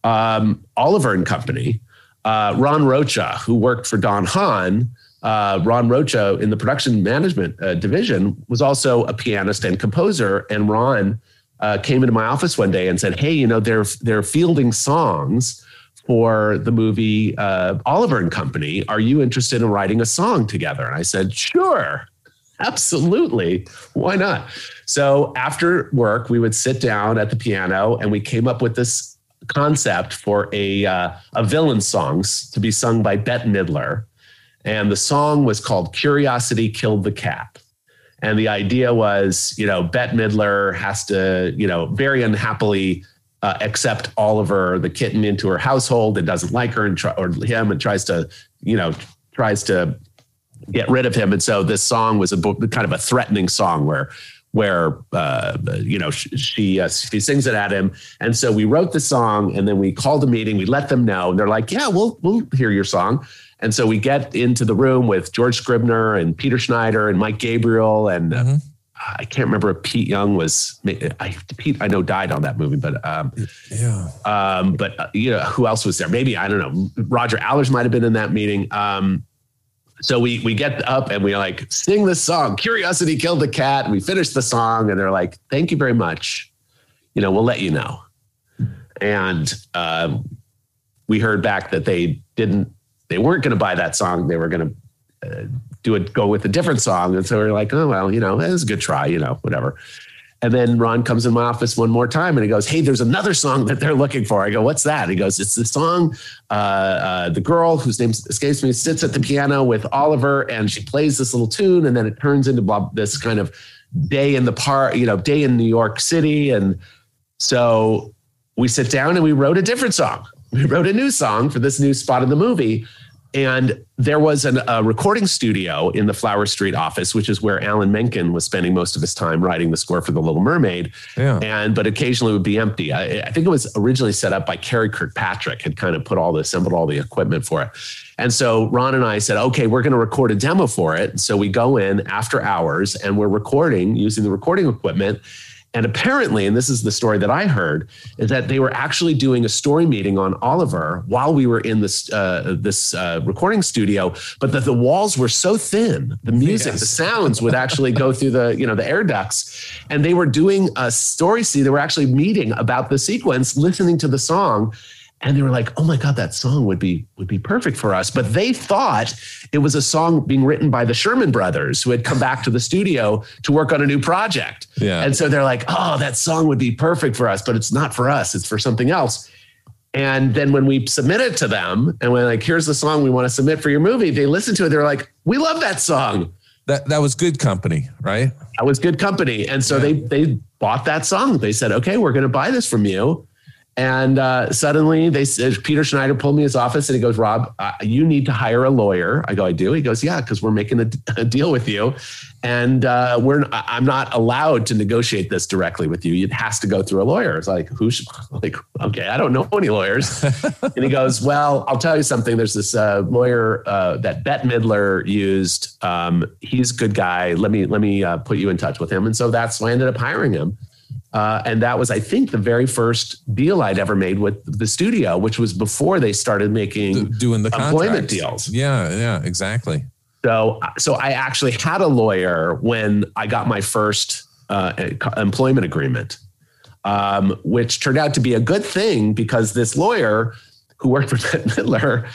um, Oliver and Company, uh, Ron Rocha, who worked for Don Hahn, uh, Ron Rocha in the production management uh, division was also a pianist and composer. And Ron uh, came into my office one day and said, "Hey, you know, they're they're fielding songs." For the movie uh, Oliver and Company, are you interested in writing a song together? And I said, sure, absolutely. Why not? So after work, we would sit down at the piano and we came up with this concept for a uh, a villain songs to be sung by Bette Midler, and the song was called "Curiosity Killed the Cat." And the idea was, you know, Bette Midler has to, you know, very unhappily uh, accept Oliver, the kitten, into her household and doesn't like her and try, or him and tries to, you know, tries to get rid of him. And so this song was a kind of a threatening song where where uh, you know she she, uh, she sings it at him, and so we wrote the song, and then we called a meeting. We let them know, and they're like, "Yeah, we'll we'll hear your song." And so we get into the room with George Scribner and Peter Schneider and Mike Gabriel, and uh, Mhm. I can't remember if Pete Young was. I, Pete, I know died on that movie, but um, Yeah. um, but uh, you know, who else was there? Maybe I don't know. Roger Allers might have been in that meeting. Um, so we we get up and we like sing this song. Curiosity killed the cat. And we finish the song, and they're like, "Thank you very much. You know, we'll let you know." And um, we heard back that they didn't. They weren't going to buy that song. They were going to uh, do it. Go with a different song. And so we are like, "Oh well, you know, it was a good try. You know, whatever." And then Ron comes in my office one more time and he goes, Hey, there's another song that they're looking for. I go, What's that? He goes, It's the song, uh, uh, the girl whose name escapes me sits at the piano with Oliver and she plays this little tune. And then it turns into blah, this kind of day in the park, you know, day in New York City. And so we sit down and we wrote a different song. We wrote a new song for this new spot in the movie. And there was an, a recording studio in the Flower Street office, which is where Alan Menken was spending most of his time writing the score for The Little Mermaid. Yeah. And but occasionally it would be empty. I, I think it was originally set up by Kerry Kirkpatrick, had kind of put all the assembled all the equipment for it. And so Ron and I said, okay, we're going to record a demo for it. So we go in after hours and we're recording using the recording equipment. And apparently, and this is the story that I heard, is that they were actually doing a story meeting on Oliver while we were in this uh, this uh, recording studio, but that the walls were so thin, the music, Yes. the sounds would actually go through the you know the air ducts, and they were doing a story. See, they were actually meeting about the sequence, listening to the song, and they were like, "Oh my god, that song would be would be perfect for us." But they thought it was a song being written by the Sherman brothers who had come back to the studio to work on a new project. Yeah. And so they're like, "Oh, that song would be perfect for us, but it's not for us. It's for something else." And then when we submit it to them, and we're like, "Here's the song we want to submit for your movie," they listen to it. They're like, "We love that song." That that was good company, right? That was good company. And so they they bought that song. They said, okay, we're going to buy this from you. And uh, suddenly they Peter Schneider pulled me his office and he goes, Rob, uh, you need to hire a lawyer. I go, I do. He goes, yeah, because we're making a, a deal with you. And uh, we're I'm not allowed to negotiate this directly with you. It has to go through a lawyer. It's like, who should, like, okay, I don't know any lawyers. and he goes, well, I'll tell you something. There's this uh, lawyer uh, that Bette Midler used. Um, he's a good guy. Let me let me uh, put you in touch with him. And so that's why I ended up hiring him. Uh, and that was, I think, the very first deal I'd ever made with the studio, which was before they started making Do- doing the employment contracts. deals. Yeah, yeah, exactly. So, so I actually had a lawyer when I got my first uh, employment agreement, um, which turned out to be a good thing because this lawyer who worked for Bette Midler,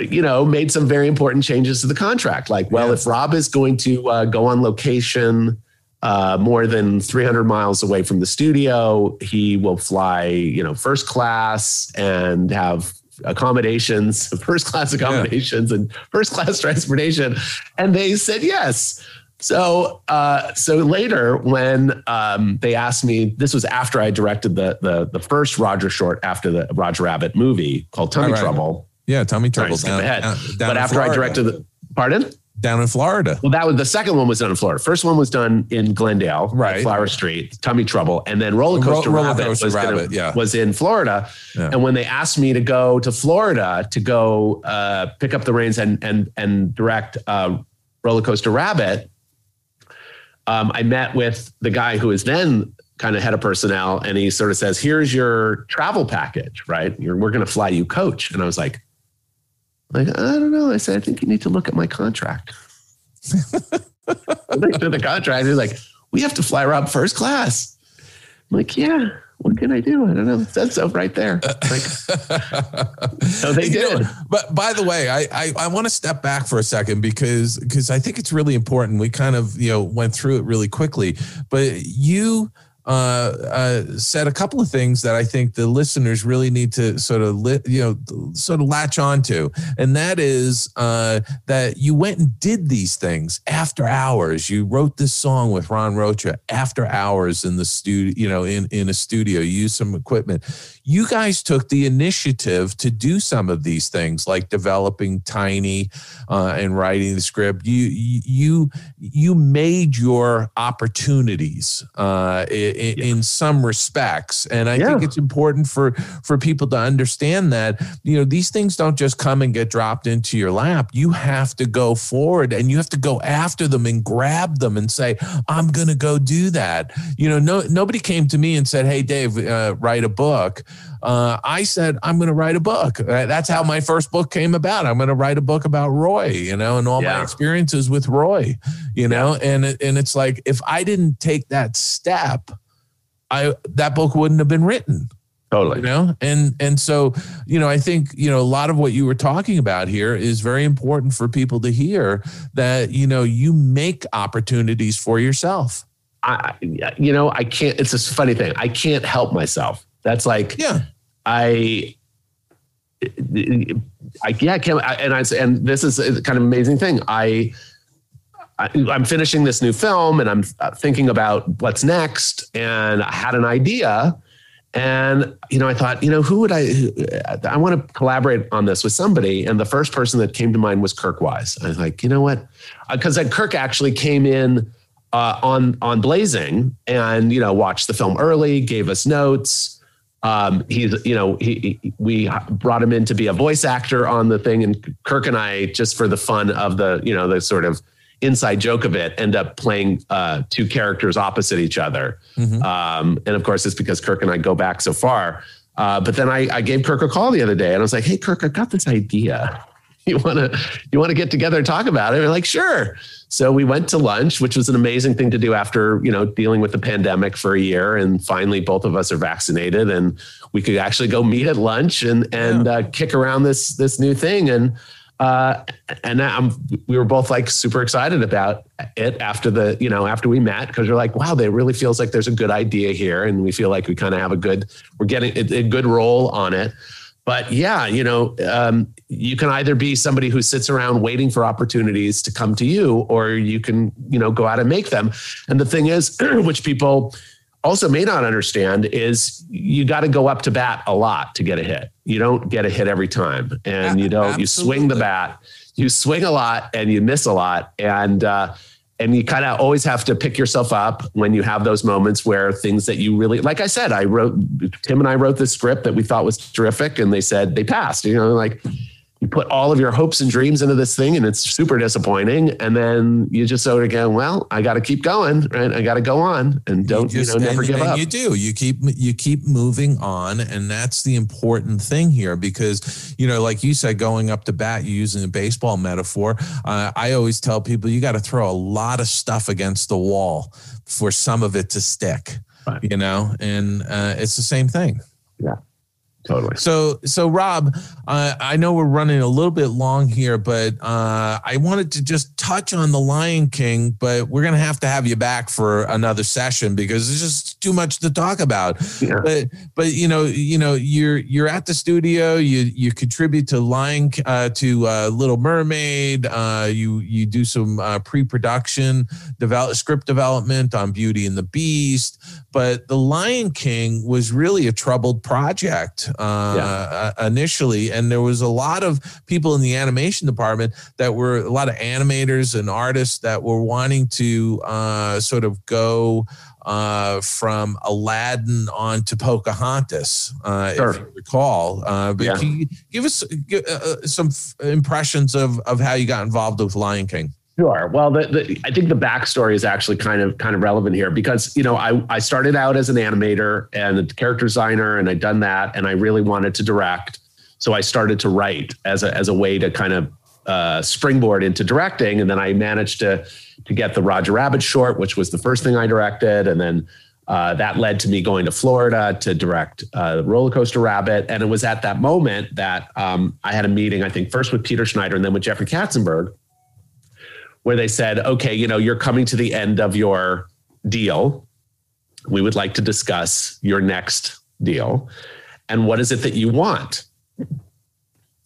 you know, made some very important changes to the contract. Like, well, if Rob is going to uh, go on location uh, more than 300 miles away from the studio, he will fly, you know, first class and have accommodations, first class accommodations and first class transportation. And they said yes. So, uh, so later when um, they asked me, this was after I directed the the the first Roger short after the Roger Rabbit movie called Tummy right. Trouble. Yeah, Tummy Sorry, Trouble skip down, ahead. down, down but after I directed the pardon. Down in Florida. Well, that was the second one was done in Florida. First one was done in Glendale, Right. Flower Street, Tummy Trouble, and then Roller Coaster Roller Rabbit, was, gonna- yeah. was in Florida. Yeah. And when they asked me to go to Florida to go uh, pick up the reins and and and direct uh, Roller Coaster Rabbit, um, I met with the guy who is then kind of head of personnel, and he sort of says, "Here's your travel package, right? You're, we're going to fly you coach." And I was like, "Like I don't know." I said, "I think you need to look at my contract." Looked at the contract. He's like, "We have to fly Rob first class." I'm like, "Yeah." What can I do? I don't know. It says so right there. Like, so they did. but by the way, I I, I want to step back for a second because because I think it's really important. We kind of you know went through it really quickly, but you uh, uh, said a couple of things that I think the listeners really need to sort of li- you know sort of latch onto, and that is uh, that you went and did these things after hours. You wrote this song with Ron Rocha after hours in the studio, you know, in in a studio. You used some equipment. You guys took the initiative to do some of these things, like developing Tiny uh, and writing the script. You you you made your opportunities uh, in, in some respects, and I think it's important for for people to understand that you know these things don't just come and get dropped into your lap. You have to go forward and you have to go after them and grab them and say, "I'm going to go do that." You know, no nobody came to me and said, "Hey, Dave, uh, write a book." Uh, I said, I'm going to write a book. Uh, That's how my first book came about. I'm going to write a book about Roy, you know, and all my experiences with Roy, you know, and and it's like if I didn't take that step, I that book wouldn't have been written Totally. you know and and so you know i think you know a lot of what you were talking about here is very important for people to hear that you know you make opportunities for yourself I, you know, I can't. It's a funny thing. I can't help myself. That's like yeah I, I yeah, I can't. I, and I and this is kind of amazing thing. I, I I'm finishing this new film, and I'm uh, thinking about what's next, and I had an idea, And you know, I thought, you know, who would I? I want to collaborate on this with somebody. And the first person that came to mind was Kirk Wise. I was like, you know what? Because then Kirk actually came in uh, on on Blazing, and you know, watched the film early, gave us notes. Um, he's, you know, he, he we brought him in to be a voice actor on the thing, and Kirk and I, just for the fun of the, you know, the sort of inside joke of it, end up playing uh, two characters opposite each other. Um, and of course, it's because Kirk and I go back so far. Uh, but then I, I gave Kirk a call the other day, and I was like, "Hey, Kirk, I've got this idea. You want to you want to get together and talk about it?" And we're like, "Sure." So we went to lunch, which was an amazing thing to do after you know dealing with the pandemic for a year, and finally both of us are vaccinated, and we could actually go meet at lunch and and uh, kick around this this new thing. And uh, and I'm, we were both like super excited about it after the you know after we met because we're like, wow, there really feels like there's a good idea here, and we feel like we kind of have a good we're getting a, a good role on it. But yeah, you know, um, you can either be somebody who sits around waiting for opportunities to come to you, or you can, you know, go out and make them. And the thing is, which people also may not understand, is you got to go up to bat a lot to get a hit. You don't get a hit every time, and you don't. You swing the bat, you swing a lot, and you miss a lot, and uh, and you kind of always have to pick yourself up when you have those moments where things that you really like i said i wrote tim and i wrote this script that we thought was terrific and they said they passed you know like you put all of your hopes and dreams into this thing and it's super disappointing and then you just sort of go well i got to keep going right i got to go on and don't you, just- know never and- give and up You do. You keep you keep moving on, and that's the important thing here because you know, like you said, going up to bat, you're using a baseball metaphor. Uh, I always tell people you got to throw a lot of stuff against the wall for some of it to stick. Right. You know, and uh, it's the same thing. Totally. So, so Rob, uh, I know we're running a little bit long here, but uh, I wanted to just touch on the Lion King, but we're gonna have to have you back for another session because it's just too much to talk about. Yeah. But, but you know, you know, you're you're at the studio. You you contribute to Lion uh, to uh, Little Mermaid. Uh, you you do some uh, pre-production, develop script development on Beauty and the Beast. But the Lion King was really a troubled project uh, uh, initially, and there was a lot of people in the animation department that were a lot of animators and artists that were wanting to uh, sort of go uh, from Aladdin on to Pocahontas, uh, Sure. if you recall. Uh, but Yeah. can you give us give, uh, uh, some f- impressions of, of how you got involved with Lion King? Sure. Well, the, the, I think the backstory is actually kind of kind of relevant here because you know I I started out as an animator and a character designer, and I'd done that, and I really wanted to direct, so I started to write as a as a way to kind of uh, springboard into directing, and then I managed to to get the Roger Rabbit short, which was the first thing I directed, and then. Uh, that led to me going to Florida to direct uh, Roller Coaster Rabbit, and it was at that moment that um, I had a meeting. I think first with Peter Schneider and then with Jeffrey Katzenberg, where they said, okay, you know, you're coming to the end of your deal. We would like to discuss your next deal. And what is it that you want?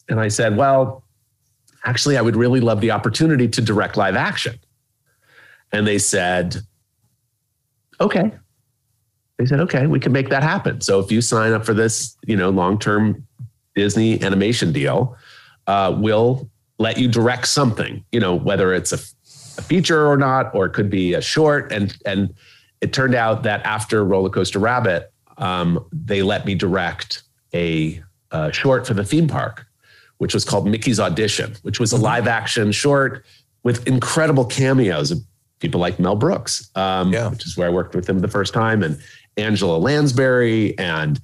And I said, well, actually, I would really love the opportunity to direct live action. And they said, okay. They said, okay, we can make that happen. So if you sign up for this, you know, long-term Disney animation deal, uh, we'll let you direct something, you know, whether it's a, a feature or not, or it could be a short. And and it turned out that after Roller Coaster Rabbit, um, they let me direct a, uh short for the theme park, which was called Mickey's Audition, which was a live action short with incredible cameos of people like Mel Brooks, um, Yeah. which is where I worked with him the first time, and Angela Lansbury and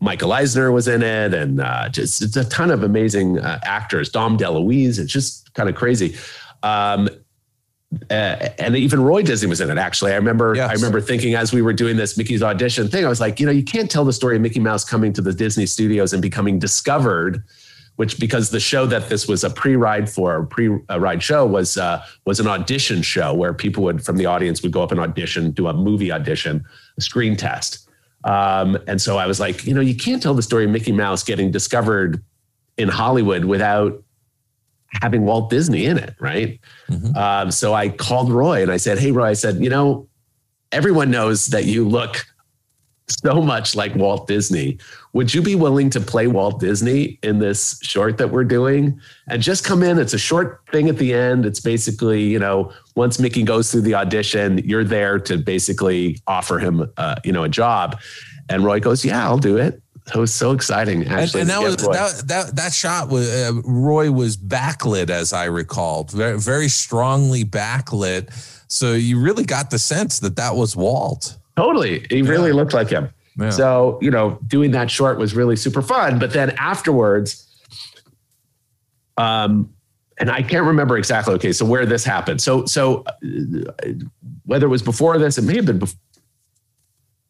Michael Eisner was in it, and uh, just it's a ton of amazing uh, actors. Dom DeLuise, it's just kind of crazy. Um, uh, and even Roy Disney was in it. Actually, I remember. Yes. I remember thinking as we were doing this Mickey's audition thing, I was like, you know, you can't tell the story of Mickey Mouse coming to the Disney studios and becoming discovered. Which because the show that this was a pre-ride for, a pre-ride show was uh, was an audition show where people would from the audience would go up and audition, do a movie audition, a screen test. Um, and so I was like, you know, you can't tell the story of Mickey Mouse getting discovered in Hollywood without having Walt Disney in it, right? Mhm. Um, so I called Roy and I said, Hey, Roy, I said, you know, everyone knows that you look so much like Walt Disney. Would you be willing to play Walt Disney in this short that we're doing and just come in? It's a short thing at the end. It's basically, you know, once Mickey goes through the audition, you're there to basically offer him, uh, you know, a job. And Roy goes, "Yeah, I'll do it." It was so exciting. Actually, and, and that was Roy. that, that that shot was uh, Roy was backlit as I recalled, very very strongly backlit. So you really got the sense that that was Walt. Totally. He really looked like him. Yeah. So, you know, doing that short was really super fun. But then afterwards, um, and I can't remember exactly. Okay, so where this happened. So, so uh, whether it was before this, it may have been. Bef-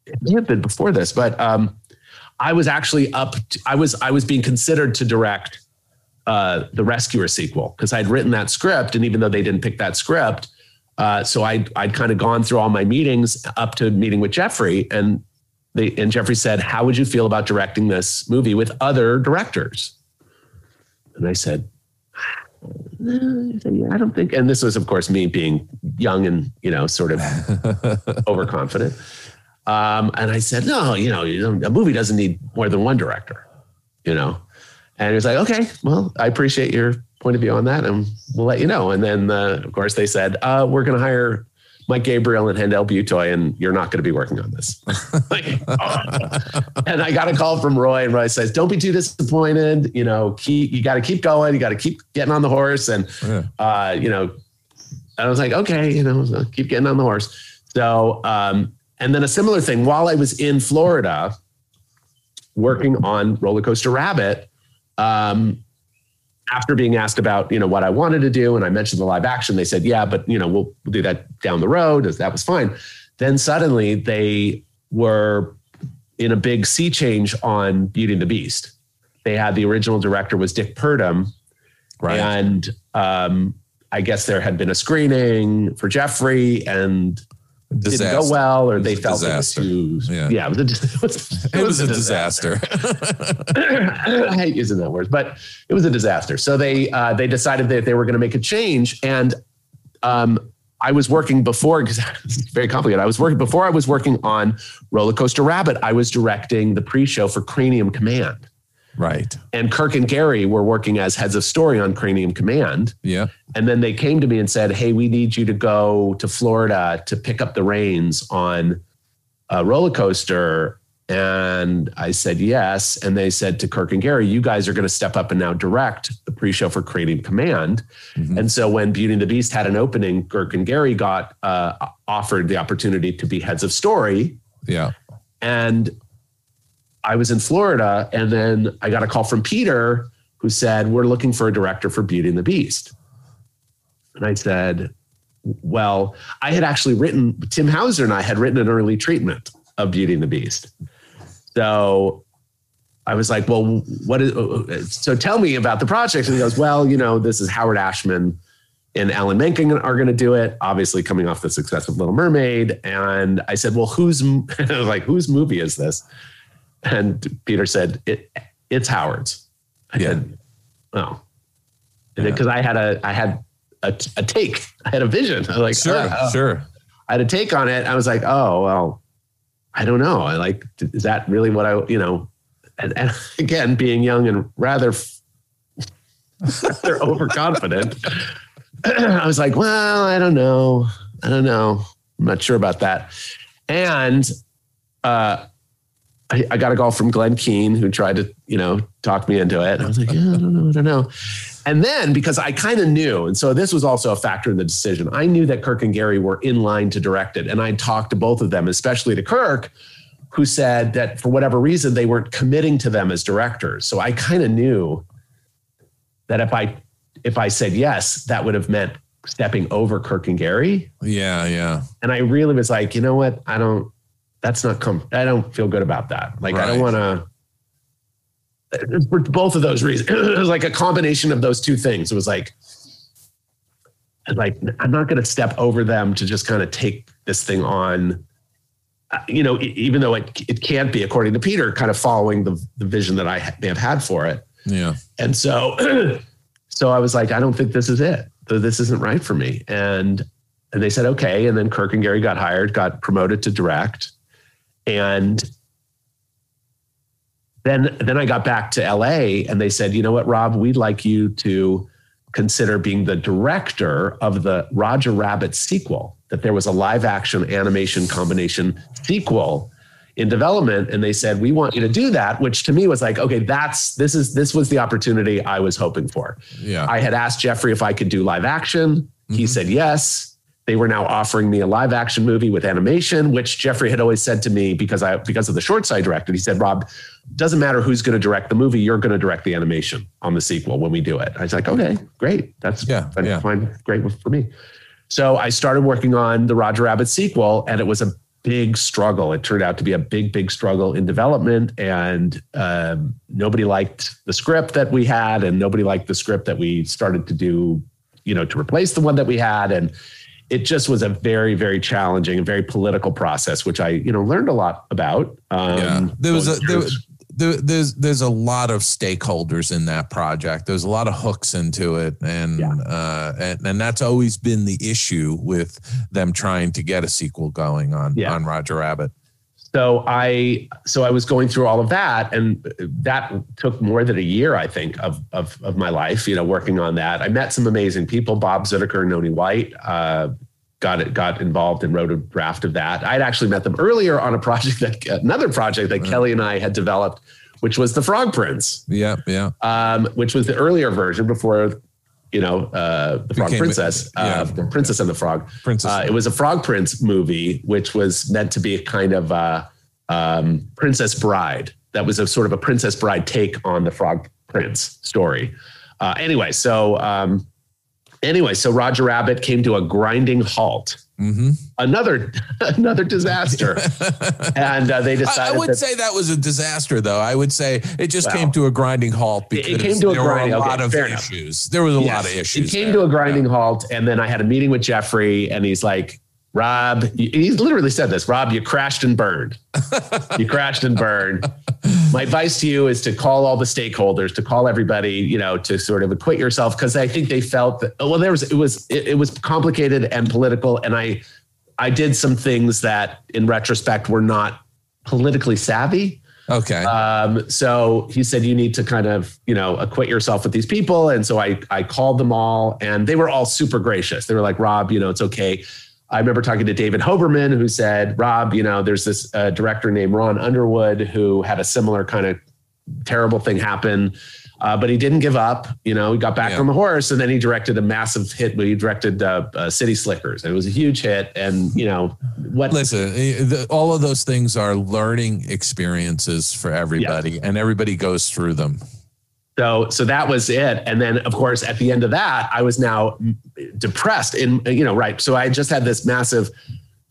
it may have been before this, but um, I was actually up. To, I was I was being considered to direct uh, the Rescuer sequel because I'd written that script, and even though they didn't pick that script, uh, so i'd I'd kind of gone through all my meetings up to meeting with Jeffrey, and they and Jeffrey said, "How would you feel about directing this movie with other directors?" And I said, "Eh, "I don't think." And this was, of course, me being young and you know, sort of overconfident. Um, and I said, "No, you know, a movie doesn't need more than one director, you know." And he was like, "Okay, well, I appreciate your point of view on that, and we'll let you know." And then, uh, of course, they said, uh, "We're going to hire Mike Gabriel and Hendel Butoy, and you're not going to be working on this." Like, oh. And I got a call from Roy, and Roy says, "Don't be too disappointed. You know, keep you got to keep going. You got to keep getting on the horse." And Yeah. uh, you know, I was like, "Okay, you know, so keep getting on the horse." So, um, and then a similar thing while I was in Florida working on Roller Coaster Rabbit. Um, after being asked about you know what I wanted to do, and I mentioned the live action, they said, "Yeah, but you know we'll, we'll do that down the road." That was fine. Then suddenly they were in a big sea change on Beauty and the Beast. They had the original director was Dick Purdum, Right. and um, I guess there had been a screening for Jeffrey, and didn't go well, or they felt disaster. it was too. Yeah. Yeah, it was a, it was, It was a disaster. I hate using that word, but it was a disaster. So they uh, they decided that they were going to make a change, and um, I was working before because it's very complicated. I was working before I was working on Roller Coaster Rabbit. I was directing the pre-show for Cranium Command, right. and Kirk and Gary were working as heads of story on Cranium Command. Yeah. And then they came to me and said, "Hey, we need you to go to Florida to pick up the reins on a roller coaster." And I said yes. And they said to Kirk and Gary, "You guys are going to step up and now direct the pre-show for Cranium Command." Mhm. And so when Beauty and the Beast had an opening, Kirk and Gary got uh, offered the opportunity to be heads of story. Yeah. And I was in Florida, and then I got a call from Peter who said, We're looking for a director for Beauty and the Beast. And I said, Well, I had actually written, Tim Hauser and I had written an early treatment of Beauty and the Beast. So I was like, Well, what is, so tell me about the project. And he goes, Well, you know, this is Howard Ashman and Alan Menken are going to do it, obviously coming off the success of Little Mermaid. And I said, well, whose, like, whose movie is this? And Peter said, it, it's Howard's. I Yeah. said, oh, Yeah. because I had a, I had a, a take, I had a vision. I was like, Sure. uh, Sure. I had a take on it. I was like, oh, well, I don't know. I like, is that really what I, you know, and, and again, being young and rather, rather overconfident, I was like, well, I don't know. I don't know. I'm not sure about that. And uh, I, I got a call from Glen Keane who tried to, you know, talk me into it. And I was like, yeah, I don't know. I don't know. And then because I kind of knew, and so this was also a factor in the decision, I knew that Kirk and Gary were in line to direct it. And I talked to both of them, especially to Kirk, who said that for whatever reason, they weren't committing to them as directors. So I kind of knew that if I if I said yes, that would have meant stepping over Kirk and Gary. Yeah. Yeah. And I really was like, you know what? I don't, that's not com I don't feel good about that. Like, I don't want to, for both of those reasons, it was like a combination of those two things. It was like, like, I'm not going to step over them to just kind of take this thing on. Uh, You know, even though it, it can't be, according to Peter, kind of following the, the vision that I may have had for it. Yeah. And so, so I was like, I don't think this is it. This isn't right for me. And and they said okay. And then Kirk and Gary got hired, got promoted to direct, and then then I got back to LA and they said, you know what, Rob, we'd like you to consider being the director of the Roger Rabbit sequel. That there was a live action animation combination sequel in development. And they said we want you to do that which to me was like okay that's this is this was the opportunity i was hoping for. Yeah. i had asked jeffrey if i could do live action. He mm-hmm. said yes they were now offering me a live action movie with animation which jeffrey had always said to me because i because of the shorts i directed he said rob doesn't matter who's going to direct the movie you're going to direct the animation on the sequel when we do it i was like okay great that's Yeah, that's yeah. fine great for me so I started working on the Roger Rabbit sequel, and it was a big struggle. It turned out to be a big, big struggle in development, and um, nobody liked the script that we had, and nobody liked the script that we started to do, you know, to replace the one that we had, and it just was a very, very challenging and very political process, which I, you know, learned a lot about. Um, yeah. There was a there, there's there's a lot of stakeholders in that project. There's a lot of hooks into it, and Yeah. uh, and and that's always been the issue with them trying to get a sequel going on Yeah. on Roger Rabbit. So I so I was going through all of that, and that took more than a year, I think, of of of my life. You know, working on that. I met some amazing people. Bob Tzudiker, Noni White, uh, got it got involved and wrote a draft of that. I'd actually met them earlier on a project that another project that Kelly and I had developed, which was the Frog Prince, Yeah, yeah. um, which was the earlier version before. You know, uh, the Frog Princess, uh, yeah. the Princess and the Frog. Princess. Uh, it was a Frog Prince movie, which was meant to be a kind of uh, um, Princess Bride. That was a sort of a Princess Bride take on the Frog Prince story. Uh, anyway, so um, anyway, so Roger Rabbit came to a grinding halt. hmm Another another disaster, and uh, they I, decided I would that say that was a disaster, though. I would say it just Wow. came to a grinding halt because it came to a there grinding- were a okay, lot of fair enough. issues. There was a lot of issues. It came there. to a grinding halt, and then I had a meeting with Jeffrey, and he's like, "Rob," he literally said this, "Rob, you crashed and burned. you crashed and burned. My advice to you is to call all the stakeholders, to call everybody, you know, to sort of acquit yourself because I think they felt that well, there was it was it, it was complicated and political, and I I did some things that, in retrospect, were not politically savvy." Okay. Um, so he said, you need to kind of, you know, acquit yourself with these people. And so I, I called them all and they were all super gracious. They were like, Rob, you know, it's okay. I remember talking to David Hoberman who said, Rob, you know, there's this uh, director named Ron Underwood who had a similar kind of terrible thing happen. Uh, but he didn't give up. You know, he got back Yeah. on the horse, and then he directed a massive hit. But he directed uh, uh, City Slickers, and it was a huge hit. And you know, what Listen, eh, the, all of those things are learning experiences for everybody, and everybody goes through them. So so that was it. And then of course at the end of that, I was now depressed in you know, right. So I just had this massive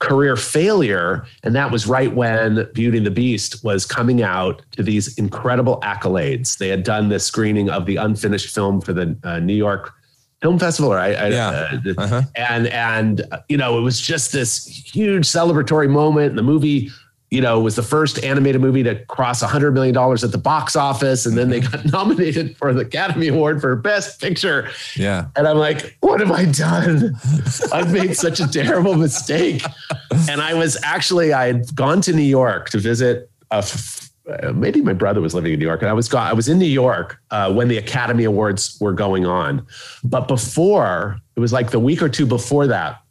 career failure. And that was right when Beauty and the Beast was coming out to these incredible accolades. They had done this screening of the unfinished film for the uh, New York Film Festival, or I, I Yeah. uh, Uh-huh. and and you know it was just this huge celebratory moment in the movie you know was the first animated movie to cross 100 million dollars at the box office and then they got nominated for the academy award for best picture Yeah. and i'm like what have i done i've made such a terrible mistake and i was actually i had gone to new york to visit a f- maybe my brother was living in New York, and I was gone. I was in New York uh, when the Academy Awards were going on, but before it was like the week or two before that,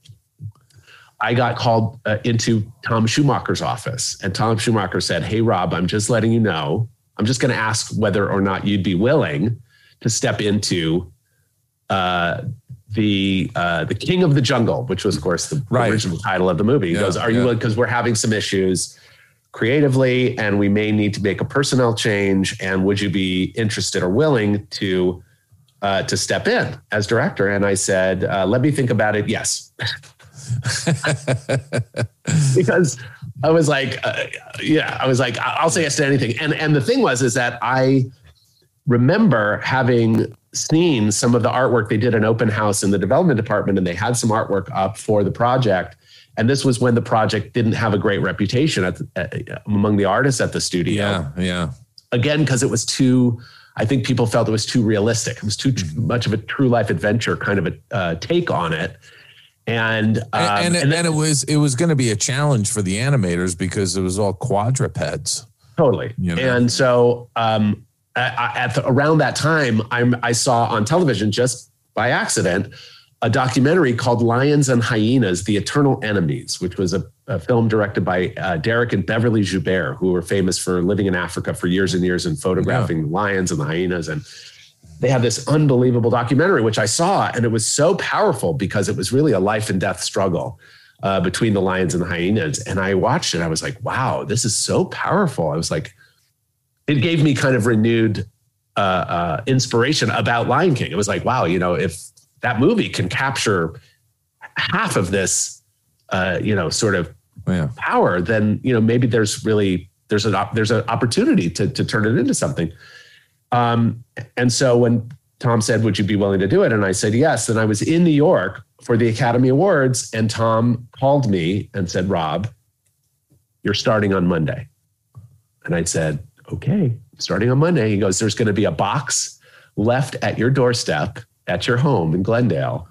I got called uh, into Tom Schumacher's office, and Tom Schumacher said, "Hey, Rob, I'm just letting you know. I'm just going to ask whether or not you'd be willing to step into uh, the uh, the King of the Jungle, which was, of course, the Right. original title of the movie. He Yeah, goes, "Are you yeah. willing? Because we're having some issues." creatively and we may need to make a personnel change and would you be interested or willing to uh, to step in as director and i said uh, let me think about it yes because i was like uh, yeah i was like i'll say yes to anything. And and the thing was is that i remember having seen some of the artwork they did an open house in the development department and they had some artwork up for the project. And this was when the project didn't have a great reputation at the, uh, among the artists at the studio. Yeah. Yeah. again because it was too i think people felt it was too realistic. It was too tr- much of a true life adventure kind of a uh, take on it and um, and, and, and and, it was it was going to be a challenge for the animators because it was all quadrupeds. Totally. You know? And so um, at, at the, around that time, I'm, I saw on television just by accident a documentary called Lions and Hyenas: The Eternal Enemies, which was a, a film directed by uh, Derek and Beverly Joubert, who were famous for living in Africa for years and years and photographing lions and the hyenas. And they have this unbelievable documentary, which I saw, and it was so powerful because it was really a life and death struggle uh, between the lions and the hyenas. And I watched it. I was like, wow, this is so powerful. I was like, it gave me kind of renewed uh, uh, inspiration about Lion King. It was like, wow, you know, if that movie can capture half of this, uh, you know, sort of Yeah. power, then you know maybe there's really there's an op- there's an opportunity to to turn it into something. Um, and so when Tom said, "Would you be willing to do it?" and I said yes, and I was in New York for the Academy Awards, and Tom called me and said, "Rob, you're starting on Monday," and I said, "Okay, starting on Monday." He goes, "There's going to be a box left at your doorstep at your home in Glendale."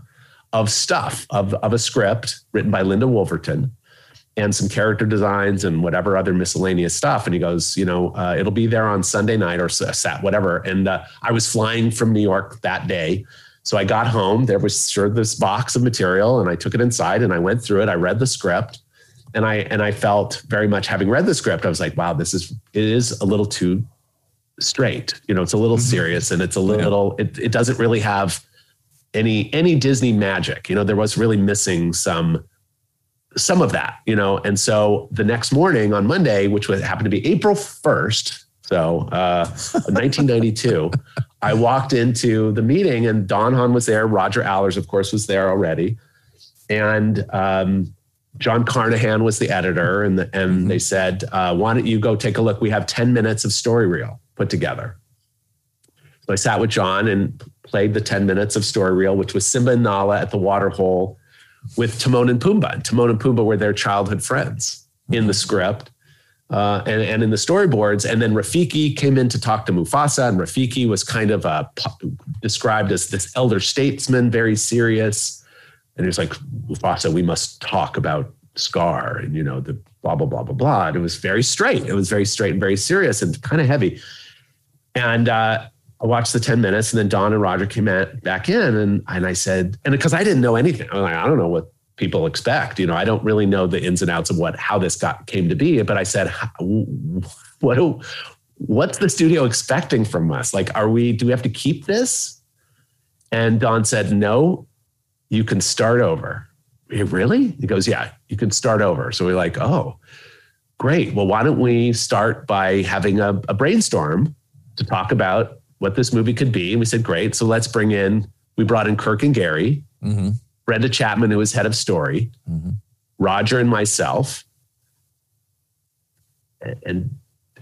Of stuff of, of a script written by Linda Woolverton, and some character designs and whatever other miscellaneous stuff. And he goes, you know, uh, it'll be there on Sunday night or s- sat whatever. And uh, I was flying from New York that day. So I got home. There was sure this box of material, and I took it inside and I went through it. I read the script, and I and I felt very much having read the script. I was like, wow, this is it is a little too straight. You know, it's a little serious and it's a little. It it doesn't really have any any Disney magic. You know, there was really missing some some of that, you know. And so the next morning on Monday, which was happened to be April 1st, so uh 1992, I walked into the meeting and Don Hahn was there, Roger Allers, of course, was there already. And um John Carnahan was the editor, and the, and they said, uh, "Why don't you go take a look? We have ten minutes of story reel put together." So I sat with John and played the 10 minutes of story reel, which was Simba and Nala at the water hole with Timon and Pumbaa. And Timon and Pumbaa were their childhood friends in the script uh, and, and in the storyboards. And then Rafiki came in to talk to Mufasa, and Rafiki was kind of uh, described as this elder statesman, very serious. And he was like, Mufasa, we must talk about Scar and, you know, the blah, blah, blah, blah, blah. And it was very straight. It was very straight and very serious and kind of heavy. And uh, I watched the 10 minutes and then Don and Roger came at, back in and, and I said, and because I didn't know anything, I'm like, I don't know what people expect. You know, I don't really know the ins and outs of what, how this got came to be. But I said, what, do, what's the studio expecting from us? Like, are we, do we have to keep this? And Don said, no, you can start over. "Eh, Really? He goes, yeah, you can start over. So we're like, oh, great. Well, why don't we start by having a, a brainstorm to talk about what this movie could be? And we said, great. So let's bring in, we brought in Kirk and Gary, Mm-hmm. Brenda Chapman, who was head of story, Mhm. Roger and myself. And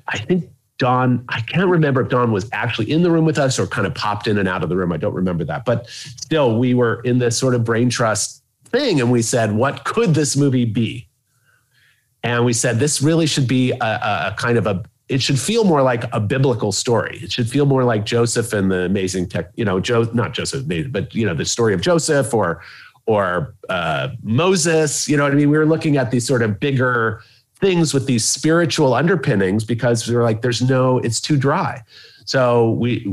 I think Don, I can't remember if Don was actually in the room with us or kind of popped in and out of the room. I don't remember that. But still, we were in this sort of brain trust thing and we said, what could this movie be? And we said, this really should be a, a kind of a, it should feel more like a biblical story. It should feel more like Joseph and the amazing tech, you know, Joe, not Joseph, but, you know, the story of Joseph or, or uh, Moses, you know what I mean? We were looking at these sort of bigger things with these spiritual underpinnings because we were like, there's no, it's too dry. So we,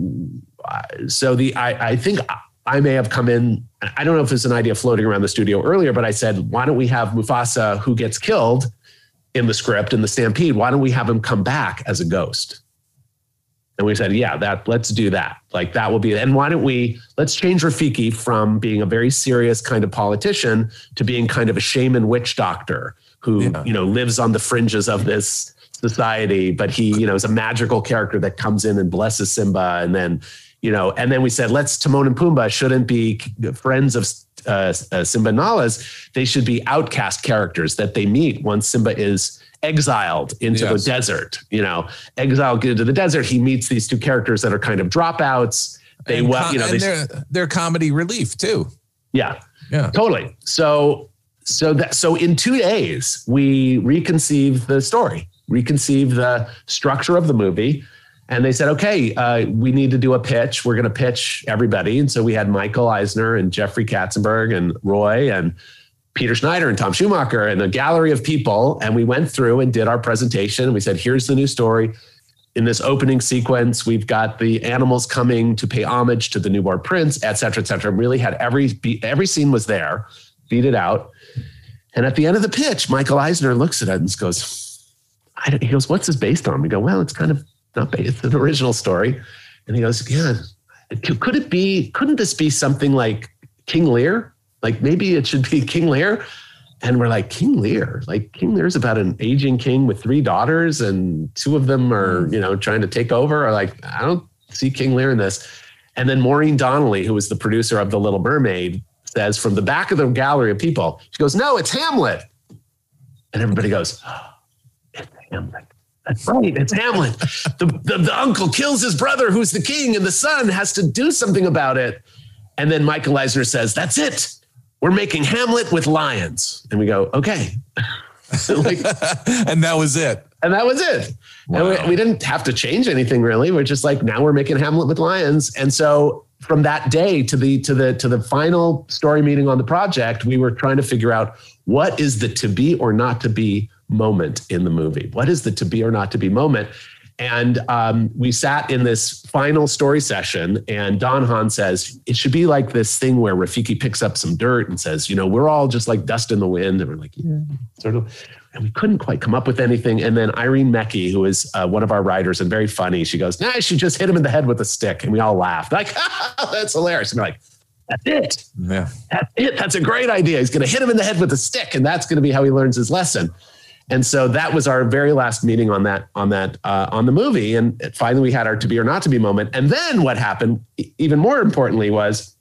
so the, I, I think I may have come in. I don't know if it's an idea floating around the studio earlier, but I said, why don't we have Mufasa who gets killed in the script in the stampede? Why don't we have him come back as a ghost? And we said, yeah, that let's do that. Like that will be. And why don't we let's change Rafiki from being a very serious kind of politician to being kind of a shaman witch doctor who Yeah. you know lives on the fringes of this society, but he you know is a magical character that comes in and blesses Simba, and then you know, and then we said let's Timon and Pumbaa shouldn't be friends of uh, uh, Simba Nala's. They should be outcast characters that they meet once Simba is exiled into Yes. the desert. You know, exiled into the desert. He meets these two characters that are kind of dropouts. They and well, you know, they, they're, they're comedy relief too. yeah, Yeah. totally. So, so that so in two days we reconceive the story, reconceive the structure of the movie, and they said, okay, uh, we need to do a pitch. We're going to pitch everybody, and so we had Michael Eisner and Jeffrey Katzenberg and Roy and Peter Schneider and Tom Schumacher and a gallery of people. And we went through and did our presentation. We said, here's the new story. In this opening sequence, we've got the animals coming to pay homage to the newborn prince, et cetera, et cetera. Really had every every scene was there, beat it out. And at the end of the pitch, Michael Eisner looks at it and goes, he goes, what's this based on? We go, well, it's kind of not based, an original story. And he goes, yeah, could it be, couldn't this be something like King Lear? Like maybe it should be King Lear. And we're like, King Lear, like King Lear's about an aging king with three daughters, and two of them are, you know, trying to take over. Or like, I don't see King Lear in this. And then Maureen Donley, who was the producer of The Little Mermaid, says from the back of the gallery of people, she goes, No, it's Hamlet. And everybody goes, oh, It's Hamlet. That's right. It's Hamlet. The, the, the uncle kills his brother, who's the king, and the son has to do something about it. And then Michael Eisner says, That's it. We're making Hamlet with lions. And we go, Okay. like, and that was it. And that was it. Wow. And we, we didn't have to change anything really. We're just like, now we're making Hamlet with lions. And so from that day to the to the to the final story meeting on the project, we were trying to figure out what is the to be or not to be moment in the movie. What is the to be or not to be moment? And um, we sat in this final story session, and Don Hahn says it should be like this thing where Rafiki picks up some dirt and says, "You know, we're all just like dust in the wind," and we're like, "Yeah, sort of." And we couldn't quite come up with anything. And then Irene Mecchi, who is uh, one of our writers and very funny, she goes, "Nah, she just hit him in the head with a stick," and we all laughed like, "That's hilarious!" And we're like, "That's it. Yeah, that's it. That's a great idea. He's going to hit him in the head with a stick, and that's going to be how he learns his lesson." And so that was our very last meeting on that on that uh, on the movie, and finally we had our to be or not to be moment. And then what happened, even more importantly, was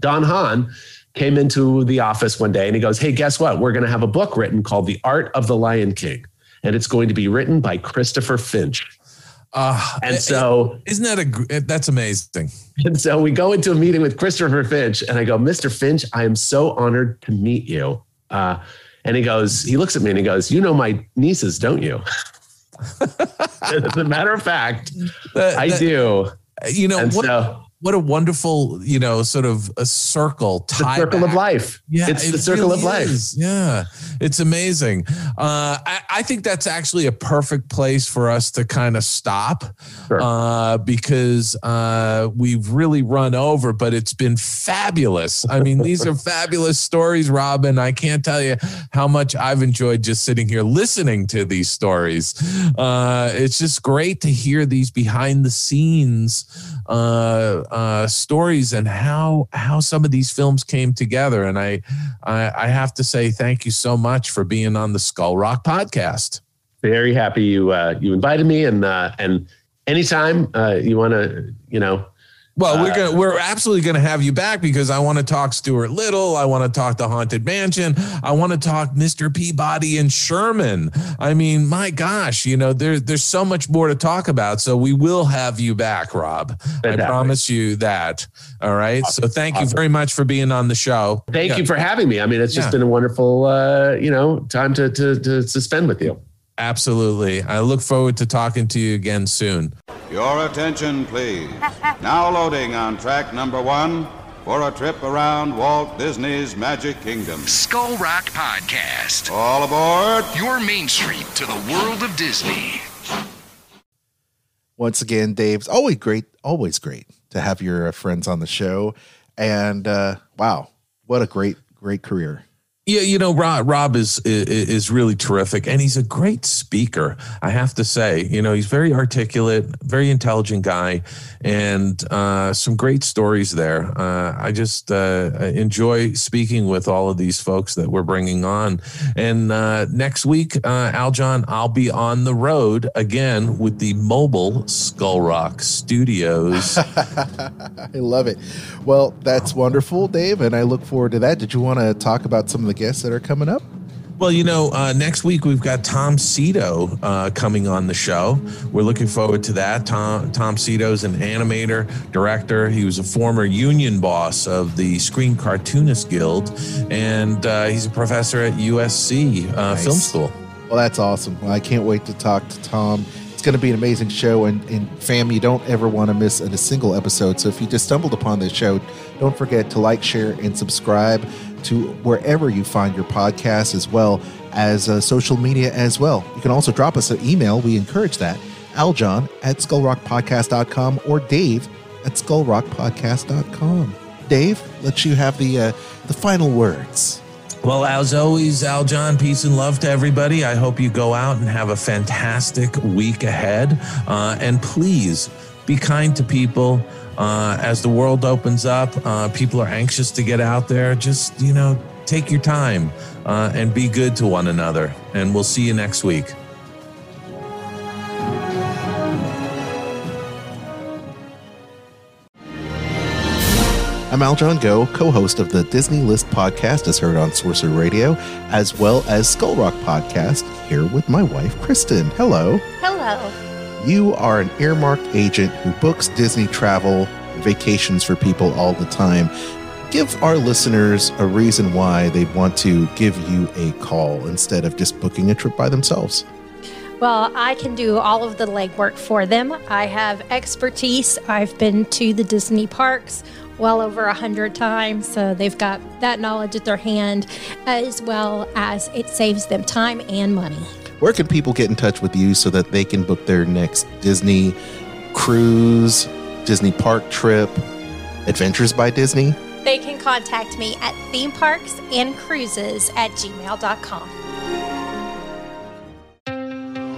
Don Hahn came into the office one day and he goes, "Hey, guess what? We're going to have a book written called The Art of the Lion King, and it's going to be written by Christopher Finch." Uh, and so, isn't that a that's amazing? And so we go into a meeting with Christopher Finch, and I go, "Mr. Finch, I am so honored to meet you." Uh, and he goes, he looks at me and he goes, You know my nieces, don't you? As a matter of fact, that, I that, do. You know, what, so, what a wonderful, you know, sort of a circle. The circle back. of life. Yeah, it's it the circle really of life. Is. Yeah, it's amazing. Uh, I, I, think that's actually a perfect place for us to kind of stop sure. uh, because uh, we've really run over, but it's been fabulous. I mean, these are fabulous stories, Robin. I can't tell you how much I've enjoyed just sitting here listening to these stories. Uh, it's just great to hear these behind the scenes uh, uh, stories and how how some of these films came together. And I, I, I have to say thank you so much for being on the Skull Rock podcast. Very happy you uh, you invited me, and uh, and anytime uh, you want to, you know, well, we're uh, gonna we're absolutely gonna have you back because I want to talk Stuart Little. I want to talk the Haunted Mansion. I want to talk Mr. Peabody and Sherman. I mean, my gosh, you know, there's there's so much more to talk about. So we will have you back, Rob. I promise you that. All right. Awesome. So thank awesome. you very much for being on the show. Thank yeah. you for having me. I mean, it's just yeah. been a wonderful uh, you know, time to to to, to spend with you. Absolutely. I look forward to talking to you again soon. Your attention, please. now loading on track number one for a trip around Walt Disney's Magic Kingdom. Skull Rock Podcast. All aboard. Your main street to the world of Disney. Once again, Dave's always great, always great to have your friends on the show. And uh, wow, what a great, great career. Yeah, you know, Rob, Rob is, is, is really terrific, and he's a great speaker. I have to say, you know, he's very articulate, very intelligent guy, and uh, some great stories there. Uh, I just uh, enjoy speaking with all of these folks that we're bringing on. And uh, next week, uh, Aljon, I'll be on the road again with the mobile Skull Rock Studios. I love it. Well, that's wonderful, Dave, and I look forward to that. Did you want to talk about some of the the guests that are coming up? Well, you know, uh, next week we've got Tom Sito uh, coming on the show. We're looking forward to that. Tom Tom Sito's an animator, director. He was a former union boss of the Screen Cartoonist Guild, and uh, he's a professor at USC uh, nice. Film School. Well, that's awesome. Well, I can't wait to talk to Tom It's going to be an amazing show. And, and fam, you don't ever want to miss a single episode. So if you just stumbled upon this show, don't forget to like, share, and subscribe to wherever you find your podcast, as well as uh, social media as well. You can also drop us an email. We encourage that. Aljon at skullrockpodcast.com or Dave at skullrockpodcast.com. Dave, let you have the uh, the final words. Well, as always, Aljon, peace and love to everybody. I hope you go out and have a fantastic week ahead. Uh, and please be kind to people. Uh, as the world opens up, uh, people are anxious to get out there. Just, you know, take your time uh, and be good to one another. And we'll see you next week. I'm Aljon Go, co host of the Disney List podcast, as heard on Sorcerer Radio, as well as Skull Rock podcast, here with my wife, Kristen. Hello. Hello. You are an earmarked agent who books Disney travel vacations for people all the time. Give our listeners a reason why they want to give you a call instead of just booking a trip by themselves. Well, I can do all of the legwork for them. I have expertise. I've been to the Disney parks well over a hundred times, so they've got that knowledge at their hand, as well as it saves them time and money. Where can people get in touch with you so that they can book their next Disney cruise, Disney park trip, Adventures by Disney? They can contact me at themeparksandcruises at gmail.com.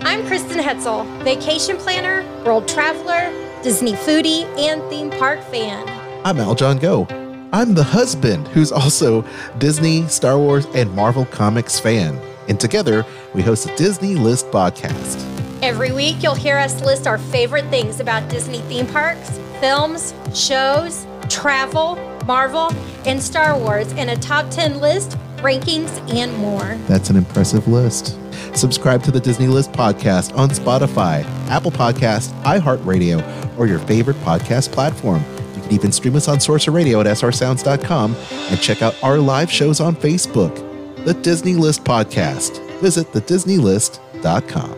I'm Kristen Hetzel, vacation planner, world traveler, Disney foodie, and theme park fan. I'm Aljon Go. I'm the husband who's also Disney, Star Wars, and Marvel Comics fan. And together, we host a Disney List podcast. Every week, you'll hear us list our favorite things about Disney theme parks, films, shows, travel, Marvel, and Star Wars in a top 10 list, rankings, and more. That's an impressive list. Subscribe to the Disney List podcast on Spotify, Apple Podcast, iHeartRadio, or your favorite podcast platform. You can even stream us on Sorcerer Radio at srsounds.com and check out our live shows on Facebook. The Disney List podcast. Visit thedisneylist.com.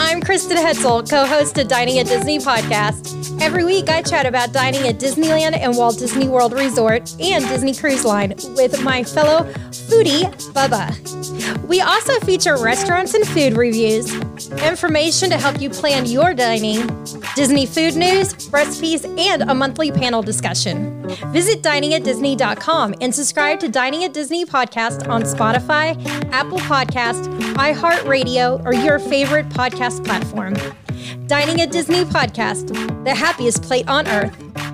I'm Kristen Hetzel, co host of Dining at Disney podcast. Every week, I chat about dining at Disneyland and Walt Disney World Resort and Disney Cruise Line with my fellow foodie, Bubba. We also feature restaurants and food reviews, information to help you plan your dining, Disney food news, recipes, and a monthly panel discussion. Visit diningatdisney.com and subscribe to Dining at Disney podcast on Spotify, Apple Podcast, iHeartRadio, or your favorite podcast platform. Dining at Disney podcast, the happiest plate on earth.